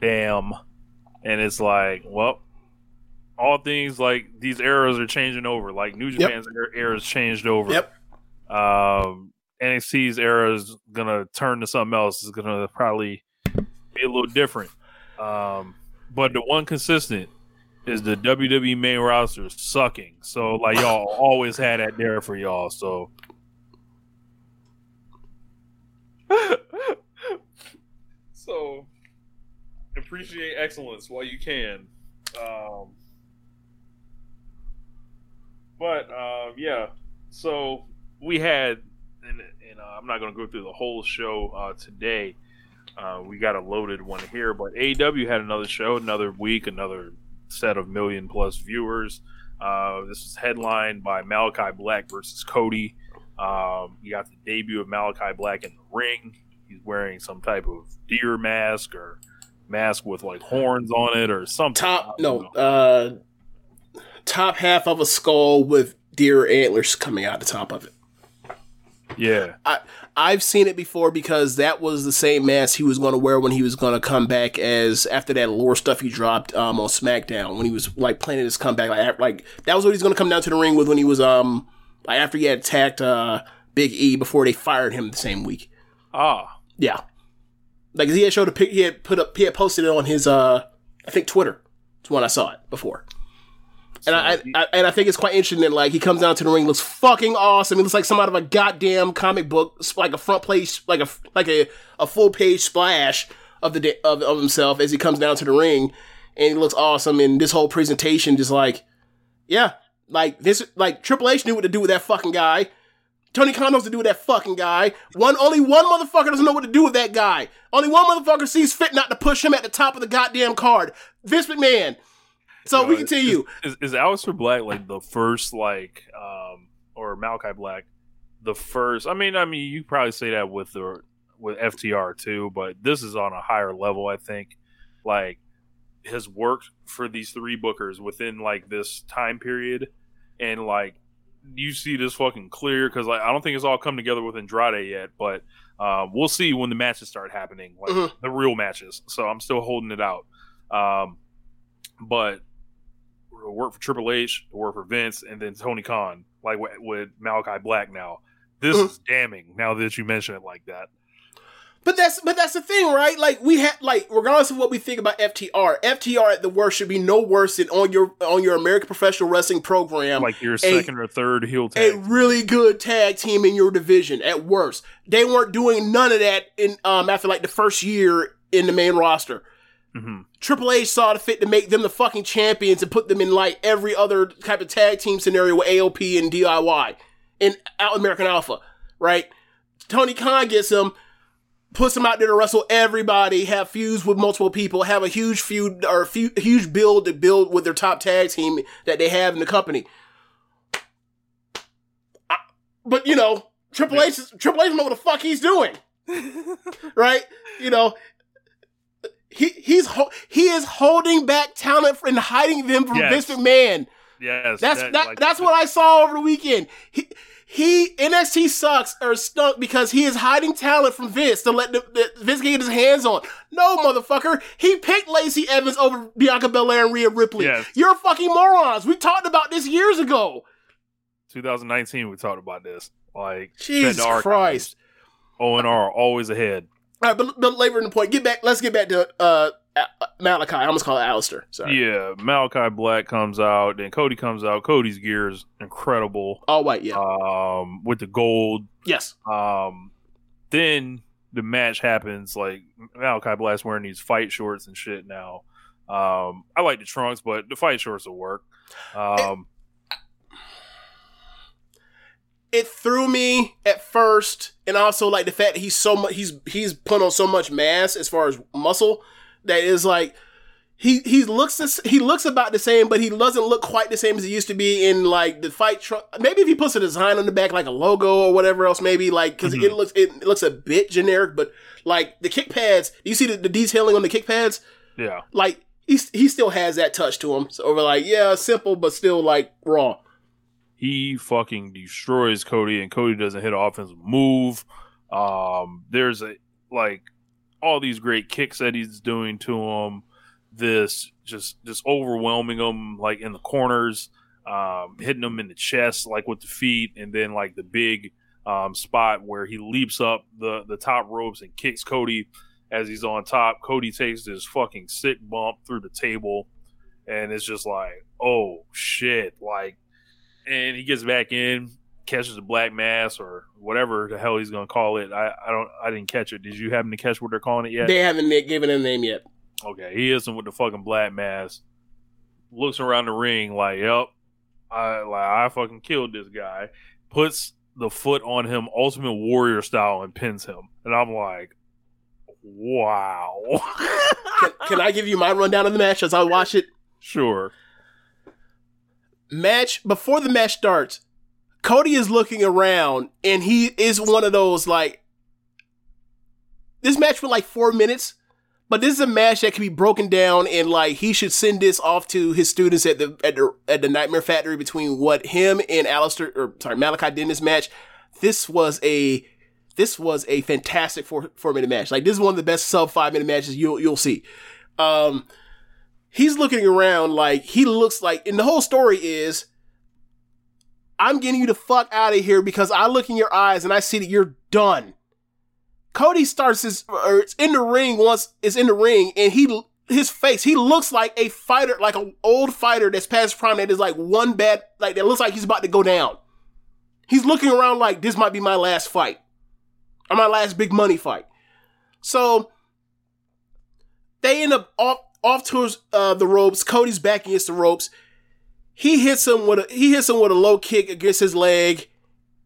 damn, and it's like, well all things like these eras are changing over. Like New Japan's er- era's changed over. Yep. Um, NXT's era is gonna turn to something else. It's gonna probably be a little different. Um, but the one consistent is the WWE main roster sucking. So like y'all [LAUGHS] always had that there for y'all. So [LAUGHS] so appreciate excellence while you can. Um, but um, yeah, so we had, and, and uh, I'm not going to go through the whole show uh, today. Uh, we got a loaded one here, but AEW had another show, another week, another set of million plus viewers. Uh, this was headlined by Malachi Black versus Cody. Um, you got the debut of Malachi Black in the ring. He's wearing some type of deer mask or mask with like horns on it or something. Top no, uh, top half of a skull with deer antlers coming out the top of it. Yeah. I I've seen it before because that was the same mask he was going to wear when he was going to come back as after that lore stuff he dropped um, on SmackDown when he was like planning his comeback like like that was what he's going to come down to the ring with when he was um like after he had attacked uh Big E before they fired him the same week. Ah. Yeah. Like he had showed a pic, he had put up, he had posted it on his, uh, I think Twitter. It's when I saw it before. And I, I, and I think it's quite interesting that like he comes down to the ring, looks fucking awesome. He looks like some out of a goddamn comic book, like a front page, like a like a, a full page splash of the of of himself as he comes down to the ring, and he looks awesome. And this whole presentation, just like, yeah, like this, like Triple H knew what to do with that fucking guy. Tony Khan knows to do with that fucking guy. One, only one motherfucker doesn't know what to do with that guy. Only one motherfucker sees fit not to push him at the top of the goddamn card. Vince McMahon. So we continue. Is, is, is Aleister Black like the first like um or Malachi Black the first? I mean, I mean, you probably say that with the with FTR too, but this is on a higher level. I think like has worked for these three bookers within like this time period, and like you see this fucking clear because like I don't think it's all come together with Andrade yet, but uh, we'll see when the matches start happening, like Mhm. the real matches. So I'm still holding it out. Um, but to work for Triple H, to work for Vince, and then Tony Khan, like with, with Malachi Black now. This Mhm. is damning. Now that you mention it like that, But that's but that's the thing, right? Like we had like regardless of what we think about FTR, FTR at the worst should be no worse than on your on your American Professional Wrestling program. like your a- second or third heel tag, a really good tag team in your division at worst. They weren't doing none of that in um after like the first year in the main roster. Mhm. Triple H saw the fit to make them the fucking champions and put them in like every other type of tag team scenario with AOP and DIY and Out American Alpha, right? Tony Khan gets them, puts them out there to wrestle everybody, have feuds with multiple people, have a huge feud or few, huge build to build with their top tag team that they have in the company. I- but you know, Triple H, is- Triple H know what the fuck he's doing, [LAUGHS] right? You know, he he's ho- he is holding back talent and hiding them from Yes. Vince McMahon. yes, That's that, that, like- that's what I saw over the weekend. He he NXT sucks or stunk because he is hiding talent from Vince to let the, the, Vince get his hands on. No, motherfucker. He picked Lacey Evans over Bianca Belair and Rhea Ripley. Yes. You're fucking morons. We talked about this years ago. 2019. We talked about this. Like Jesus spend our Christ. ONR always ahead. All right, but, but later in the point, get back. Let's get back to uh, uh, Malachi. I almost call it Aleister. Sorry. Yeah, Malachi Black comes out, then Cody comes out. Cody's gear is incredible. All white, yeah. Um, with the gold. Yes. Um, then the match happens. Like Malachi Black's wearing these fight shorts and shit now. Um, I like the trunks, but the fight shorts will work. Um, it threw me at first, and also like the fact that he's so much he's he's put on so much mass as far as muscle that is like he he looks this, he looks about the same, but he doesn't look quite the same as he used to be in like the fight truck. Maybe if he puts a design on the back like a logo or whatever else, maybe like because it mm-hmm. looks it looks a bit generic, but like the kick pads, you see the, the detailing on the kick pads? yeah. Like he he still has that touch to him. So we're like, yeah, simple but still like raw. He fucking destroys Cody, and Cody doesn't hit an offensive move. Um, there's a like all these great kicks that he's doing to him. This just just overwhelming him like in the corners, um, hitting him in the chest like with the feet, and then like the big um, spot where he leaps up the the top ropes and kicks Cody as he's on top. Cody takes this fucking sick bump through the table, and it's just like, oh shit, like and he gets back in, catches a black mass or whatever the hell he's gonna call it. I, I don't I didn't catch it. Did you happen to catch what they're calling it yet? They haven't given it a name yet. okay, he him with the fucking black mass. Looks around the ring like, yep, I like I fucking killed this guy. Puts the foot on him, Ultimate Warrior style, and pins him. And I'm like, wow. Can, can I give you my rundown of the match as I watch it? [LAUGHS] sure. Match before the match starts, Cody is looking around and he is one of those like this match for like four minutes, but this is a match that can be broken down and like he should send this off to his students at the at the at the Nightmare Factory between what him and Aleister or sorry Malachi did in this match. This was a this was a fantastic four four minute match. Like this is one of the best sub five minute matches you'll you'll see. Um, he's looking around like he looks like, and the whole story is, I'm getting you the fuck out of here because I look in your eyes and I see that you're done. Cody starts his or it's in the ring once it's in the ring and he his face he looks like a fighter like an old fighter that's past prime that is like one bad like that looks like he's about to go down. He's looking around like this might be my last fight or my last big money fight. So they end up off off towards uh, the ropes. Cody's back against the ropes. He hits him with a he hits him with a low kick against his leg,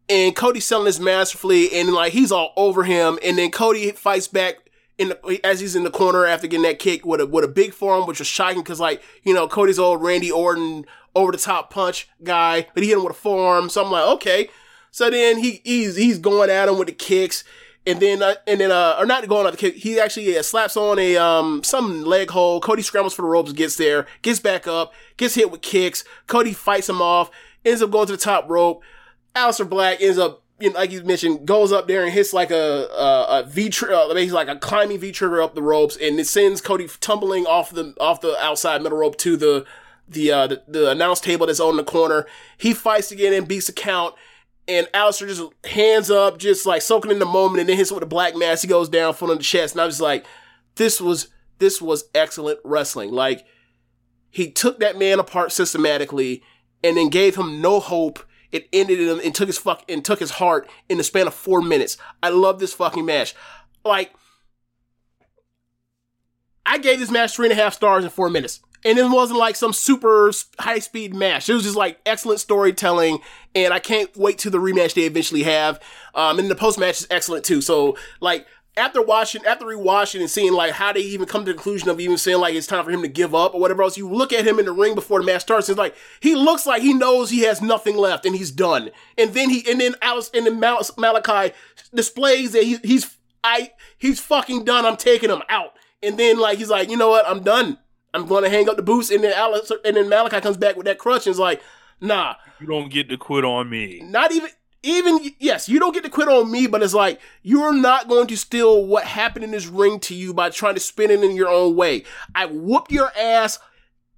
and Cody's selling this masterfully, and like he's all over him. And then Cody fights back in the, as he's in the corner after getting that kick with a with a big forearm, which was shocking because like you know Cody's old Randy Orton over the top punch guy, but he hit him with a forearm. So I'm like, okay. So then he he's he's going at him with the kicks and then uh, and then uh or not going on the kick. He actually slaps on a um some leg hold. Cody scrambles for the ropes, gets there, gets back up, gets hit with kicks. Cody fights him off, ends up going to the top rope. Aleister Black ends up. You know, like you mentioned, goes up there and hits like a a, a V trigger, uh, basically like a climbing V trigger up the ropes, and it sends Cody tumbling off the off the outside middle rope to the the uh, the, the announce table that's on the corner. He fights again and beats the count and Aleister just hands up, just like soaking in the moment, and then hits with a black mass. He goes down, foot on the chest, and I was like, this was this was excellent wrestling. Like he took that man apart systematically, and then gave him no hope. It ended him and took his fuck and took his heart in the span of four minutes. I love this fucking match. Like I gave this match three and a half stars in four minutes and it wasn't like some super high speed match. It was just like excellent storytelling, and I can't wait to the rematch they eventually have. Um, and the post match is excellent too. So like after watching, after rewatching and seeing like how they even come to the conclusion of even saying like it's time for him to give up or whatever else, you look at him in the ring before the match starts. It's like he looks like he knows he has nothing left and he's done. And then he and then Alice and then Mal- Malachi displays that he, he's I he's fucking done. I'm taking him out. And then like he's like, you know what? I'm done. I'm going to hang up the boots, and then Alex, and then Malachi comes back with that crutch and is like, nah, you don't get to quit on me. Not even, even yes, you don't get to quit on me, but it's like you're not going to steal what happened in this ring to you by trying to spin it in your own way. I whooped your ass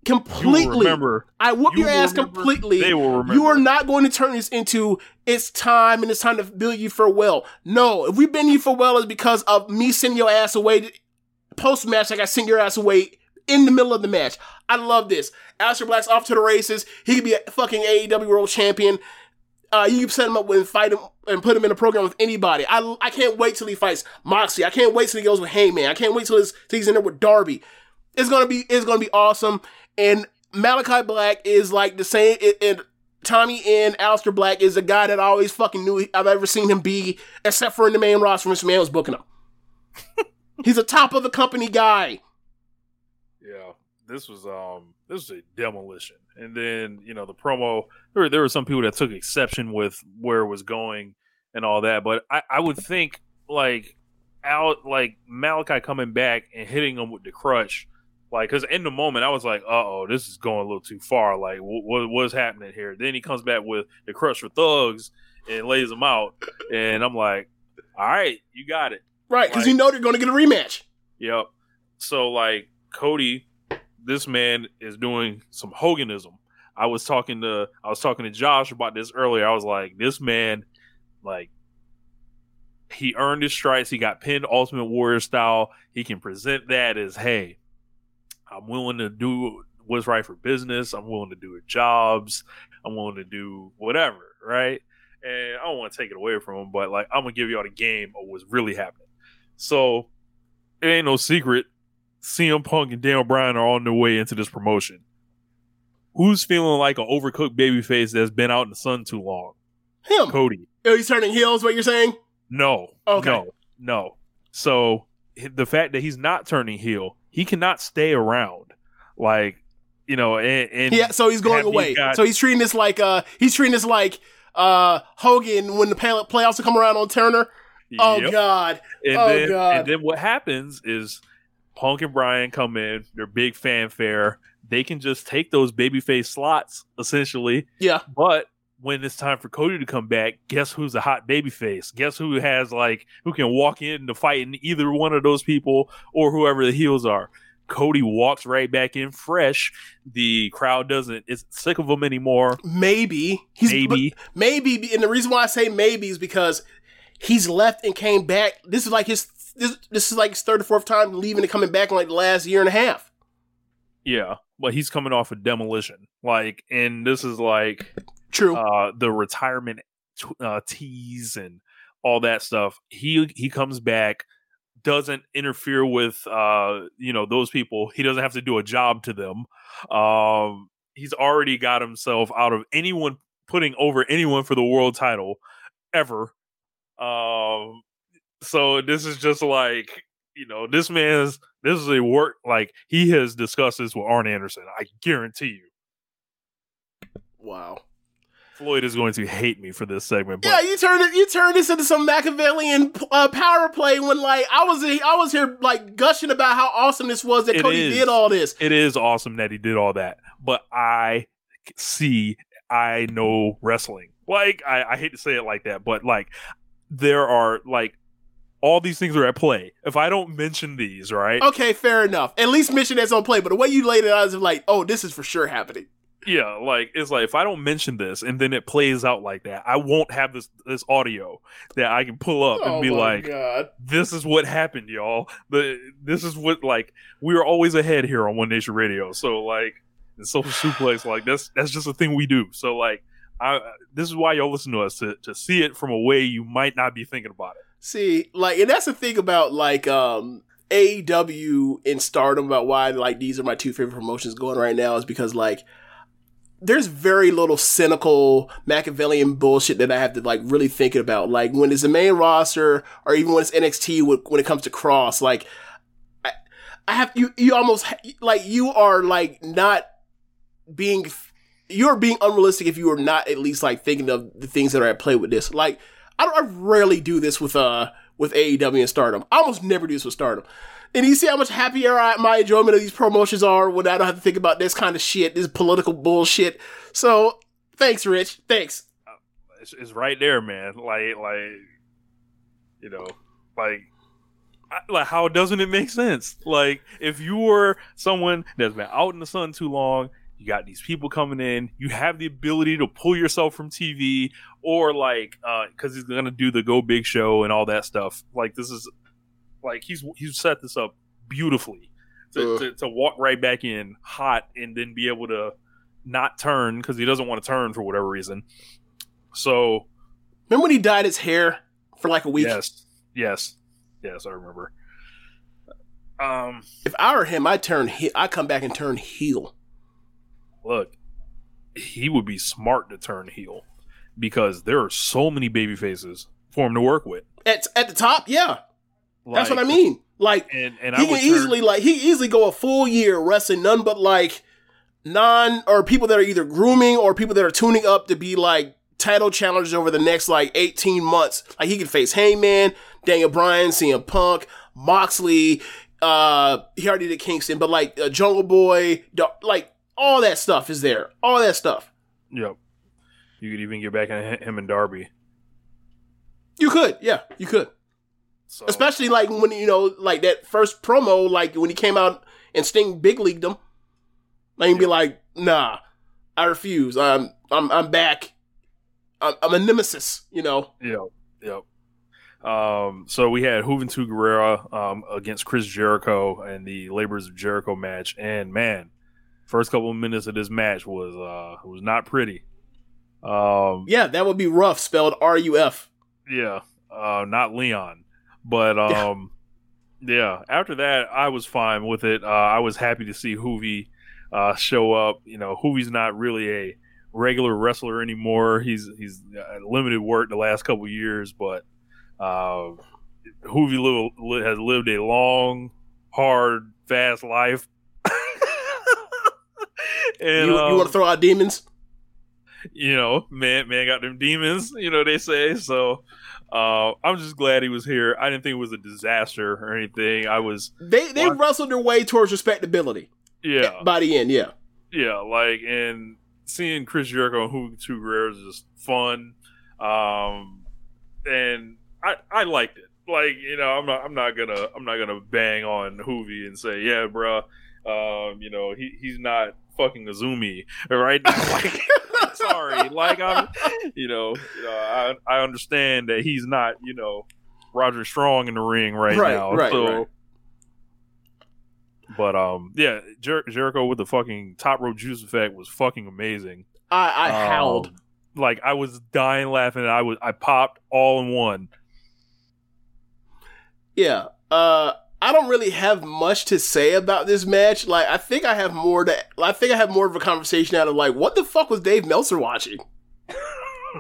completely. remember. I whooped You your ass remember. completely. They will remember. You are not going to turn this into it's time and it's time to build you farewell. No, if we bend you farewell is because of me sending your ass away post match. Like I sent your ass away in the middle of the match. I love this. Aleister Black's off to the races. He could be a fucking AEW World Champion. Uh, you can set him up with fight him and put him in a program with anybody. I, I can't wait till he fights Moxie. I can't wait till he goes with Hangman. I can't wait till, his, till he's in there with Darby. It's gonna be it's gonna be awesome. And Malachi Black is like the same. And, and Tommy and Aleister Black is a guy that I always fucking knew I've ever seen him be, except for in the main roster when this man was booking him. [LAUGHS] he's a top of the company guy. This was um this was a demolition. And then you know the promo. There were, there were some people that took exception with where it was going and all that, but I, I would think like out like Malachi coming back and hitting him with the crutch. Like, because in the moment I was like, "Uh oh, this is going a little too far." Like, what what's happening here? Then he comes back with the crush for thugs and lays him out, and I'm like, "All right, you got it." Right, because Like- you know they're going to get a rematch. Yep. So like Cody, this man is doing some Hoganism. I was talking to I was talking to Josh about this earlier. I was like, this man, like, he earned his stripes. He got pinned Ultimate Warrior style. He can present that as, hey, I'm willing to do what's right for business. I'm willing to do jobs. I'm willing to do whatever, right? And I don't want to take it away from him, but like I'm gonna give y'all the game of what's really happening. So it ain't no secret. CM Punk and Daniel Bryan are on their way into this promotion. Who's feeling like an overcooked babyface that's been out in the sun too long? Him. Cody. Oh, he's turning heels. What you're saying? No. Okay. No. No. So the fact that he's not turning heel, he cannot stay around. Like, you know, and, and Yeah. So he's going away. guys- so he's treating this like uh he's treating this like uh Hogan when the play- playoffs will come around on Turner. Oh Yep. God. And oh then, God. And then what happens is Punk and Bryan come in, they're big fanfare. They can just take those babyface slots, essentially. Yeah. But when it's time for Cody to come back, guess who's a hot babyface? Guess who has like who can walk in to fight in either one of those people or whoever the heels are? Cody walks right back in fresh. The crowd doesn't is sick of him anymore. Maybe he's Maybe. maybe, and the reason why I say maybe is because he's left and came back. This is like his this this is like his third or fourth time leaving and coming back in like the last year and a half. Yeah, but he's coming off of demolition. Like, and this is like true uh, the retirement t- uh, tease and all that stuff. He he comes back, doesn't interfere with uh, you know those people. He doesn't have to do a job to them. Um, he's already got himself out of anyone putting over anyone for the world title ever. Um, so this is just like you know, this man's this is a work like he has discussed this with Arn Anderson. I guarantee you. Wow. Floyd is going to hate me for this segment. But Yeah, you turned it. You turned this into some Machiavellian uh, power play when like I was I was here like gushing about how awesome this was that Cody is- did all this. It is awesome that he did all that, but I see, I know wrestling. Like I, I hate to say it like that, but like there are like all these things are at play. If I don't mention these, right? Okay, fair enough. At least mention that's on play. But the way you laid it out is like, oh, this is for sure happening. Yeah, like it's like if I don't mention this and then it plays out like that, I won't have this this audio that I can pull up Oh and be like, God. "This is what happened, y'all." The this is what like we are always ahead here on One Nation Radio. So like in social suplex, like that's that's just a thing we do. So like I this is why y'all listen to us to to see it from a way you might not be thinking about it. See, like, and that's the thing about like um AEW and Stardom about why like these are my two favorite promotions going right now is because like there's very little cynical Machiavellian bullshit that I have to like really think about. Like when it's the main roster or even when it's NXT when, it comes to Cross, like I, I have you you almost like you are like not being you're being unrealistic if you are not at least like thinking of the things that are at play with this. Like I don't I rarely do this with uh with AEW and Stardom. I almost never do this with Stardom. And you see how much happier I, my enjoyment of these promotions are when I don't have to think about this kind of shit, this political bullshit. So thanks, Rich. Thanks. It's, it's right there, man. Like like you know, like like how doesn't it make sense? Like if you were someone that's been out in the sun too long, you got these people coming in, you have the ability to pull yourself from TV or like uh cuz he's going to do the go big show and all that stuff. Like this is like he's he's set this up beautifully to, Ugh. to, to walk right back in hot and then be able to not turn because he doesn't want to turn for whatever reason. So Remember when he dyed his hair for like a week? Yes, yes, yes. I remember. Um, If I were him, I'd turn he- I'd come back and turn heel. Look, he would be smart to turn heel because there are so many baby faces for him to work with. At at the top, yeah. That's what I mean. Like And and he can turn- easily like he easily go a full year wrestling none but like non or people that are either grooming or people that are tuning up to be like title challengers over the next like 18 months. Like he could face Hangman, Daniel Bryan, CM Punk, Moxley, uh he already did Kingston, but like uh, Jungle Boy, like all that stuff is there. All that stuff. Yep. You could even get back in him and Darby. You could, yeah, you could. So Especially like when you know, like that first promo, like when he came out and Sting big leagued him. Like he'd be like, "Nah, I refuse. I'm I'm I'm back. I'm, I'm a nemesis." You know. Yep. Yep. Um, so we had Juventud Guerrera um, against Chris Jericho and the Labors of Jericho match, and man, first couple of minutes of this match was uh was not pretty. Um, Yeah, that would be rough. Spelled R U F. yeah, uh, not Leon, but [LAUGHS] um, yeah. After that, I was fine with it. Uh, I was happy to see Juvi uh, show up. You know, Juvi's not really a regular wrestler anymore. He's he's uh, limited work the last couple years, but uh, Juvi li- li- has lived a long, hard, fast life. And you, um, you want to throw out demons? you know, man, man got them demons. You know they say. So uh, I'm just glad he was here. I didn't think it was a disaster or anything. I was, They they wrestled their way towards respectability yeah, by the end. Yeah. yeah, like and seeing Chris Jericho and Who Two Guerrero is just fun. Um, and I I liked it. Like you know, I'm not I'm not gonna I'm not gonna bang on Juvi and say yeah, bruh. Um, you know he he's not fucking Azumi right now. [LAUGHS] Like, sorry. Like I'm, you know, you know, I I understand that he's not, you know, Roger Strong in the ring right, Right, now. right, so, right. but um, yeah, Jer- Jericho with the fucking top rope Judas Effect was fucking amazing. I, I Um, howled. like I was dying laughing. And I was I popped all in one. Yeah. Uh I don't really have much to say about this match. Like I think I have more to I think I have more of a conversation out of like what the fuck was Dave Meltzer watching?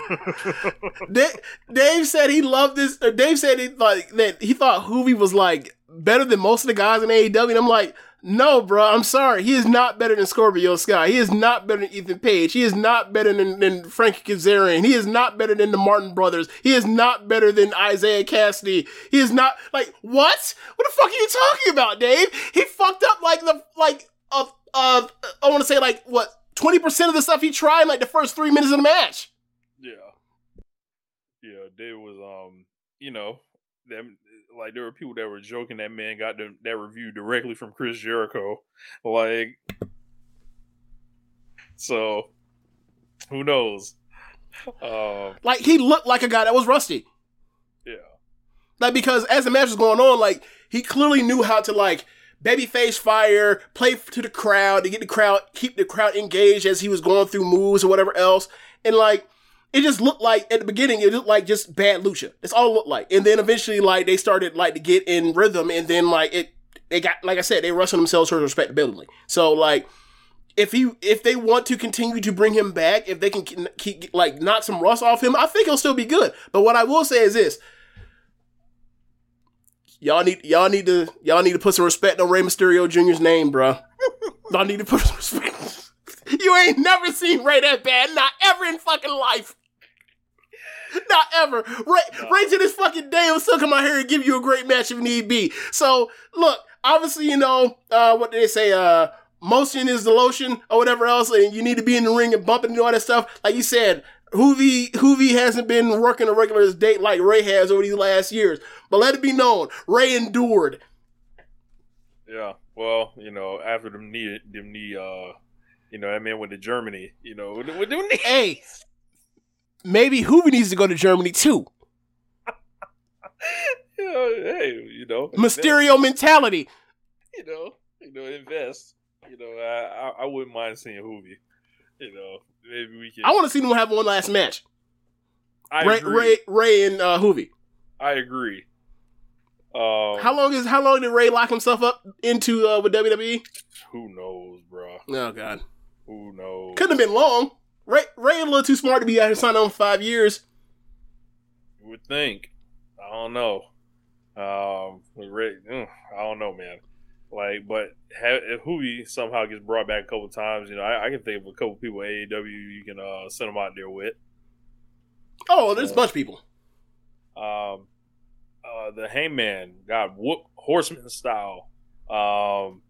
[LAUGHS] Dave, Dave said he loved this. Or Dave said he like that he thought Juvi was like better than most of the guys in AEW. And I'm like, no, bro. I'm sorry. He is not better than Scorpio Sky. He is not better than Ethan Page. He is not better than, than Frankie Kazarian. He is not better than the Martin brothers. He is not better than Isiah Kassidy. He is not like what? What the fuck are you talking about, Dave? He fucked up like the like uh uh I want to say like what twenty percent of the stuff he tried like the first three minutes of the match. Yeah. Yeah, Dave was um, you know, them like there were people that were joking that man got that review directly from Chris Jericho. Like so who knows? Um Like he looked like a guy that was rusty. Yeah. Like because as the match was going on, like he clearly knew how to like babyface fire, play to the crowd to get the crowd, keep the crowd engaged as he was going through moves or whatever else. And like it just looked like at the beginning, it looked like just bad lucha. That's all it looked like. And then eventually, like they started like to get in rhythm, and then like it, they got like I said, they wrestled themselves towards respectability. So like if he if they want to continue to bring him back, if they can keep, like knock some rust off him, I think he'll still be good. But what I will say is this: y'all need y'all need to y'all need to put some respect on Rey Mysterio Jr.'s name, bruh. [LAUGHS] y'all need to put some respect. You ain't never seen Rey that bad, not ever in fucking life. Not ever. Rey, Rey to this fucking day will still come out here and give you a great match if need be. So look, obviously, you know, uh, what do they say, uh, motion is the lotion or whatever else, and you need to be in the ring and bumping and all that stuff. Like you said, Juvi Juvi hasn't been working a regular date like Rey has over these last years. But let it be known, Rey endured. Yeah. Well, you know, after them knee them knee uh you know, that man went to Germany, you know, with, with them knee. Hey, maybe Juvi needs to go to Germany too. [LAUGHS] you know, hey, you know. Mysterio mentality. you know, you know, invest. You know, I I, I wouldn't mind seeing Juvi. You know, maybe we can. I want to see them have one last match. I Rey, agree. Rey, Rey, and uh, Juvi. I agree. Um, How long is how long did Rey lock himself up into uh, with WWE? Who knows, bro? Oh God, Who knows? couldn't have been long. Rey, Rey, a little too smart to be out here signing on five years. You would think. I don't know. Um, Rey, mm, I don't know, man. Like, but ha- if Juvi somehow gets brought back a couple times, you know, I, I can think of a couple people at AEW you can uh, send them out there with. Oh, there's a bunch of people. Um, uh, the Hangman got whoop horseman style. Um,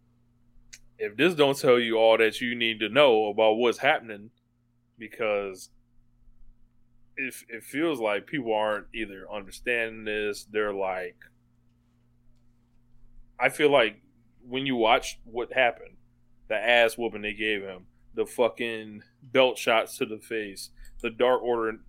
if this don't tell you all that you need to know about what's happening, because it it feels like people aren't either understanding this. They're like, I feel like when you watch what happened, the ass whooping they gave him, the fucking belt shots to the face, the Dark Order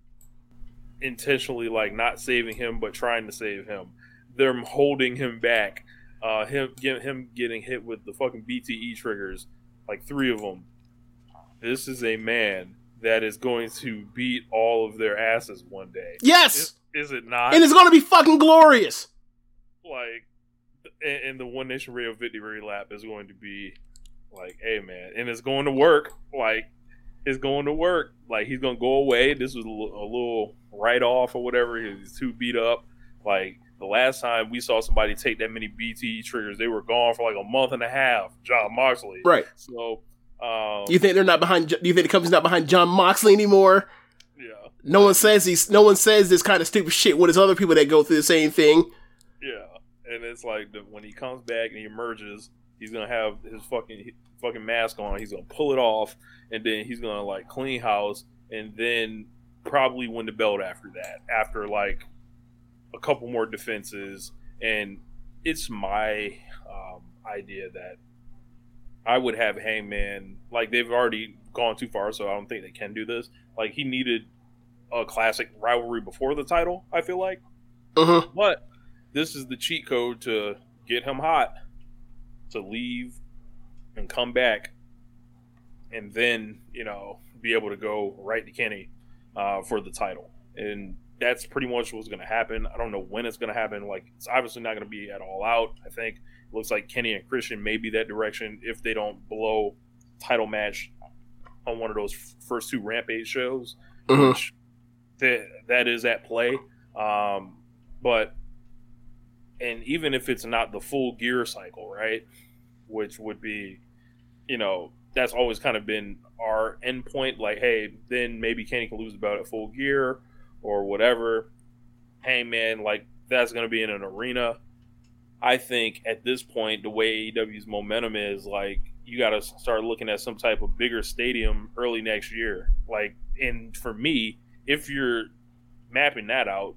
intentionally like not saving him but trying to save him. Them holding him back. Uh, him get, him getting hit with the fucking BTE triggers, like three of them. This is a man that is going to beat all of their asses one day. Yes, Is, is it not? and it's gonna be fucking glorious. like, and, and the One Nation Radio Victory Lap is going to be like, hey man, and it's going to work. Like, it's going to work. Like he's gonna go away. This was a little, a little write off or whatever. He's too beat up. Like the last time we saw somebody take that many BTE triggers, they were gone for like a month and a half. Jon Moxley, Right. So, um, You think they're not behind? You think the company's not behind Jon Moxley anymore? yeah, No one says these. No one says this kind of stupid shit when there's other people that go through the same thing. yeah, and it's like the, when he comes back and he emerges, he's gonna have his fucking fucking mask on. He's gonna pull it off, and then he's gonna like clean house, and then probably win the belt after that. After like a couple more defenses, and it's my um, idea that I would have Hangman like they've already gone too far, so I don't think they can do this. Like he needed a classic rivalry before the title. I feel like, uh-huh. but this is the cheat code to get him hot, to leave and come back, and then you know be able to go right to Kenny uh, for the title, and that's pretty much what's going to happen. I don't know when it's going to happen. Like it's obviously not going to be at all out. I think it looks like Kenny and Christian may be that direction if they don't blow title match on one of those first two Rampage shows, Mhm. which that that is at play. Um, but and even if it's not the full gear cycle, right, which would be, you know, that's always kind of been our endpoint. Like, hey, then maybe Kenny can lose about at full gear or whatever. Hangman, like that's going to be in an arena. I think at this point, the way AEW's momentum is, like you got to start looking at some type of bigger stadium early next year. Like, and for me, if you're mapping that out,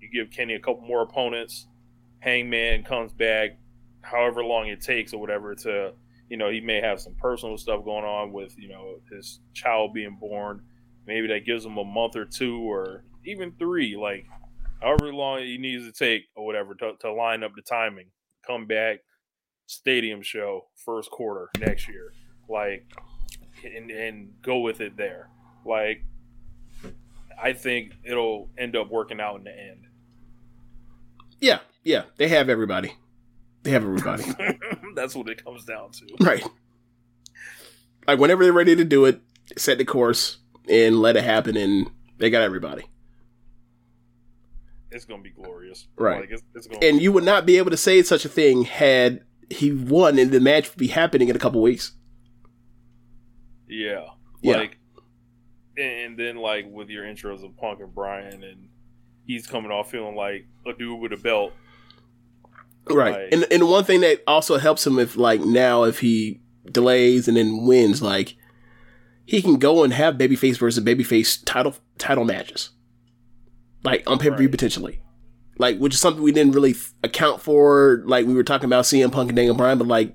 you give Kenny a couple more opponents. Hangman comes back, however long it takes or whatever to, you know, he may have some personal stuff going on with, you know, his child being born. Maybe that gives him a month or two or even three, like however long he needs to take or whatever to, to line up the timing. Come back, stadium show, first quarter next year. Like, and, and go with it there. Like, I think it'll end up working out in the end. Yeah, yeah, they have everybody. They have everybody. [LAUGHS] That's what it comes down to. right. Like whenever they're ready to do it, set the course and let it happen, and they got everybody. It's gonna be glorious. Right. Like, it's, it's gonna And you would not be able to say such a thing had he won, and the match would be happening in a couple weeks. Yeah. Yeah. Like and then like with your intros of Punk and Bryan and he's coming off feeling like a dude with a belt. Right. Like- and and one thing that also helps him if like now if he delays and then wins, like he can go and have babyface versus babyface title title matches. Like on pay per view potentially. Like which is something we didn't really f- account for. Like we were talking about CM Punk and Daniel Bryan, but like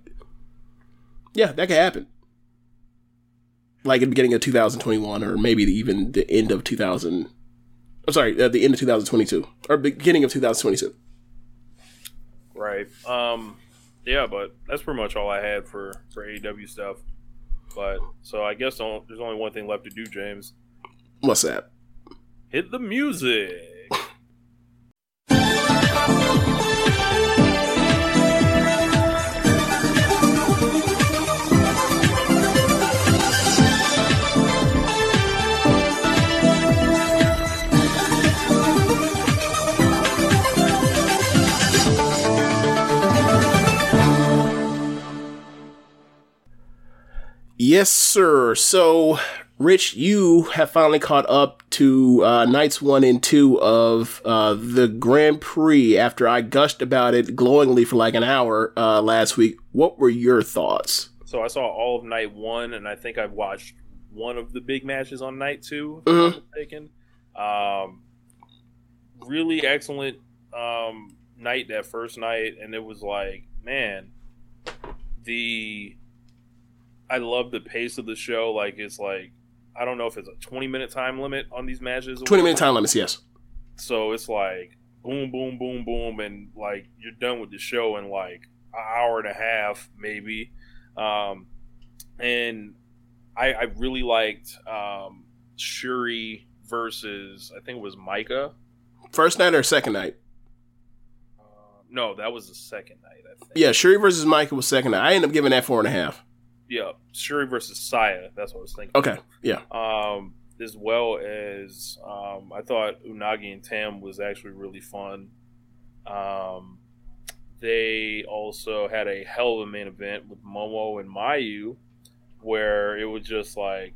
yeah, that could happen. Like at the beginning of 2021, or maybe even the end of 2000. I'm sorry, at the end of 2022, or beginning of 2022. Right. Um yeah, but that's pretty much all I had for for AEW stuff. But so I guess there's only one thing left to do, James. What's that? Hit the music. Yes, sir. So, Rich, you have finally caught up to uh, nights one and two of uh, the Grand Prix after I gushed about it glowingly for like an hour uh, last week. What were your thoughts? So I saw all of night one, and I think I've watched one of the big matches on night two. If Mhm. I'm not mistaken. Um, really excellent um, night that first night, and it was like, man, the I love the pace of the show. Like it's like I don't know if it's a 20 minute time limit on these matches. 20 minute time limits, yes. So it's like boom, boom, boom, boom, and like you're done with the show in like an hour and a half, maybe. Um, and I, I really liked um, Shuri versus I think it was Maika. First night or second night? No, that was the second night. I think. Yeah, Shuri versus Maika was second night. I ended up giving that four and a half. Yeah, Shuri versus Saya. That's what I was thinking. Okay, yeah. Um, as well as um, I thought Unagi and Tam was actually really fun. Um, they also had a hell of a main event with Momo and Mayu, where it was just like,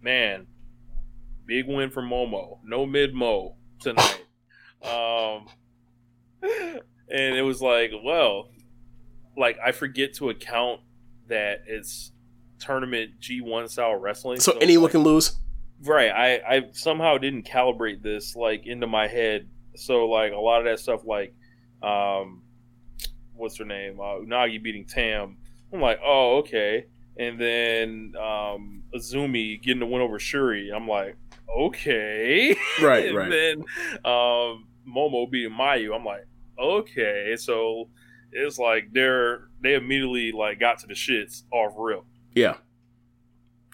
man, big win for Momo. No mid Mo tonight. [LAUGHS] um, and it was like, well, like I forget to account that it's tournament G1 style wrestling. So anyone like, can lose? Right. I, I somehow didn't calibrate this like into my head. So like a lot of that stuff like um what's her name? Uh, Unagi beating Tam I'm like, oh, okay. And then um, Azumi getting the win over Shuri. I'm like, okay. [LAUGHS] Right, and right. then um, Momo beating Mayu. I'm like, okay. So it's like they're they immediately like got to the shits off real Yeah.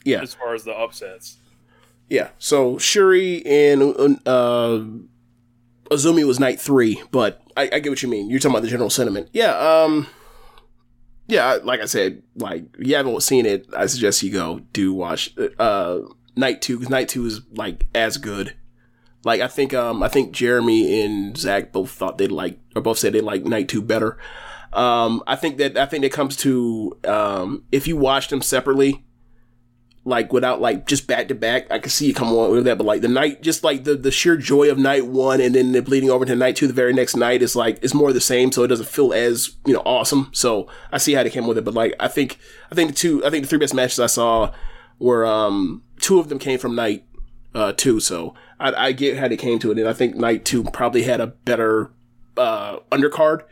Yeah. as far as the upsets. Yeah. So Shuri and uh, Azumi was night three, but I, I get what you mean. You're talking about the general sentiment. Yeah. Um. Yeah. Like I said, like if you haven't seen it, I suggest you go do watch uh night two because night two is like as good. Like I think um I think Jeremy and Zach both thought they'd like or both said they like night two better. Um I think that I think that comes to um if you watch them separately, like without like just back to back. I can see you come on with that, but like the night, just like the the sheer joy of night one, and then the bleeding over to night two, the very next night is like it's more the same, so it doesn't feel as you know awesome. So I see how they came with it, but like I think I think the two I think the three best matches I saw were um two of them came from night uh two, so I, I get how they came to it, and I think night two probably had a better uh undercard.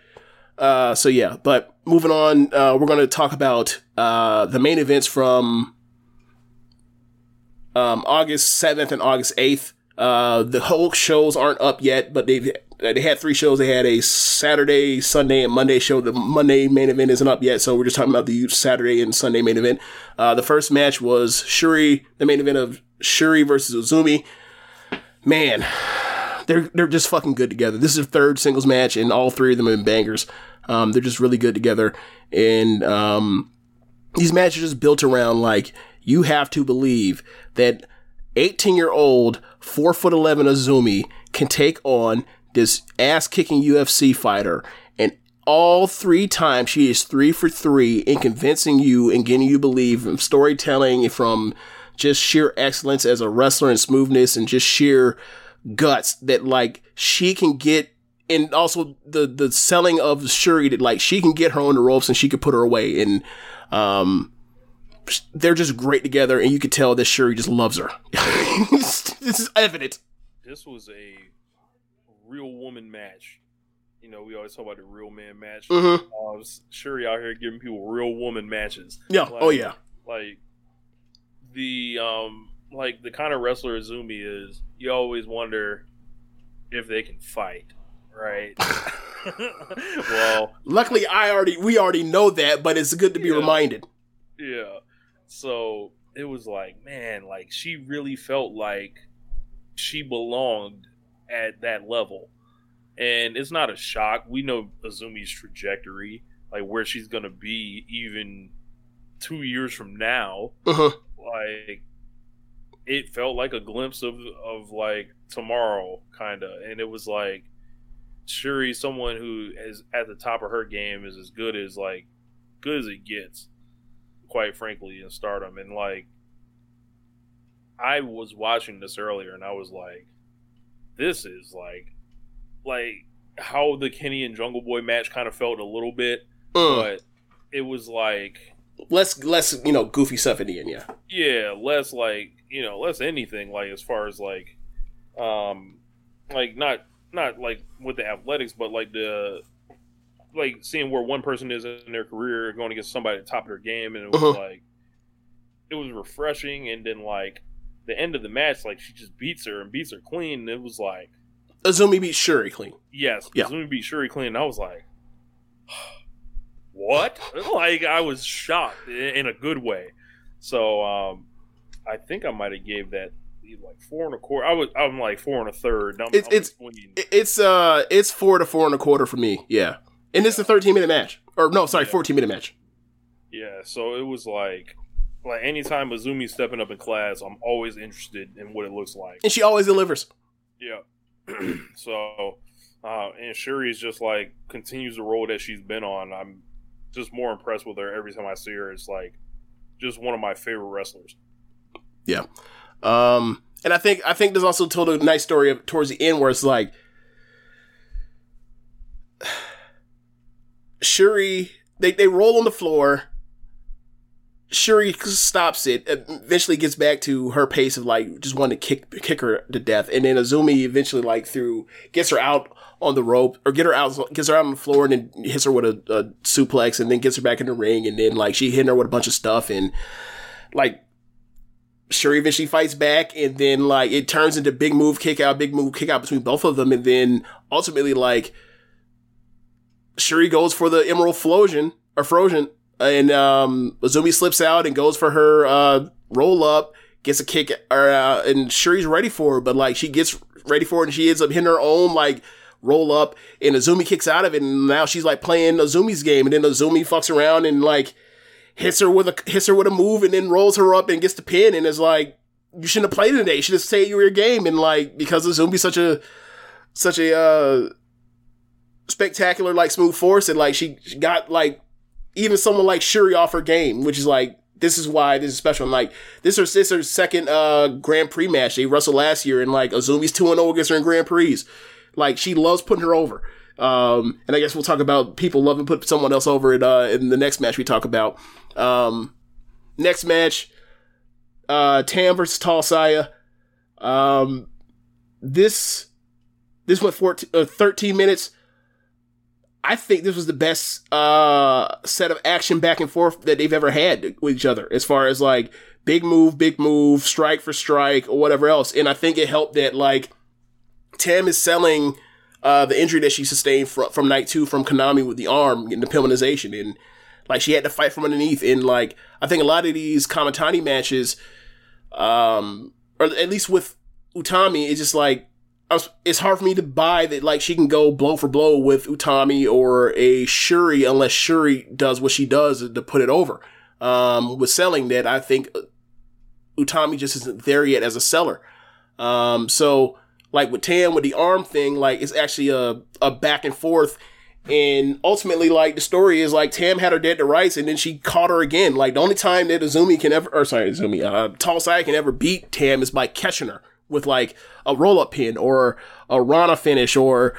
Uh, so yeah, but moving on, uh, we're going to talk about uh, the main events from um, August 7th and August 8th. Uh, the whole shows aren't up yet, but they've they had three shows. They had a Saturday, Sunday, and Monday show. The Monday main event isn't up yet, so we're just talking about the Saturday and Sunday main event. Uh, the first match was Shuri, the main event of Shuri versus Azumi. Man, they're they're just fucking good together. This is their third singles match, and all three of them have been bangers. Um, they're just really good together, and um, these matches are just built around like you have to believe that 18 year old 4 foot 11 Azumi can take on this ass kicking UFC fighter and all three times she is three for three in convincing you and getting you believe from storytelling from just sheer excellence as a wrestler and smoothness and just sheer guts that like she can get and also the the selling of Shuri that like she can get her on the ropes and she could put her away and um they're just great together and you could tell that Shuri just loves her. [LAUGHS] this is evident. This was a real woman match. You know, we always talk about the real man match. Mhm. Uh, Shuri out here giving people real woman matches. Yeah. Oh, yeah. Like the um like the kind of wrestler Azumi is, you always wonder if they can fight, right? [LAUGHS] [LAUGHS] well, Luckily I already we already know that, but it's good to be reminded. Yeah. So it was like, man, like she really felt like she belonged at that level. And it's not a shock. We know Azumi's trajectory, like where she's gonna be even two years from now. Uh-huh. Like it felt like a glimpse of of like tomorrow kinda. And it was like Shuri, someone who is at the top of her game is as good as like good as it gets quite frankly, in stardom. And like, I was watching this earlier and I was like, this is like, like how the Kenny and Jungle Boy match kind of felt a little bit, Mm. but it was like, Less less, you know, goofy stuff in the end, yeah. yeah, less like, you know, less anything like as far as like, um, like not, not like with the athletics, but like the, like seeing where one person is in their career going against somebody at the top of their game, and it was Uh-huh. like it was refreshing. And then like the end of the match, like she just beats her and beats her clean. And it was like Azumi beat Shuri clean. yes, Yeah. Azumi beat Shuri clean. And I was like, what? [LAUGHS] like I was shocked in, in a good way. So um, I think I might have gave that like four and a quarter. I was I'm like four and a third. I'm, It's I'm it's between- it's uh it's four to four and a quarter for me, yeah. And it's a thirteen minute match. Or no, sorry, fourteen minute match. Yeah, so it was like like anytime Azumi's stepping up in class, I'm always interested in what it looks like. And she always delivers. Yeah. [CLEARS THROAT] so uh and Shuri's just like continues the role that she's been on. I'm just more impressed with her every time I see her. It's like just one of my favorite wrestlers. Yeah. Um, and I think I think there's also told a nice story of, towards the end where it's like [SIGHS] Shuri they, they roll on the floor Shuri stops it. Eventually, gets back to her pace of like just wanting to kick kick her to death, and then Azumi eventually like through gets her out on the rope or get her out gets her out on the floor and then hits her with a, a suplex and then gets her back in the ring and then like she hitting her with a bunch of stuff and like Shuri eventually fights back and then like it turns into big move kick out big move kick out between both of them and then ultimately like Shuri goes for the Emerald Flosion or Frozen and um Azumi slips out and goes for her uh roll up gets a kick or uh, and Shuri's ready for her but like she gets ready for it and she ends up hitting her own like roll up and Azumi kicks out of it and now she's like playing Azumi's game and then Azumi fucks around and like hits her with a hits her with a move and then rolls her up and gets the pin and is like you shouldn't have played today you should have stayed your game and like because Azumi's such a such a uh spectacular like smooth force and like she, she got like even someone like Shuri off her game which is like this is why this is special. And like this is this is her second uh Grand Prix match. They wrestled last year and like Azumi's two and zero against her in Grand Prix. Like she loves putting her over. Um, and I guess we'll talk about people loving put someone else over in, uh, in the next match we talk about. Um, next match, uh, Tam versus Tall Saya. Um, this, this went 14, uh, 13 minutes. I think this was the best, uh, set of action back and forth that they've ever had with each other as far as like big move, big move, strike for strike or whatever else. And I think it helped that like, Tam is selling uh, the injury that she sustained from, from night two from Konami with the arm and the Pillmanization. And like she had to fight from underneath. And like, I think a lot of these Kamatani matches, um, or at least with Utami, it's just like, was, it's hard for me to buy that like she can go blow for blow with Utami or a Shuri unless Shuri does what she does to put it over. Um, with selling that, I think Utami just isn't there yet as a seller. Um, so, like with Tam with the arm thing, like it's actually a, a back and forth. And ultimately, like the story is like Tam had her dead to rights and then she caught her again. Like the only time that Azumi can ever, or sorry, Azumi, uh, Tall can ever beat Tam is by catching her with like a roll up pin or a Rana finish or,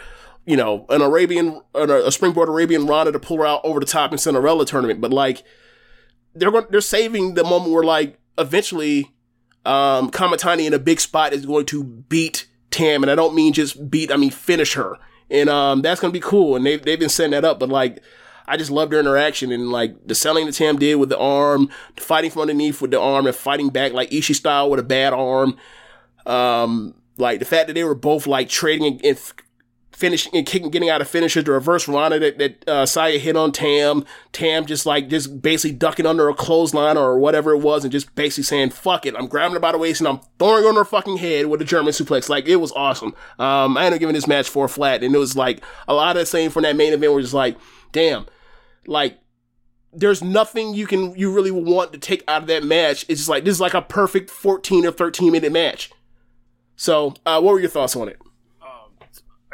you know, an Arabian, a springboard Arabian Rana to pull her out over the top in Cinderella tournament. But like, they're going, they're saving the moment where like eventually, um, Kamatani in a big spot is going to beat Tam, and I don't mean just beat, I mean finish her. And um, that's gonna be cool. And they've they've been setting that up. But like, I just love their interaction and like the selling that Tam did with the arm, fighting from underneath with the arm, and fighting back like Ishii style with a bad arm. Um, like the fact that they were both like trading and finishing and kicking, getting out of finishes, the reverse Rana that, that uh, Saya hit on Tam, Tam just like just basically ducking under a clothesline or whatever it was, and just basically saying "fuck it," I'm grabbing her by the waist and I'm throwing her on her fucking head with a German suplex. Like it was awesome. Um, I ended up giving this match four flat, and it was like a lot of the same from that main event. Was just like, damn, like there's nothing you can you really want to take out of that match. It's just like this is like a perfect 14 or 13 minute match. So, uh, what were your thoughts on it?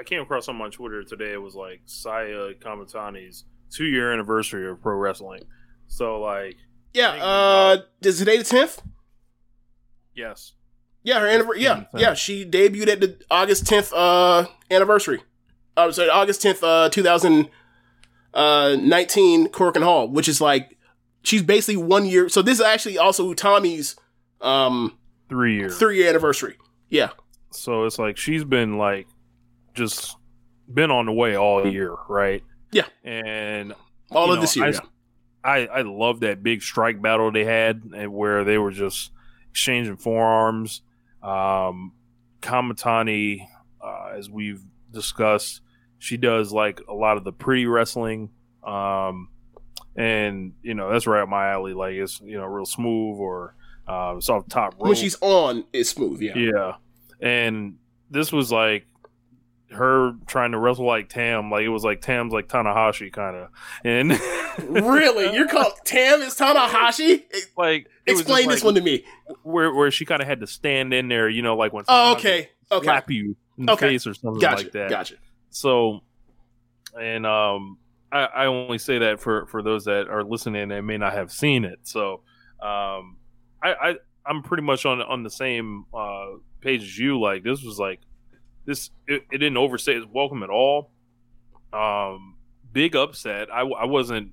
I came across something on Twitter today. It was like Saya Kamatani's two year anniversary of pro wrestling. So like, yeah, uh, is today the tenth? Yes. Yeah, her anniversary. Yeah, yeah, she debuted at the August tenth uh anniversary. I was sorry, August tenth, uh, two thousand nineteen, and Hall, which is like she's basically one year. So this is actually also Tommy's um three year three year anniversary. Yeah. So it's like she's been like just been on the way all year, right? Yeah. And all of know, this year. I, yeah. I, I love that big strike battle they had where they were just exchanging forearms. Um, Kamatani, uh, as we've discussed, she does like a lot of the pretty wrestling. Um, and you know, that's right up my alley. Like it's, you know, real smooth or, uh, it's off top rope. When she's on, it's smooth. Yeah. Yeah. And this was like, her trying to wrestle like Tam, like it was like Tam's like Tanahashi kind of. And [LAUGHS] really, you're called Tam is Tanahashi? Like, explain this like, one to me. Where where she kind of had to stand in there, you know, like when oh, okay, okay, slap you in the okay. face or something gotcha. like that. Gotcha. So, and um, I, I only say that for for those that are listening and may not have seen it. So, um, I, I I'm pretty much on on the same uh page as you. Like this was like this it, it didn't overstay its welcome at all. Um, big upset. I, I wasn't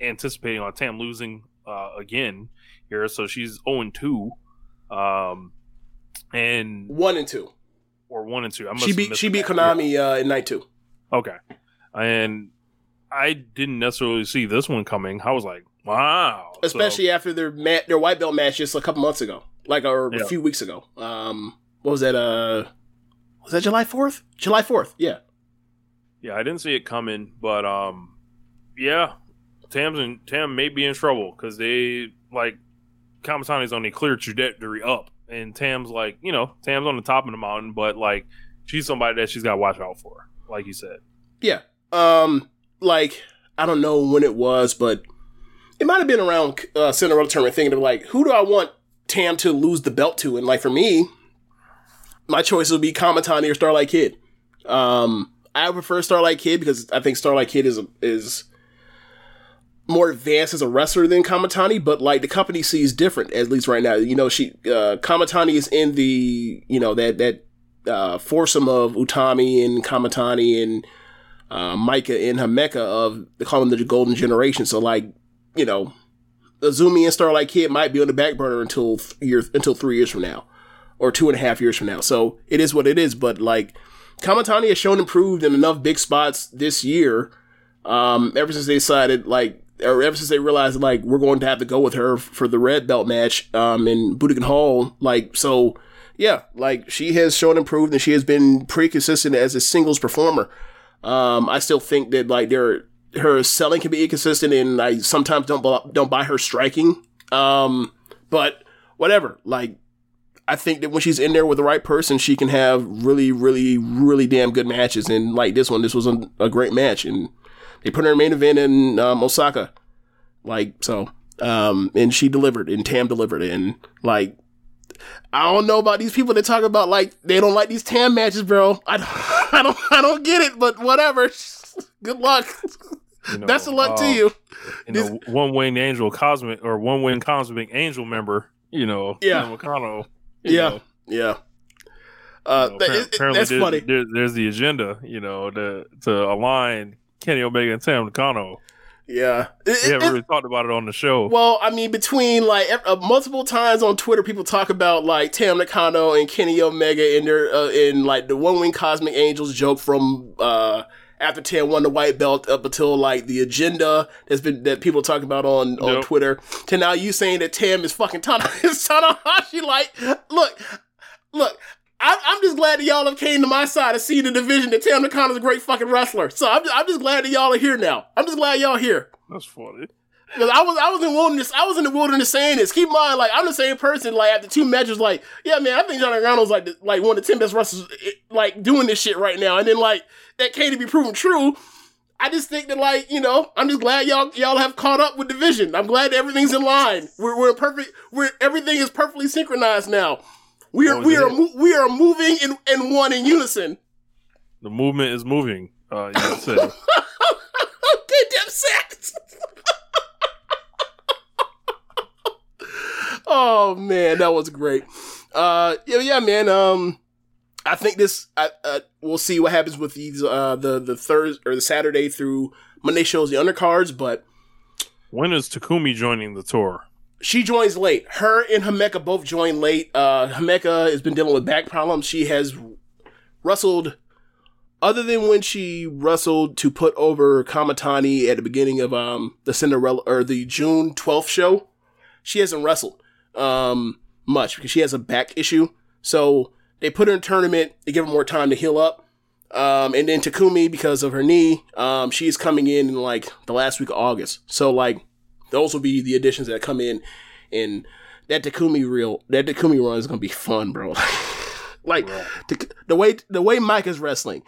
anticipating on Tam losing uh, again, here, so she's zero and two, um, and one and two, or one and two. I She beat she beat. Konami uh, in night two. Okay. And I didn't necessarily see this one coming. I was like, wow. So- especially after their ma- their white belt match just a couple months ago, like or Yeah. a few weeks ago. Um, what was that? Uh, was that July fourth? July fourth? Yeah. yeah, I didn't see it coming, but um, yeah, Tam's and Tam may be in trouble because they like Kamatani's on a clear trajectory up, and Tam's like, you know, Tam's on the top of the mountain, but like she's somebody that she's got to watch out for, like you said. Yeah. Um, like I don't know when it was, but it might have been around uh, Cinderella tournament. Thinking of like, who do I want Tam to lose the belt to? And like for me, my choice would be Kamatani or Starlight Kid. Um, I prefer Starlight Kid because I think Starlight Kid is is more advanced as a wrestler than Kamatani, but like the company sees different, at least right now. You know, she uh Kamatani is in the you know that that uh foursome of Utami and Kamatani and uh Maika and Himeka of they call them the golden generation. So like, you know, Azumi and Starlight Kid might be on the back burner until year until three years from now. Or two and a half years from now. So it is what it is, but like Kamatani has shown improved in enough big spots this year um, ever since they decided, like, or ever since they realized, like, we're going to have to go with her for the red belt match um, in Budokan Hall. Like, so, yeah, like, she has shown improved and she has been pretty consistent as a singles performer. Um, I still think that, like, there, her selling can be inconsistent and I sometimes don't, don't buy her striking. Um, but whatever, like, I think that when she's in there with the right person, she can have really, really, really damn good matches. And like this one, this was a, a great match, and they put her in main event in um, Osaka. Like so, um, and she delivered, and Tam delivered, and like I don't know about these people that talk about like they don't like these Tam matches, bro. I don't, [LAUGHS] I don't, I don't get it, but whatever. [LAUGHS] Good luck. You [LAUGHS] know, Best of luck to uh, you. You know, one wing angel cosmic or one wing cosmic angel member. You know, Yeah. You Yeah, know. yeah. Uh, You know, it- it- apparently that's there- funny. there- there's the agenda, you know, to to align Kenny Omega and Tam Nakano. Yeah, It- We it- haven't really talked about it on the show. Well, I mean, between like uh, multiple times on Twitter, people talk about like Tam Nakano and Kenny Omega in their uh, in like the One Wing Cosmic Angels joke from uh after Tam won the white belt up until like the agenda that's been that people talk about on on Yep. Twitter to now you saying that Tam is fucking Tana [LAUGHS] is Tanahashi. Like, look, look. I'm, I'm just glad that y'all have came to my side and seen the division that Tam Nakano is a great fucking wrestler. So I'm just, I'm just glad that y'all are here now. I'm just glad y'all here. That's funny. Because I was I was in wilderness I was in the wilderness saying this. Keep in mind, like I'm the same person. Like after two matches, like yeah, man, I think Johnny Gargano's like the, like one of the ten best wrestlers, eh, like doing this shit right now. And then like that came to be proven true. I just think that like you know I'm just glad y'all y'all have caught up with the vision. I'm glad everything's in line. We're we're perfect. We're everything is perfectly synchronized now. We are we are mo- we are moving in in one in unison. The movement is moving. Uh, you say. Get them sex. Oh man, that was great. Uh, yeah, yeah, man. Um, I think this. I, uh, we'll see what happens with these. Uh, the the Thursday or the Saturday through Monday shows, the undercards. But when is Takumi joining the tour? she joins late. Her and Himeka both join late. Uh, Himeka has been dealing with back problems. She has wrestled, other than when she wrestled to put over Kamatani at the beginning of um the Cinderella or the June twelfth show. She hasn't wrestled um much because she has a back issue. So they put her in a tournament to give her more time to heal up. Um, and then Takumi, because of her knee, um, she's coming in in like the last week of August. So like those will be the additions that come in, and that Takumi reel, that Takumi run is gonna be fun, bro. [LAUGHS] like the, the way the way Mike is wrestling,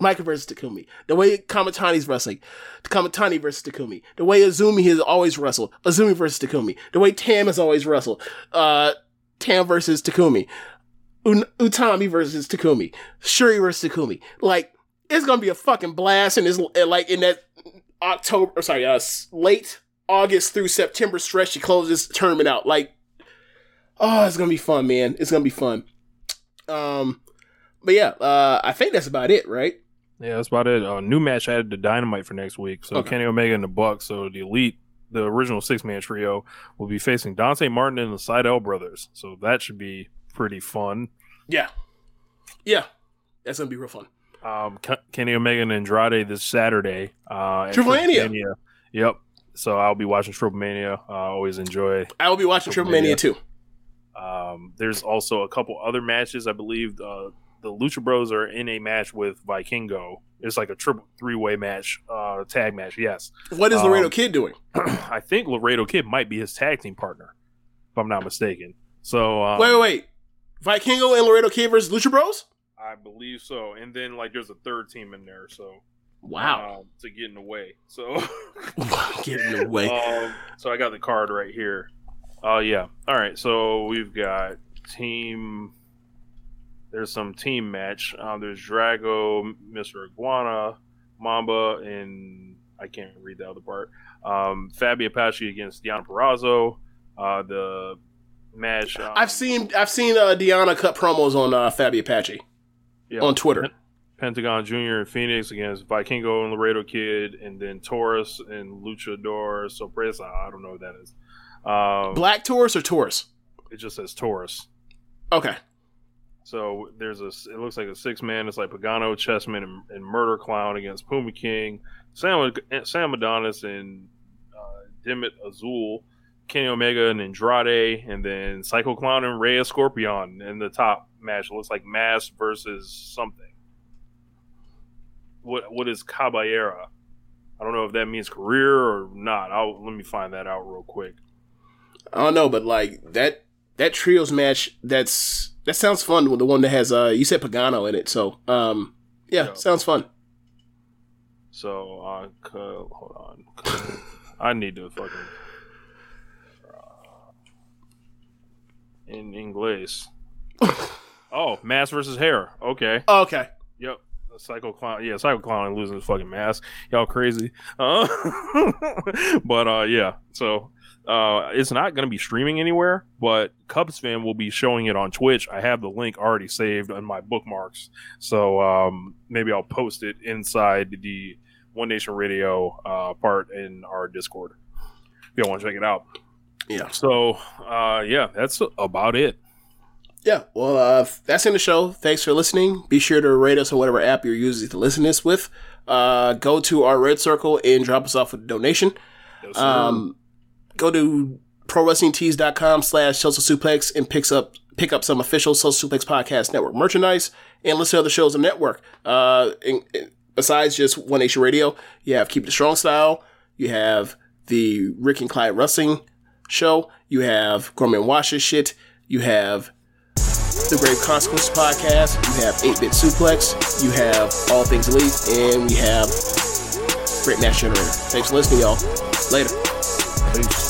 Maika versus Takumi, the way Kamatani's wrestling, Kamatani versus Takumi, the way Azumi has always wrestled, Azumi versus Takumi, the way Tam has always wrestled, uh, Tam versus Takumi, Un- Utami versus Takumi, Shuri versus Takumi, like. It's gonna be a fucking blast, and it's like in that October, or sorry, uh, late August through September stretch to close this tournament out. Like, oh, it's gonna be fun, man. It's gonna be fun. Um, but yeah, uh, I think that's about it, right? Yeah, that's about it. Uh, new match added to Dynamite for next week. So Okay. Kenny Omega and the Bucks. So the Elite the original six man trio, will be facing Dante Martin and the Sydal brothers. So that should be pretty fun. Yeah, yeah, that's gonna be real fun. Um, Kenny Omega and Andrade this Saturday. Uh, Triple. Yep. So I'll be watching Triple Mania. I always enjoy. I will be watching Triple Mania too. Um, there's also a couple other matches. I believe uh, the Lucha Bros are in a match with Vikingo. It's like a triple three way match, uh, tag match. Yes. What is Laredo Um, Kid doing? [CLEARS THROAT] I think Laredo Kid might be his tag team partner, if I'm not mistaken. So um, wait, wait, wait. Vikingo and Laredo Kid versus Lucha Bros. I believe so. And then like there's a third team in there. So Wow. um, to get in the way. So [LAUGHS] Get in the way. [LAUGHS] Um, so I got the card right here. Oh yeah. All right. So we've got team. There's some team match. Uh, there's Drago, Mr. Iguana, Mamba, and I can't read the other part. Um, Fabi Apache against Deonna Purrazzo. Uh, the match. Um, I've seen I've seen uh, Deonna cut promos on uh, Fabi Apache yeah, on Twitter. Pen- Pentagon Jr. and Phoenix against Vikingo and Laredo Kid, and then Taurus and Luchador Sorpresa. I don't know what that is. Um, Black Taurus or Taurus? It just says Taurus. Okay. So there's a. It looks like a six man. It's like Pagano, Chessman, and, and Murder Clown against Puma King, Sam Sam Adonis, and uh, Dimit Azul, Kenny Omega and Andrade, and then Psycho Clown and Rey Escorpión in the top match. It looks like Mass versus something. What what is Cabellera? I don't know if that means career or not. I'll let me find that out real quick. I don't know, but like that that trios match that's that sounds fun with the one that has uh you said Pagano in it, so um yeah, sounds fun. So uh, hold on, I need to fucking uh, in English. [LAUGHS] oh, mask versus hair. Okay. okay. Yep. Psycho clown. Yeah, psycho clown losing his fucking mask. Y'all crazy. Uh, [LAUGHS] but uh, yeah. So uh, it's not going to be streaming anywhere, but Cubs fan will be showing it on Twitch. I have the link already saved on my bookmarks, so um, maybe I'll post it inside the One Nation Radio uh, part in our Discord. If y'all want to check it out. Yeah. So uh, yeah, that's about it. Yeah, well, uh, that's in the show. Thanks for listening. Be sure to rate us on whatever app you're using to listen to this with. Uh, go to our red circle and drop us off a donation. sir. um, go to prowrestlingtees.com slash social suplex and picks up pick up some official social suplex podcast network merchandise and listen to other shows on the network. Uh, besides just One Nation Radio, you have Keep It Strong Style. You have the Rick and Clyde Wrestling show. You have Gorman Washes shit. You have the Grave Consequences podcast. You have 8 Bit Suplex. You have All Things Elite. And we have Great Match Generator. Thanks for listening, y'all. Later.